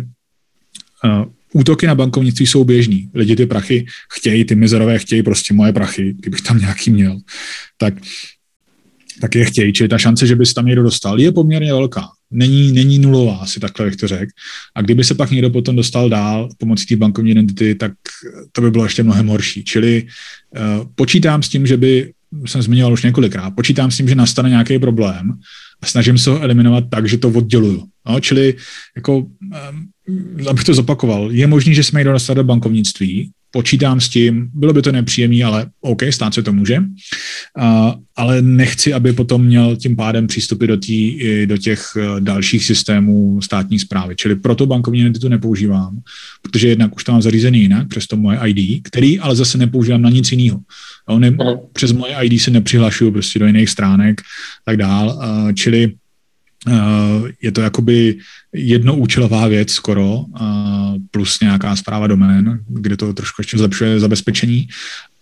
Speaker 3: uh, útoky na bankovnictví jsou běžný. Lidi ty prachy chtějí, ty mizerové chtějí prostě moje prachy, kdybych tam nějaký měl. Tak, tak je chtějí. Čili ta šance, že by se tam někdo dostal, je poměrně velká. Není, není nulová, asi takhle bych to řekl. A kdyby se pak někdo potom dostal dál pomocí té bankovní identity, tak to by bylo ještě mnohem horší. Čili uh, počítám s tím, že by, jsem zmiňoval už několikrát, počítám s tím, že nastane nějaký problém a snažím se ho eliminovat tak, že to odděluju. No, čili jako um, abych to zopakoval, je možný, že jsme někdo dostali do bankovnictví, počítám s tím, bylo by to nepříjemné, ale OK, stát se to může, uh, ale nechci, aby potom měl tím pádem přístupy do, tý, do těch e, dalších systémů státní zprávy. Čili proto bankovní identitu nepoužívám, protože jednak už to mám zařízený jinak přes to moje ID, který ale zase nepoužívám na nic jiného. Ne, přes moje ID se nepřihlašuju prostě do jiných stránek tak dál, uh, čili je to jakoby jednoúčelová věc skoro, uh, plus nějaká zpráva domén, kde to trošku ještě zlepšuje zabezpečení.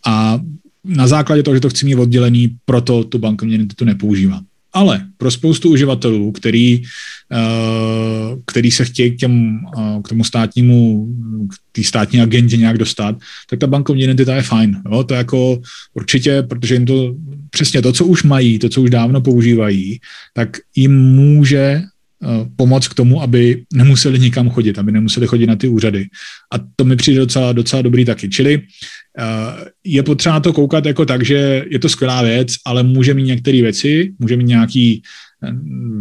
Speaker 3: A na základě toho, že to chci mít oddělený, proto tu bankovní identitu nepoužívám. Ale pro spoustu uživatelů, který, uh, který se chtějí k, těm, uh, k tomu státnímu, k té státní agendě nějak dostat, tak ta bankovní identita je fajn. Jo? To je jako určitě, protože jim to přesně to, co už mají, to, co už dávno používají, tak jim může uh, pomoct k tomu, aby nemuseli nikam chodit, aby nemuseli chodit na ty úřady. A to mi přijde docela, docela dobrý taky. Čili Eh, je potřeba to koukat jako tak, že je to skvělá věc, ale může mít některé věci, může mít nějaké eh,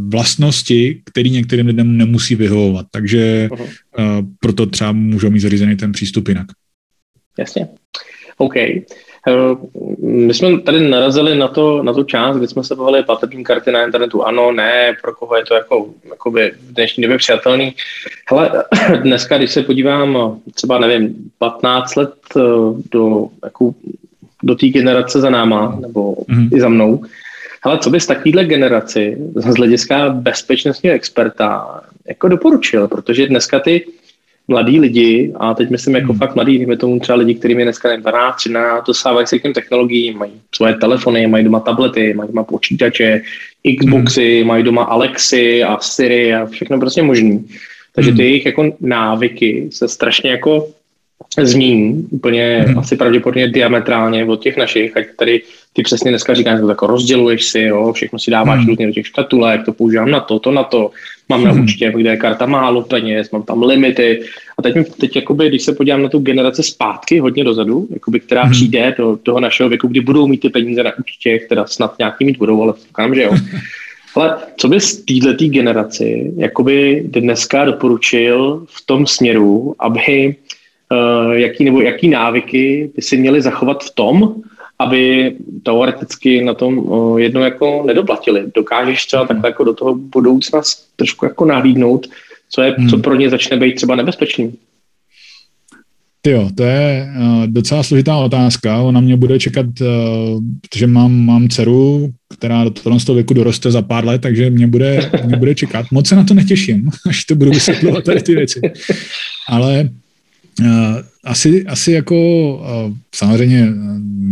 Speaker 3: vlastnosti, které některým lidem nemusí vyhovovat. Takže uh-huh. proto třeba můžou mít zařízený ten přístup jinak.
Speaker 2: Jasně. OK. My jsme tady narazili na, to, na tu část, kdy jsme se bavili platební karty na internetu. Ano, ne, pro koho je to jako, jakoby v dnešní době přijatelný. Hele, <clears throat> dneska, když se podívám třeba, nevím, 15 let eh, do, jako, do té generace za náma, nebo mm-hmm. i za mnou, hele, co bys takovýhle generaci z hlediska bezpečnostního experta jako doporučil, protože dneska ty mladí lidi, a teď myslím jako hmm. fakt mladí, dejme tomu třeba lidi, kterým je dneska 12, 13, dosávají se k těm technologiím, mají svoje telefony, mají doma tablety, mají doma počítače, Xboxy, hmm. mají doma Alexy a Siri a všechno prostě možný. Takže hmm. ty jejich jako návyky se strašně jako změní úplně hmm. asi pravděpodobně diametrálně od těch našich, ať tady ty přesně dneska říkáš, že to jako rozděluješ si, jo, všechno si dáváš hmm. různě do těch škatulek, to používám na to, to na to, mám na hmm. účtě, kde je karta málo peněz, mám tam limity. A teď, teď jakoby, když se podívám na tu generaci zpátky, hodně dozadu, jakoby, která hmm. přijde do toho našeho věku, kdy budou mít ty peníze na účtě, která snad nějaký mít budou, ale říkám, že jo. <laughs> Ale co bys této generaci jakoby dneska doporučil v tom směru, aby jaký, nebo jaký návyky by si měli zachovat v tom, aby teoreticky na tom uh, jedno jako nedoplatili. Dokážeš třeba takhle jako do toho budoucna trošku jako nahlídnout, co, je, hmm. co pro ně začne být třeba nebezpečný?
Speaker 3: Jo, to je uh, docela složitá otázka. Ona mě bude čekat, uh, protože mám, mám dceru, která do tohoto věku doroste za pár let, takže mě bude, mě bude čekat. Moc se na to netěším, <laughs> až to budu vysvětlovat tady ty věci. Ale asi, asi jako uh, samozřejmě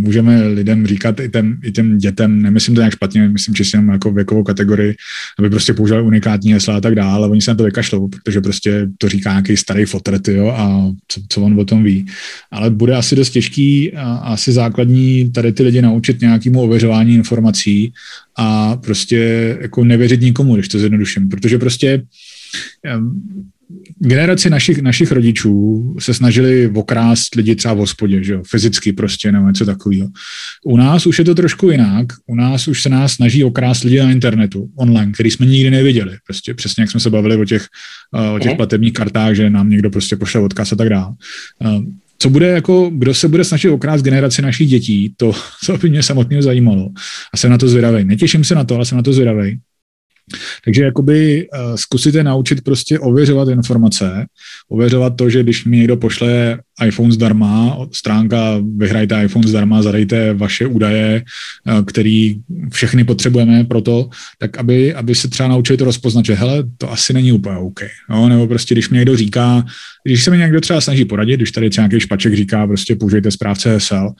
Speaker 3: můžeme lidem říkat i těm, i těm dětem, nemyslím to nějak špatně, myslím čistě jenom jako věkovou kategorii, aby prostě používali unikátní hesla a tak dále, oni se na to vykašlou, protože prostě to říká nějaký starý fotr, jo, a co, co, on o tom ví. Ale bude asi dost těžký a asi základní tady ty lidi naučit nějakému ověřování informací a prostě jako nevěřit nikomu, když to zjednoduším, protože prostě generaci našich, našich rodičů se snažili okrást lidi třeba v hospodě, že jo, fyzicky prostě nebo něco takového. U nás už je to trošku jinak. U nás už se nás snaží okrást lidi na internetu, online, který jsme nikdy neviděli. Prostě přesně jak jsme se bavili o těch, o těch mhm. platebních kartách, že nám někdo prostě pošle odkaz a tak dále. Co bude jako, kdo se bude snažit okrást generaci našich dětí, to, <laughs> co by mě samotně zajímalo. A jsem na to zvědavý. Netěším se na to, ale jsem na to zvědavý. Takže jakoby uh, zkusíte naučit prostě ověřovat informace, ověřovat to, že když mi někdo pošle iPhone zdarma, stránka vyhrajte iPhone zdarma, zadejte vaše údaje, uh, který všechny potřebujeme pro to, tak aby, aby se třeba naučili to rozpoznat, že hele, to asi není úplně OK. No, nebo prostě, když mi někdo říká, když se mi někdo třeba snaží poradit, když tady třeba nějaký špaček říká, prostě použijte správce hesel,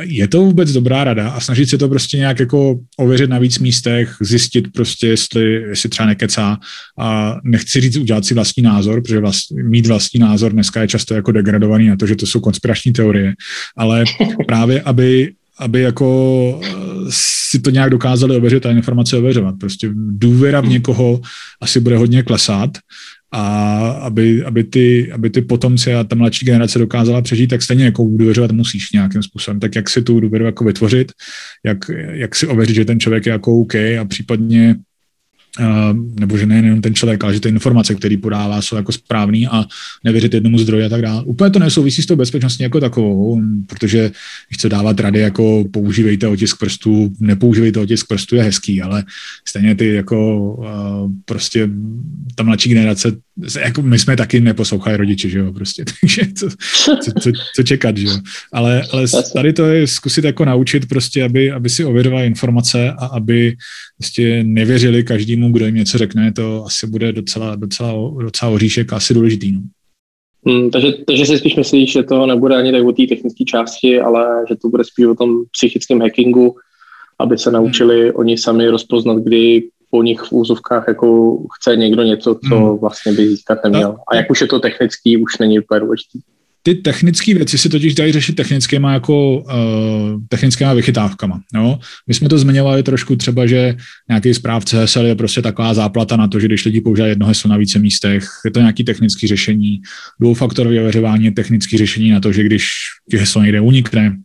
Speaker 3: je to vůbec dobrá rada a snažit se to prostě nějak jako ověřit na víc místech, zjistit prostě, jestli, jestli třeba nekecá a nechci říct udělat si vlastní názor, protože vlast, mít vlastní názor dneska je často jako degradovaný na to, že to jsou konspirační teorie, ale <laughs> právě aby aby jako eh, si to nějak dokázali ověřit a informace ověřovat. Prostě důvěra v někoho asi bude hodně klesat a aby, aby, ty, aby ty potomci a ta mladší generace dokázala přežít, tak stejně jako důvěřovat musíš nějakým způsobem. Tak jak si tu důvěru jako vytvořit, jak, jak si ověřit, že ten člověk je jako OK a případně nebo že nejen ten člověk, ale že ty informace, které podává, jsou jako správný a nevěřit jednomu zdroji a tak dále. Úplně to nesouvisí s tou bezpečností jako takovou, protože když chce dávat rady, jako používejte otisk prstů, nepoužívejte otisk prstů je hezký, ale stejně ty jako prostě ta mladší generace, jako my jsme taky neposlouchali rodiče, že jo, prostě, <laughs> takže co, co, co, co čekat, že jo. Ale, ale tady to je zkusit jako naučit prostě, aby, aby si ověřovali informace a aby prostě nevěřili každému, kdo jim něco řekne, to asi bude docela, docela, docela oříšek asi důležitý. No.
Speaker 2: Hmm, takže, takže si spíš myslíš, že to nebude ani tak o té technické části, ale že to bude spíš o tom psychickém hackingu, aby se naučili hmm. oni sami rozpoznat, kdy po nich v úzovkách jako chce někdo něco, co hmm. vlastně by získat neměl. A jak už je to technický, už není úplně důležitý
Speaker 3: ty technické věci si totiž dají řešit technickýma jako uh, technickýma vychytávkama. Jo? My jsme to zmiňovali trošku třeba, že nějaký správce hesel je prostě taková záplata na to, že když lidi používají jedno heslo na více místech, je to nějaký technický řešení. Dvoufaktorové ověřování je technický řešení na to, že když ti heslo někde unikne,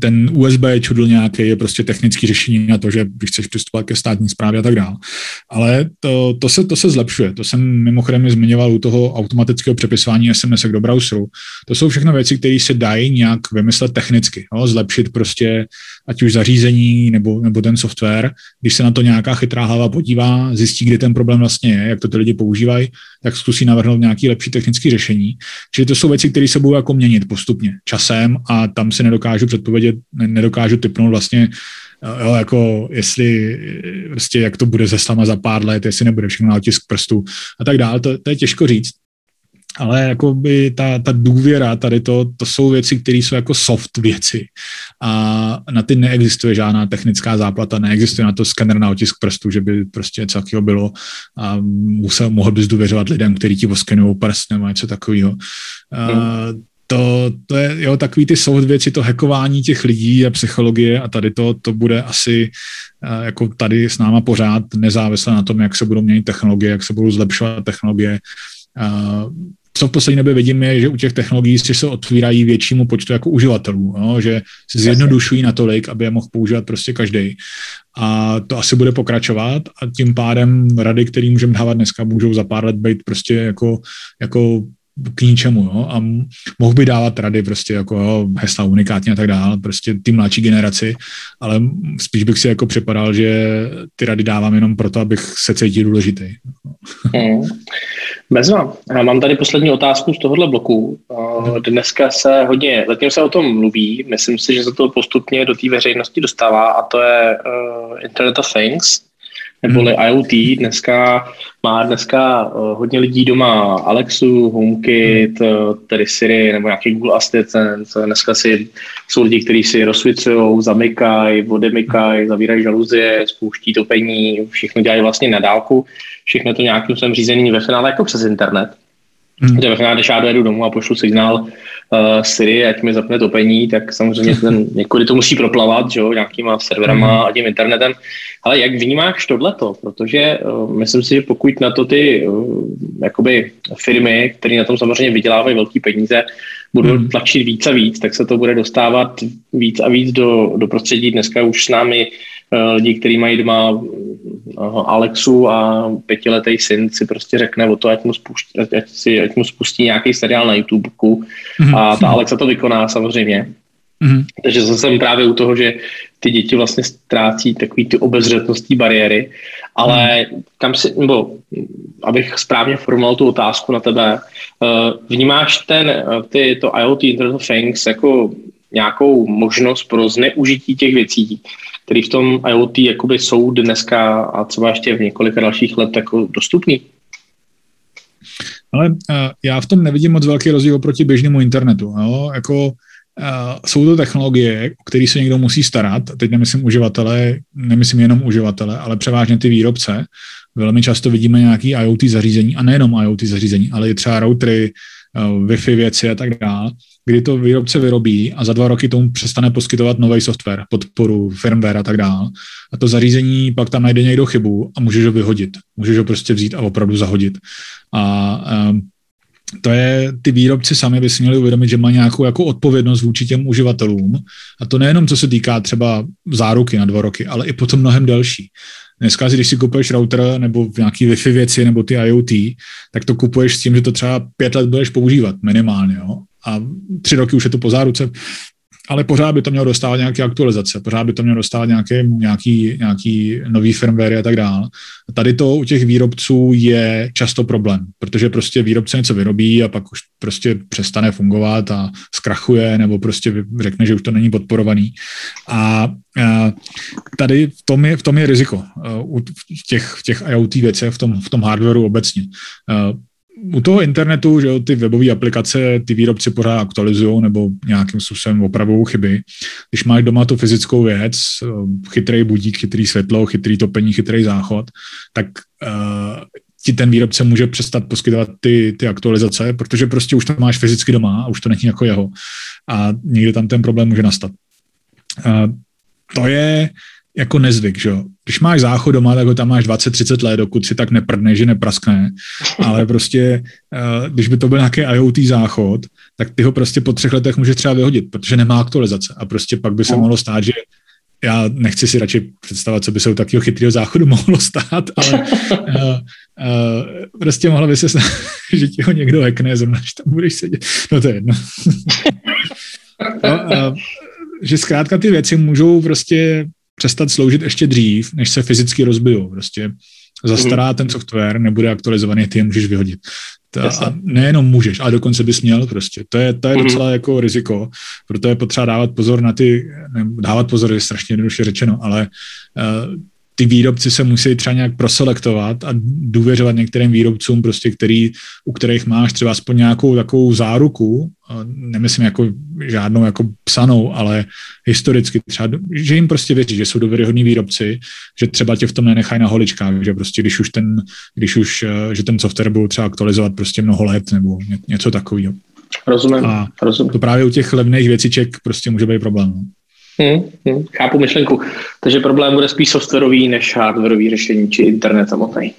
Speaker 3: ten USB čudl nějaký je prostě technický řešení na to, že když chceš přistupovat ke státní správě a tak dále. Ale to, to, se, to se zlepšuje. To jsem mimochodem zmiňoval u toho automatického přepisování SMS do browseru. To jsou všechno věci, které se dají nějak vymyslet technicky. Jo? Zlepšit prostě ať už zařízení nebo, nebo ten software. Když se na to nějaká chytrá hlava podívá, zjistí, kdy ten problém vlastně je, jak to ty lidi používají, tak zkusí navrhnout nějaký lepší technické řešení. Čili to jsou věci, které se budou jako měnit postupně časem a tam si nedokážu předpovědět, nedokážu typnout vlastně, eh, jo, jako jestli prostě jak to bude se slama za pár let, jestli nebude všechno na otisk prstu a tak dále, to, to je těžko říct. Ale jako by ta, ta důvěra tady to, to jsou věci, které jsou jako soft věci a na ty neexistuje žádná technická záplata, neexistuje na to skener na otisk prstu, že by prostě něco takového bylo a musel, mohl bys důvěřovat lidem, kteří ti oskenují prst nebo něco takového. Hmm to, to je jo, takový ty soft věci, to hackování těch lidí a psychologie a tady to, to bude asi jako tady s náma pořád nezávisle na tom, jak se budou měnit technologie, jak se budou zlepšovat technologie. Co v poslední době vidím, je, že u těch technologií se otvírají většímu počtu jako uživatelů, no, že se zjednodušují natolik, aby je mohl používat prostě každý. A to asi bude pokračovat a tím pádem rady, které můžeme dávat dneska, můžou za pár let být prostě jako, jako k ničemu, jo, a mohl by dávat rady prostě jako jo, hesla unikátně a tak dále, prostě ty mladší generaci, ale spíš bych si jako připadal, že ty rady dávám jenom proto, abych se cítil důležitý.
Speaker 2: Hmm. Bezva. Mám tady poslední otázku z tohohle bloku. Dneska se hodně, zatím se o tom mluví, myslím si, že se to postupně do té veřejnosti dostává a to je uh, Internet of Things. Neboli hmm. IoT. Dneska má dneska uh, hodně lidí doma Alexu, HomeKit, hmm. uh, tedy Siri nebo nějaký Google Assistant. Dneska si, jsou lidi, kteří si rozsvicují, zamykají, odemykají, zavírají žaluzie, spouští topení, všechno dělají vlastně na dálku. Všechno to nějakým způsobem řízení ve finále jako přes internet. Hmm. Že ve finále, když já dojedu domů a pošlu signál uh, Siri, ať mi zapne topení, tak samozřejmě ten, několik to musí proplavat, že jo, nějakýma serverama hmm. a tím internetem. Ale jak vnímáš tohleto? Protože uh, myslím si, že pokud na to ty uh, jakoby firmy, které na tom samozřejmě vydělávají velké peníze, budou hmm. tlačit víc a víc, tak se to bude dostávat víc a víc do, do prostředí. Dneska už s námi uh, lidi, kteří mají doma Alexu a pětiletý syn si prostě řekne o to, ať mu spustí, ať si, ať mu spustí nějaký seriál na YouTube hmm. a ta Alexa to vykoná samozřejmě. Mm-hmm. Takže zase jsem právě u toho, že ty děti vlastně ztrácí takový ty obezřetnostní bariéry, ale mm. kam si, nebo abych správně formuloval tu otázku na tebe, uh, vnímáš ten, uh, ty, to IoT, Internet of Things, jako nějakou možnost pro zneužití těch věcí, které v tom IoT jakoby jsou dneska a třeba ještě v několika dalších let jako dostupný?
Speaker 3: Ale uh, já v tom nevidím moc velký rozdíl oproti běžnému internetu. Jo? Jako Uh, jsou to technologie, o které se někdo musí starat. Teď nemyslím uživatele, nemyslím jenom uživatele, ale převážně ty výrobce. Velmi často vidíme nějaký IoT zařízení, a nejenom IoT zařízení, ale i třeba routery, uh, Wi-Fi věci a tak dále, kdy to výrobce vyrobí a za dva roky tomu přestane poskytovat nový software, podporu, firmware a tak dále. A to zařízení pak tam najde někdo chybu a můžeš ho vyhodit. Můžeš ho prostě vzít a opravdu zahodit. A um, to je, ty výrobci sami by si měli uvědomit, že má nějakou jako odpovědnost vůči těm uživatelům. A to nejenom, co se týká třeba záruky na dva roky, ale i potom mnohem delší. Dneska, když si kupuješ router nebo nějaký Wi-Fi věci nebo ty IoT, tak to kupuješ s tím, že to třeba pět let budeš používat minimálně. Jo? A tři roky už je to po záruce, ale pořád by to mělo dostávat nějaké aktualizace, pořád by to mělo dostávat nějaké, nějaký, nějaký nový firmware a tak dále. Tady to u těch výrobců je často problém, protože prostě výrobce něco vyrobí a pak už prostě přestane fungovat a zkrachuje nebo prostě řekne, že už to není podporovaný. A tady v tom je, v tom je riziko v těch, v těch IoT věcech, v tom, v tom hardwareu obecně u toho internetu, že ty webové aplikace, ty výrobci pořád aktualizují nebo nějakým způsobem opravují chyby. Když máš doma tu fyzickou věc, eh, chytrý budík, chytrý světlo, chytrý topení, chytrý záchod, tak uh, ti ten výrobce může přestat poskytovat ty, ty aktualizace, protože prostě už to máš fyzicky doma a už to není jako jeho. A někde tam ten problém může nastat. Uh, to je jako nezvyk, že jo. Když máš záchod doma, tak ho tam máš 20-30 let, dokud si tak neprdne, že nepraskne, ale prostě, uh, když by to byl nějaký IoT záchod, tak ty ho prostě po třech letech můžeš třeba vyhodit, protože nemá aktualizace a prostě pak by se no. mohlo stát, že já nechci si radši představovat, co by se u takového chytrého záchodu <laughs> mohlo stát, ale uh, uh, prostě mohlo by se stát, <laughs> že ti ho někdo hekne, zrovna, že tam budeš sedět. No to je jedno. <laughs> no, uh, že zkrátka ty věci můžou prostě přestat sloužit ještě dřív, než se fyzicky rozbijou. Prostě zastará mm. ten software, nebude aktualizovaný, ty je můžeš vyhodit. To, a nejenom můžeš, ale dokonce bys měl prostě. To je, to je mm. docela jako riziko, proto je potřeba dávat pozor na ty, ne, dávat pozor je strašně jednoduše řečeno, ale uh, ty výrobci se musí třeba nějak proselektovat a důvěřovat některým výrobcům, prostě, který, u kterých máš třeba aspoň nějakou takovou záruku, nemyslím jako žádnou jako psanou, ale historicky třeba, že jim prostě věří, že jsou důvěryhodní výrobci, že třeba tě v tom nenechají na holičkách, že prostě když už ten, když už, eh, že ten software budou třeba aktualizovat prostě mnoho let nebo něco takového.
Speaker 2: Rozumím,
Speaker 3: a
Speaker 2: rozumím.
Speaker 3: to právě u těch levných věciček prostě může být problém. No.
Speaker 2: Hmm, hmm, chápu myšlenku. Takže problém bude spíš softwarový než hardwarový řešení, či internet samotný.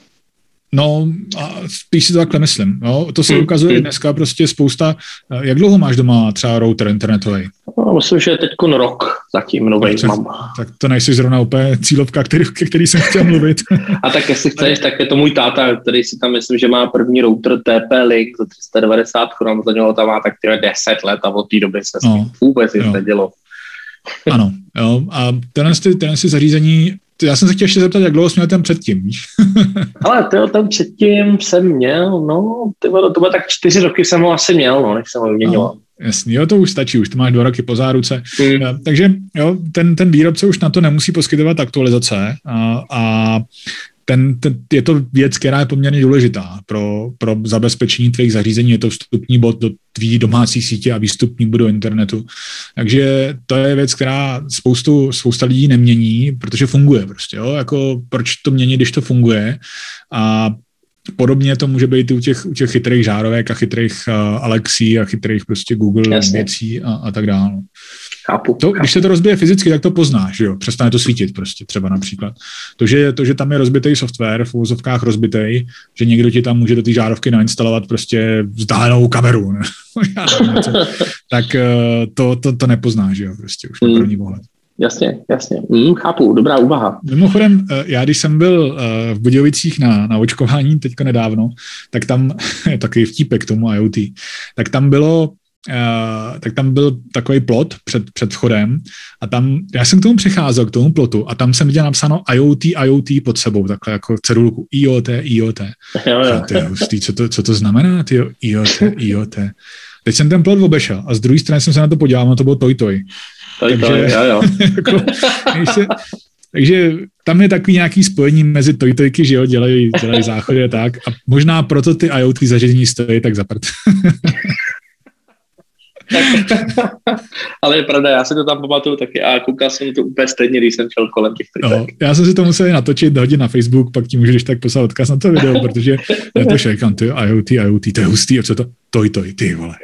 Speaker 3: No, a spíš si to takhle myslím. No, to se hmm, ukazuje hmm. dneska prostě spousta. Eh, jak dlouho máš doma třeba router internetový?
Speaker 2: No, myslím, že teď rok zatím nový tak, mám.
Speaker 3: Tak to nejsi zrovna úplně cílovka, který, který jsem chtěl mluvit. <laughs>
Speaker 2: a tak jestli chceš, <laughs> tak je to můj táta, který si tam myslím, že má první router TP-Link za 390 korun, za něho tam má tak 10 let a od té doby se no, vůbec nic nedělo.
Speaker 3: Ano, jo. A tenhle, tenhle zařízení, já jsem se chtěl ještě zeptat, jak dlouho jsi měl ten předtím, víš? <laughs>
Speaker 2: Ale tyjo, ten předtím jsem měl, no, tyjo, to bylo tak čtyři roky jsem ho asi měl, no, než jsem ho vyměnil.
Speaker 3: Jasně, jo, to už stačí, už to máš dva roky po záruce. Mm. Takže jo, ten, ten výrobce už na to nemusí poskytovat aktualizace a, a ten, ten, je to věc, která je poměrně důležitá pro, pro zabezpečení tvých zařízení. Je to vstupní bod do tvý domácí sítě a výstupní bod do internetu. Takže to je věc, která spoustu, spousta lidí nemění, protože funguje prostě. Jo? Jako, proč to měnit, když to funguje? A Podobně to může být i u těch, u těch chytrých žárovek a chytrých uh, Alexí a chytrých prostě Google Jasně. věcí a, a tak dále.
Speaker 2: Chápu,
Speaker 3: to,
Speaker 2: chápu.
Speaker 3: Když se to rozbije fyzicky, tak to poznáš, jo? Přestane to svítit prostě třeba například. To, že, to, že tam je rozbitý software, v úzovkách rozbitý, že někdo ti tam může do té žárovky nainstalovat prostě vzdálenou kameru, ne? <laughs> tak eh, to, to, to nepoznáš, že jo? Prostě už na hmm. první pohled.
Speaker 2: Jasně, jasně. Mm, chápu, dobrá úvaha.
Speaker 3: Mimochodem, eh, já když jsem byl eh, v Budějovicích na, na očkování teďka nedávno, tak tam, <laughs> je takový vtípek k tomu IoT, tak tam bylo Uh, tak tam byl takový plot před, před vchodem a tam, já jsem k tomu přicházel, k tomu plotu a tam jsem viděl napsáno IoT, IoT pod sebou, takhle jako cedulku IoT, IoT. Jo, jo. Ty, hustý, co, to, co to znamená, ty IoT, IoT. Teď jsem ten plot obešel a z druhé strany jsem se na to podíval, no to bylo Toy Toy.
Speaker 2: Toy takže, toy, jo, jo. <laughs> jako,
Speaker 3: se, takže tam je takový nějaký spojení mezi tojtojky, že jo, dělají, dělají záchody a tak. A možná proto ty IoT zařízení stojí tak zaprt. <laughs> <laughs>
Speaker 2: ale je pravda, já si to tam pamatuju taky a koukal jsem to úplně stejně, když jsem šel kolem těch
Speaker 3: no, Já jsem si to musel natočit, hodit na Facebook, pak ti můžeš tak poslat odkaz na to video, <laughs> protože já to šejkám, ty IoT, IoT, to je hustý, a co to? Toj, toj, ty vole. <laughs>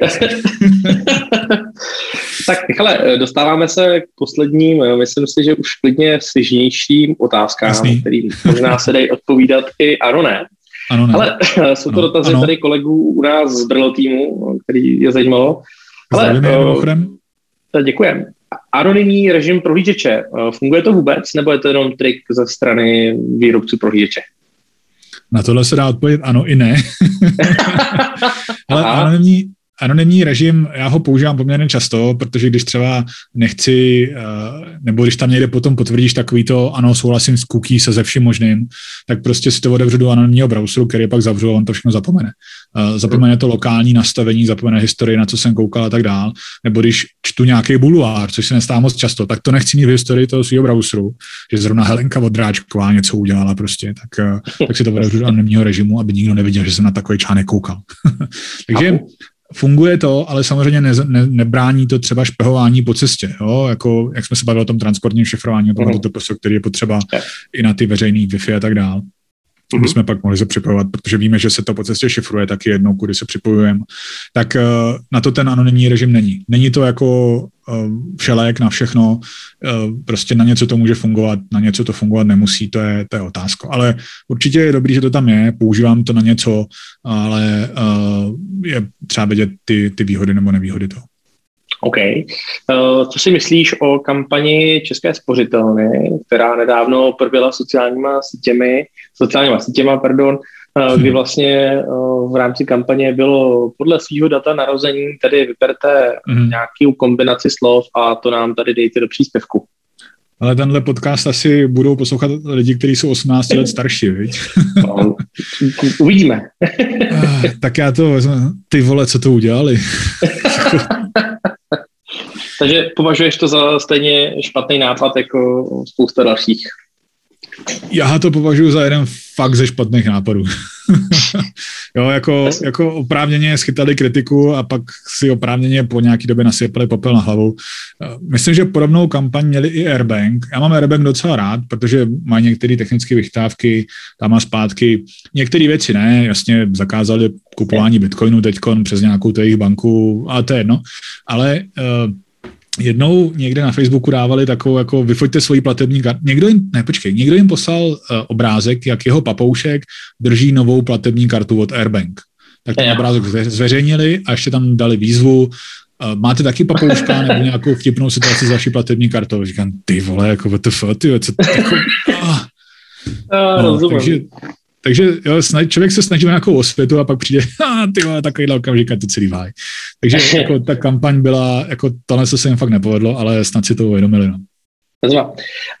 Speaker 2: tak, hele, dostáváme se k posledním, myslím si, že už klidně slyžnějším otázkám, Jasný. který možná se dají odpovídat i ano, ne.
Speaker 3: Ano, ne.
Speaker 2: Ale jsou to ano, dotazy ano. tady kolegů u nás z Brlo týmu, který je zajímalo.
Speaker 3: Ale, uh,
Speaker 2: děkujem. Anonymní režim prohlížeče, eh, funguje to vůbec, nebo je to jenom trik ze strany výrobců prohlížeče?
Speaker 3: Na tohle se dá odpovědět ano i ne. <laughs> <laughs> Ale anonymní, Anonymní režim, já ho používám poměrně často, protože když třeba nechci, eh, nebo když tam někde potom potvrdíš takový to, ano, souhlasím s cookie se ze vším možným, tak prostě si to otevřu do anonymního browseru, který pak zavřu a on to všechno zapomene. Eh, zapomene to lokální nastavení, zapomene historii, na co jsem koukal a tak dál. Nebo když čtu nějaký bulvár, což se nestává moc často, tak to nechci mít v historii toho svého browseru, že zrovna Helenka Vodráčková něco udělala prostě, tak, eh, tak si to otevřu do anonymního režimu, aby nikdo neviděl, že jsem na takový článek koukal. <laughs> Takže Funguje to, ale samozřejmě ne, ne, nebrání to třeba špehování po cestě. Jo? Jako, jak jsme se bavili o tom transportním šifrování, o tom uh-huh. to, který je potřeba i na ty veřejné Wi-Fi a tak dále. Mm-hmm. My jsme pak mohli se připojovat, protože víme, že se to po cestě šifruje taky jednou, kudy se připojujeme. Tak uh, na to ten anonymní režim není. Není to jako uh, všelék na všechno, uh, prostě na něco to může fungovat, na něco to fungovat nemusí, to je, to je otázka. Ale určitě je dobrý, že to tam je, používám to na něco, ale je třeba vidět ty, ty výhody nebo nevýhody toho.
Speaker 2: OK. Uh, co si myslíš o kampani České spořitelny, která nedávno proběhla sociálníma sítěmi, sociálníma sítěma, pardon, uh, kdy vlastně uh, v rámci kampaně bylo podle svého data narození, tedy vyberte mm. nějakou kombinaci slov a to nám tady dejte do příspěvku.
Speaker 3: Ale tenhle podcast asi budou poslouchat lidi, kteří jsou 18 let starší, viď?
Speaker 2: No, uvidíme.
Speaker 3: tak já to vezmu. Ty vole, co to udělali? <laughs>
Speaker 2: Takže považuješ to za stejně špatný nápad jako spousta dalších?
Speaker 3: Já to považuji za jeden fakt ze špatných nápadů. <laughs> jo, jako, jako oprávněně schytali kritiku a pak si oprávněně po nějaký době nasypali popel na hlavu. Myslím, že podobnou kampaň měli i Airbank. Já mám Airbank docela rád, protože mají některé technické vychtávky tam a zpátky. Některé věci ne, jasně zakázali kupování bitcoinu teď přes nějakou jejich banku, ale to je jedno. Ale uh, jednou někde na Facebooku dávali takovou, jako vyfoďte svoji platební kartu. Někdo jim, ne, počkej, někdo jim poslal uh, obrázek, jak jeho papoušek drží novou platební kartu od Airbank. Tak ten obrázek zveřejnili a ještě tam dali výzvu, uh, máte taky papouška <laughs> nebo nějakou vtipnou situaci s vaší platební kartou? Říkám, ty vole, jako what the fuck, ty, co to jako, ah. <laughs>
Speaker 2: no, takže,
Speaker 3: takže jo, snaž, člověk se snaží nějakou osvětu a pak přijde, <laughs> a ty vole, takovýhle okamžik to celý váj. Takže <laughs> jako, ta kampaň byla, jako tohle se jim fakt nepovedlo, ale snad si to uvědomili. No.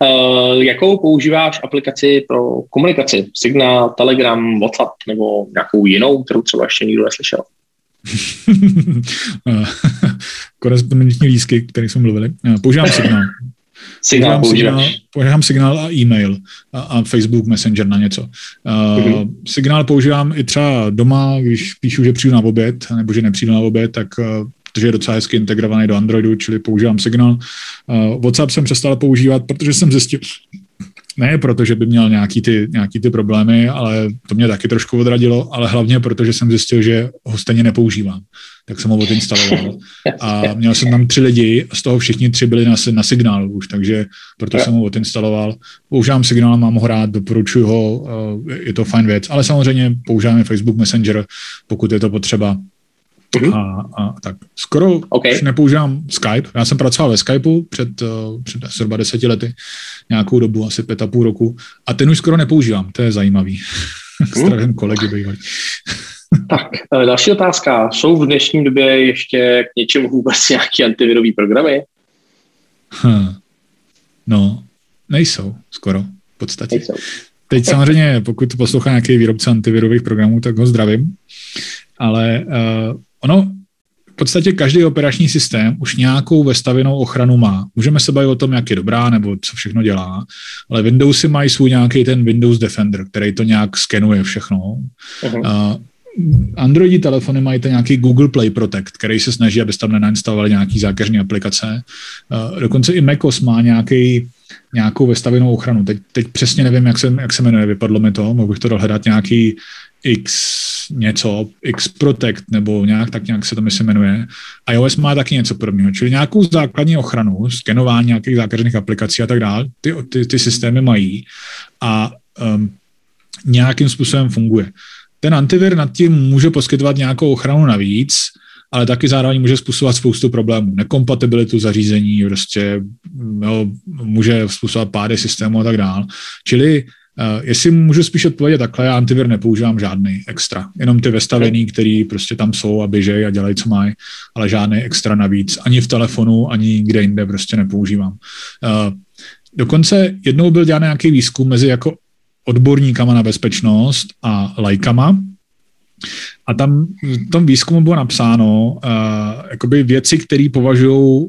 Speaker 2: Uh, jakou používáš aplikaci pro komunikaci? Signál, Telegram, WhatsApp nebo nějakou jinou, kterou třeba ještě nikdo neslyšel? <laughs>
Speaker 3: korespondenční lísky, které jsme mluvili. Používám signál.
Speaker 2: Signál používám
Speaker 3: signál, používám signál a e-mail a, a Facebook Messenger na něco. Uh, mm-hmm. Signál používám i třeba doma, když píšu, že přijdu na oběd, nebo že nepřijdu na oběd, tak uh, protože je docela hezky integrovaný do Androidu, čili používám signál. Uh, WhatsApp jsem přestal používat, protože jsem zjistil, ne proto, že by měl nějaký ty, nějaký ty problémy, ale to mě taky trošku odradilo, ale hlavně proto, že jsem zjistil, že ho stejně nepoužívám. Tak jsem ho odinstaloval. <laughs> A měl jsem tam tři lidi a z toho všichni tři byli na, na signálu už, takže proto jsem ho odinstaloval. Používám signál, mám ho rád, doporučuji ho, eh, je to fajn věc, ale samozřejmě používáme Facebook Messenger, pokud je to potřeba. Mm-hmm. A, a tak. Skoro okay. už nepoužívám Skype. Já jsem pracoval ve Skypeu před, uh, před zhruba deseti lety, nějakou dobu, asi pět a půl roku. A ten už skoro nepoužívám, to je zajímavý. <laughs> Mm. Zdravím kolegy bývalý. <laughs>
Speaker 2: tak, eh, další otázka. Jsou v dnešní době ještě k něčemu vůbec nějaké antivirové programy?
Speaker 3: Hm. No, nejsou skoro, v podstatě. Nejsou. Teď samozřejmě, pokud poslouchá nějaký výrobce antivirových programů, tak ho zdravím. Ale uh, Ono v podstatě každý operační systém už nějakou vestavěnou ochranu má. Můžeme se bavit o tom, jak je dobrá nebo co všechno dělá, ale Windowsy mají svůj nějaký ten Windows Defender, který to nějak skenuje všechno. Uh-huh. Uh, Androidi telefony mají ten nějaký Google Play Protect, který se snaží, aby tam nenainstalovali nějaký zákeřní aplikace. Dokonce i macOS má nějaký nějakou vestavěnou ochranu. Teď, teď přesně nevím, jak se, jak se jmenuje, vypadlo mi to, mohl bych to dohledat nějaký X něco, X Protect nebo nějak, tak nějak se to myslím jmenuje. iOS má taky něco podobného, čili nějakou základní ochranu, skenování nějakých zákařených aplikací a tak dále, ty, ty, ty systémy mají a um, nějakým způsobem funguje. Ten antivir nad tím může poskytovat nějakou ochranu navíc, ale taky zároveň může způsobovat spoustu problémů. Nekompatibilitu zařízení, prostě jo, může způsobovat pády systému a tak dále. Čili Uh, jestli můžu spíš odpovědět takhle, já antivir nepoužívám žádný extra. Jenom ty vestavený, který prostě tam jsou a běžejí a dělají, co mají, ale žádný extra navíc. Ani v telefonu, ani kde jinde prostě nepoužívám. Uh, dokonce jednou byl dělán nějaký výzkum mezi jako odborníkama na bezpečnost a lajkama. A tam v tom výzkumu bylo napsáno uh, jakoby věci, které považují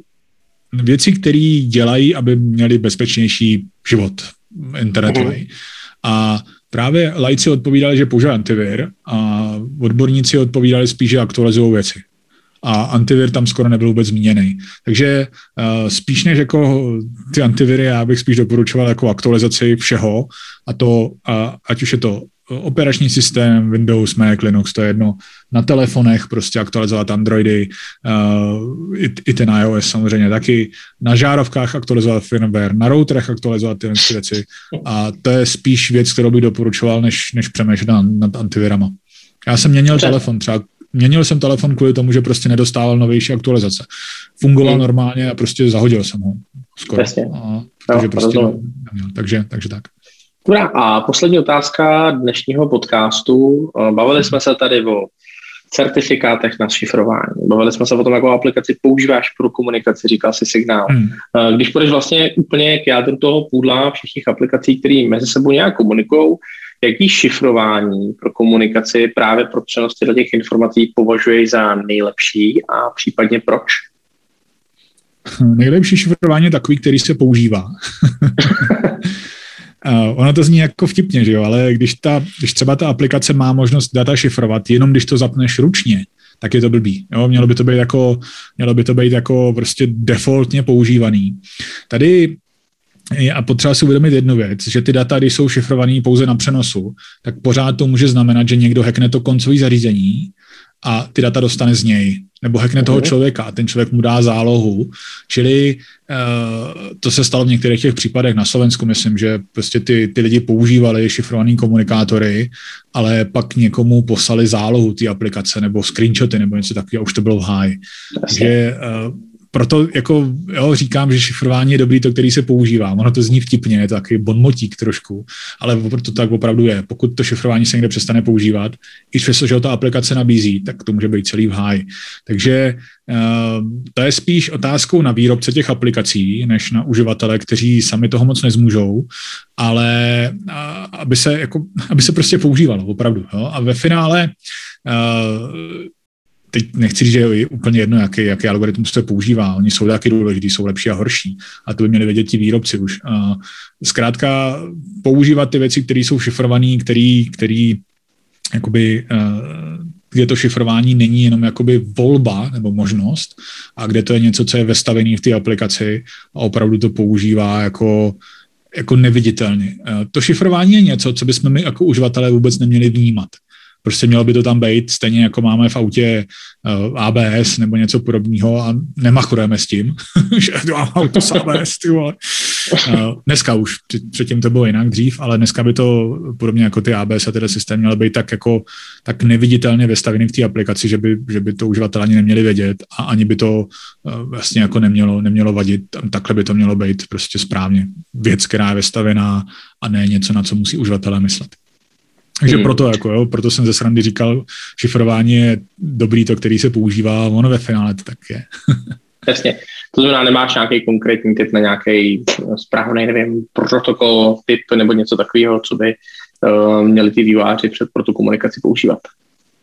Speaker 3: věci, které dělají, aby měli bezpečnější život internetový. Uh-huh. A právě lajci odpovídali, že používají antivir a odborníci odpovídali spíš, že aktualizují věci. A antivir tam skoro nebyl vůbec zmíněný. Takže uh, spíš než jako ty antiviry, já bych spíš doporučoval jako aktualizaci všeho a to, uh, ať už je to operační systém, Windows, Mac, Linux, to je jedno, na telefonech prostě aktualizovat Androidy, uh, i, i ten iOS samozřejmě taky, na žárovkách aktualizovat firmware, na routerech aktualizovat ty věci a to je spíš věc, kterou bych doporučoval, než, než přemýšlet nad, nad antivirama. Já jsem měnil telefon, třeba měnil jsem telefon kvůli tomu, že prostě nedostával novější aktualizace. Fungoval hmm. normálně a prostě zahodil jsem ho skoro. A, protože no, prostě neměl. Takže, takže tak.
Speaker 2: Dobrá, a poslední otázka dnešního podcastu. Bavili jsme se tady o certifikátech na šifrování. Bavili jsme se o tom, jakou aplikaci používáš pro komunikaci, říkal si signál. Hmm. Když půjdeš vlastně úplně k jádru toho půdla všech těch aplikací, které mezi sebou nějak komunikují, jaký šifrování pro komunikaci právě pro přenos těch informací považuješ za nejlepší a případně proč?
Speaker 3: Nejlepší šifrování je takový, který se používá. <laughs> Uh, ono to zní jako vtipně, že jo, ale když, ta, když třeba ta aplikace má možnost data šifrovat, jenom když to zapneš ručně, tak je to blbý. Jo? Mělo by to být jako, mělo by to být jako prostě defaultně používaný. Tady a potřeba si uvědomit jednu věc, že ty data, když jsou šifrovaný pouze na přenosu, tak pořád to může znamenat, že někdo hackne to koncové zařízení a ty data dostane z něj. Nebo hackne toho mhm. člověka a ten člověk mu dá zálohu. Čili uh, to se stalo v některých těch případech na Slovensku, myslím, že prostě ty, ty lidi používali šifrované komunikátory, ale pak někomu poslali zálohu té aplikace nebo screenshoty nebo něco takového, už to bylo v háji. Takže uh, proto jako, jo, říkám, že šifrování je dobrý to, který se používá. Ono to zní vtipně, je to takový bonmotík trošku, ale to tak opravdu je. Pokud to šifrování se někde přestane používat, i přesto, že ho ta aplikace nabízí, tak to může být celý v háji. Takže uh, to je spíš otázkou na výrobce těch aplikací, než na uživatele, kteří sami toho moc nezmůžou, ale uh, aby, se, jako, aby se prostě používalo, opravdu. Jo? A ve finále uh, teď nechci říct, že je úplně jedno, jaký, jaký algoritmus se používá. Oni jsou taky důležitý, jsou lepší a horší. A to by měli vědět ti výrobci už. A zkrátka používat ty věci, které jsou šifrované, které který jakoby, kde to šifrování není jenom jakoby volba nebo možnost a kde to je něco, co je vestavené v té aplikaci a opravdu to používá jako jako neviditelně. To šifrování je něco, co bychom my jako uživatelé vůbec neměli vnímat. Prostě mělo by to tam být, stejně jako máme v autě eh, ABS nebo něco podobného a nemachujeme s tím, <laughs> že mám auto s ABS, ty vole. Uh, dneska už, předtím to bylo jinak dřív, ale dneska by to podobně jako ty ABS a tedy systém měl být tak jako tak neviditelně vystavený v té aplikaci, že by, že by to uživatel ani neměli vědět a ani by to uh, vlastně jako nemělo, nemělo vadit. Takhle by to mělo být prostě správně. Věc, která je vystavená a ne něco, na co musí uživatelé myslet. Takže hmm. proto, jako, jo, proto jsem ze srandy říkal, šifrování je dobrý to, který se používá, a ono ve finále to tak je. <laughs>
Speaker 2: Jasně. To znamená, nemáš nějaký konkrétní typ na nějaký správný, nevím, protokol, typ nebo něco takového, co by uh, měli ty výváři před pro tu komunikaci používat.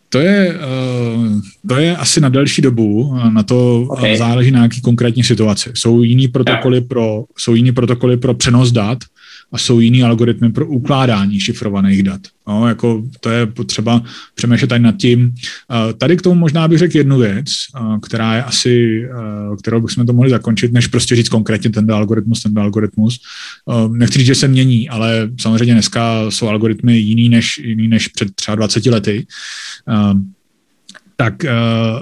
Speaker 3: To je, uh, to je asi na delší dobu, na to okay. záleží na nějaký konkrétní situaci. Jsou jiný protokoly, pro, jsou jiný protokoly pro přenos dat, a jsou jiný algoritmy pro ukládání šifrovaných dat. No, jako to je potřeba přemýšlet tady nad tím. Tady k tomu možná bych řekl jednu věc, která je asi, kterou bychom to mohli zakončit, než prostě říct konkrétně ten algoritmus, ten algoritmus. Nechci říct, že se mění, ale samozřejmě dneska jsou algoritmy jiný než, jiný než před třeba 20 lety tak uh,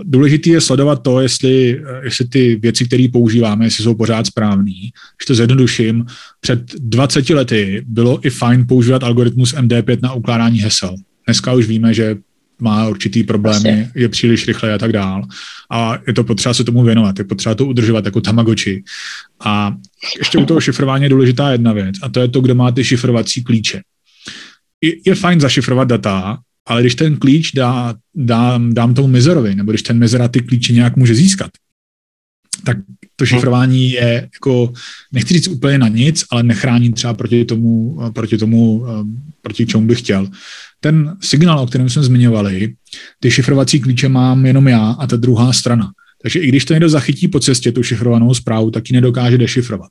Speaker 3: důležité je sledovat to, jestli, uh, jestli ty věci, které používáme, jestli jsou pořád správný. Když to zjednoduším, před 20 lety bylo i fajn používat algoritmus MD5 na ukládání hesel. Dneska už víme, že má určitý problémy, Asi. je příliš rychle a tak dál. A je to potřeba se tomu věnovat, je potřeba to udržovat jako tamagoči. A ještě u toho <laughs> šifrování je důležitá jedna věc, a to je to, kdo má ty šifrovací klíče. Je, je fajn zašifrovat data, ale když ten klíč dá, dám, dám tomu mizerovi, nebo když ten mizera ty klíče nějak může získat, tak to šifrování je jako, nechci říct úplně na nic, ale nechrání třeba proti tomu, proti tomu, proti čemu bych chtěl. Ten signál, o kterém jsme zmiňovali, ty šifrovací klíče mám jenom já a ta druhá strana. Takže i když to někdo zachytí po cestě, tu šifrovanou zprávu, tak ji nedokáže dešifrovat.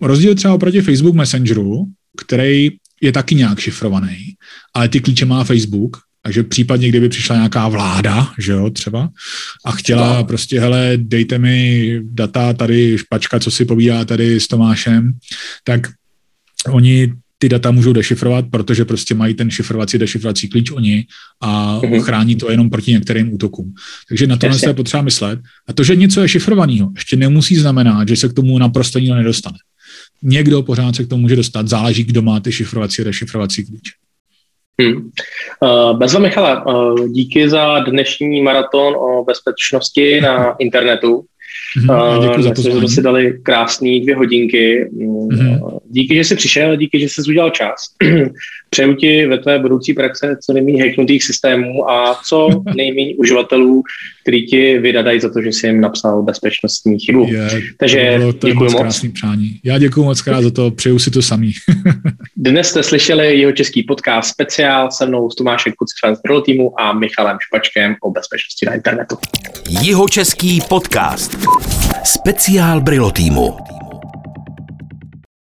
Speaker 3: Rozdíl třeba oproti Facebook Messengeru, který je taky nějak šifrovaný, ale ty klíče má Facebook, takže případně, kdyby přišla nějaká vláda, že jo, třeba, a chtěla no. prostě, hele, dejte mi data tady špačka, co si povídá tady s Tomášem, tak oni ty data můžou dešifrovat, protože prostě mají ten šifrovací, dešifrovací klíč oni a mm-hmm. chrání to jenom proti některým útokům. Takže na to je potřeba myslet. A to, že něco je šifrovaného, ještě nemusí znamenat, že se k tomu naprosto nikdo nedostane někdo pořád se k tomu může dostat, záleží, kdo má ty šifrovací a dešifrovací klíče.
Speaker 2: Hmm. Uh, Bezva Michala, uh, díky za dnešní maraton o bezpečnosti na <laughs> internetu. Mm-hmm, děkuji za pozvání. Jsme si dali krásné dvě hodinky. Mm-hmm. Díky, že jsi přišel, díky, že jsi udělal čas. <clears throat> Přeju ti ve tvé budoucí praxe co nejméně hacknutých systémů a co <laughs> nejméně uživatelů, který ti vydadají za to, že jsi jim napsal bezpečnostní chybu. Je,
Speaker 3: Takže to děkuji moc. krásný přání. Já děkuji moc krát za to, přeju si to samý. <laughs>
Speaker 2: Dnes jste slyšeli jeho český podcast speciál se mnou s Tomášem Kucifem z týmu a Michalem Špačkem o bezpečnosti na internetu.
Speaker 1: Jeho český podcast. Speciál Brilo týmu.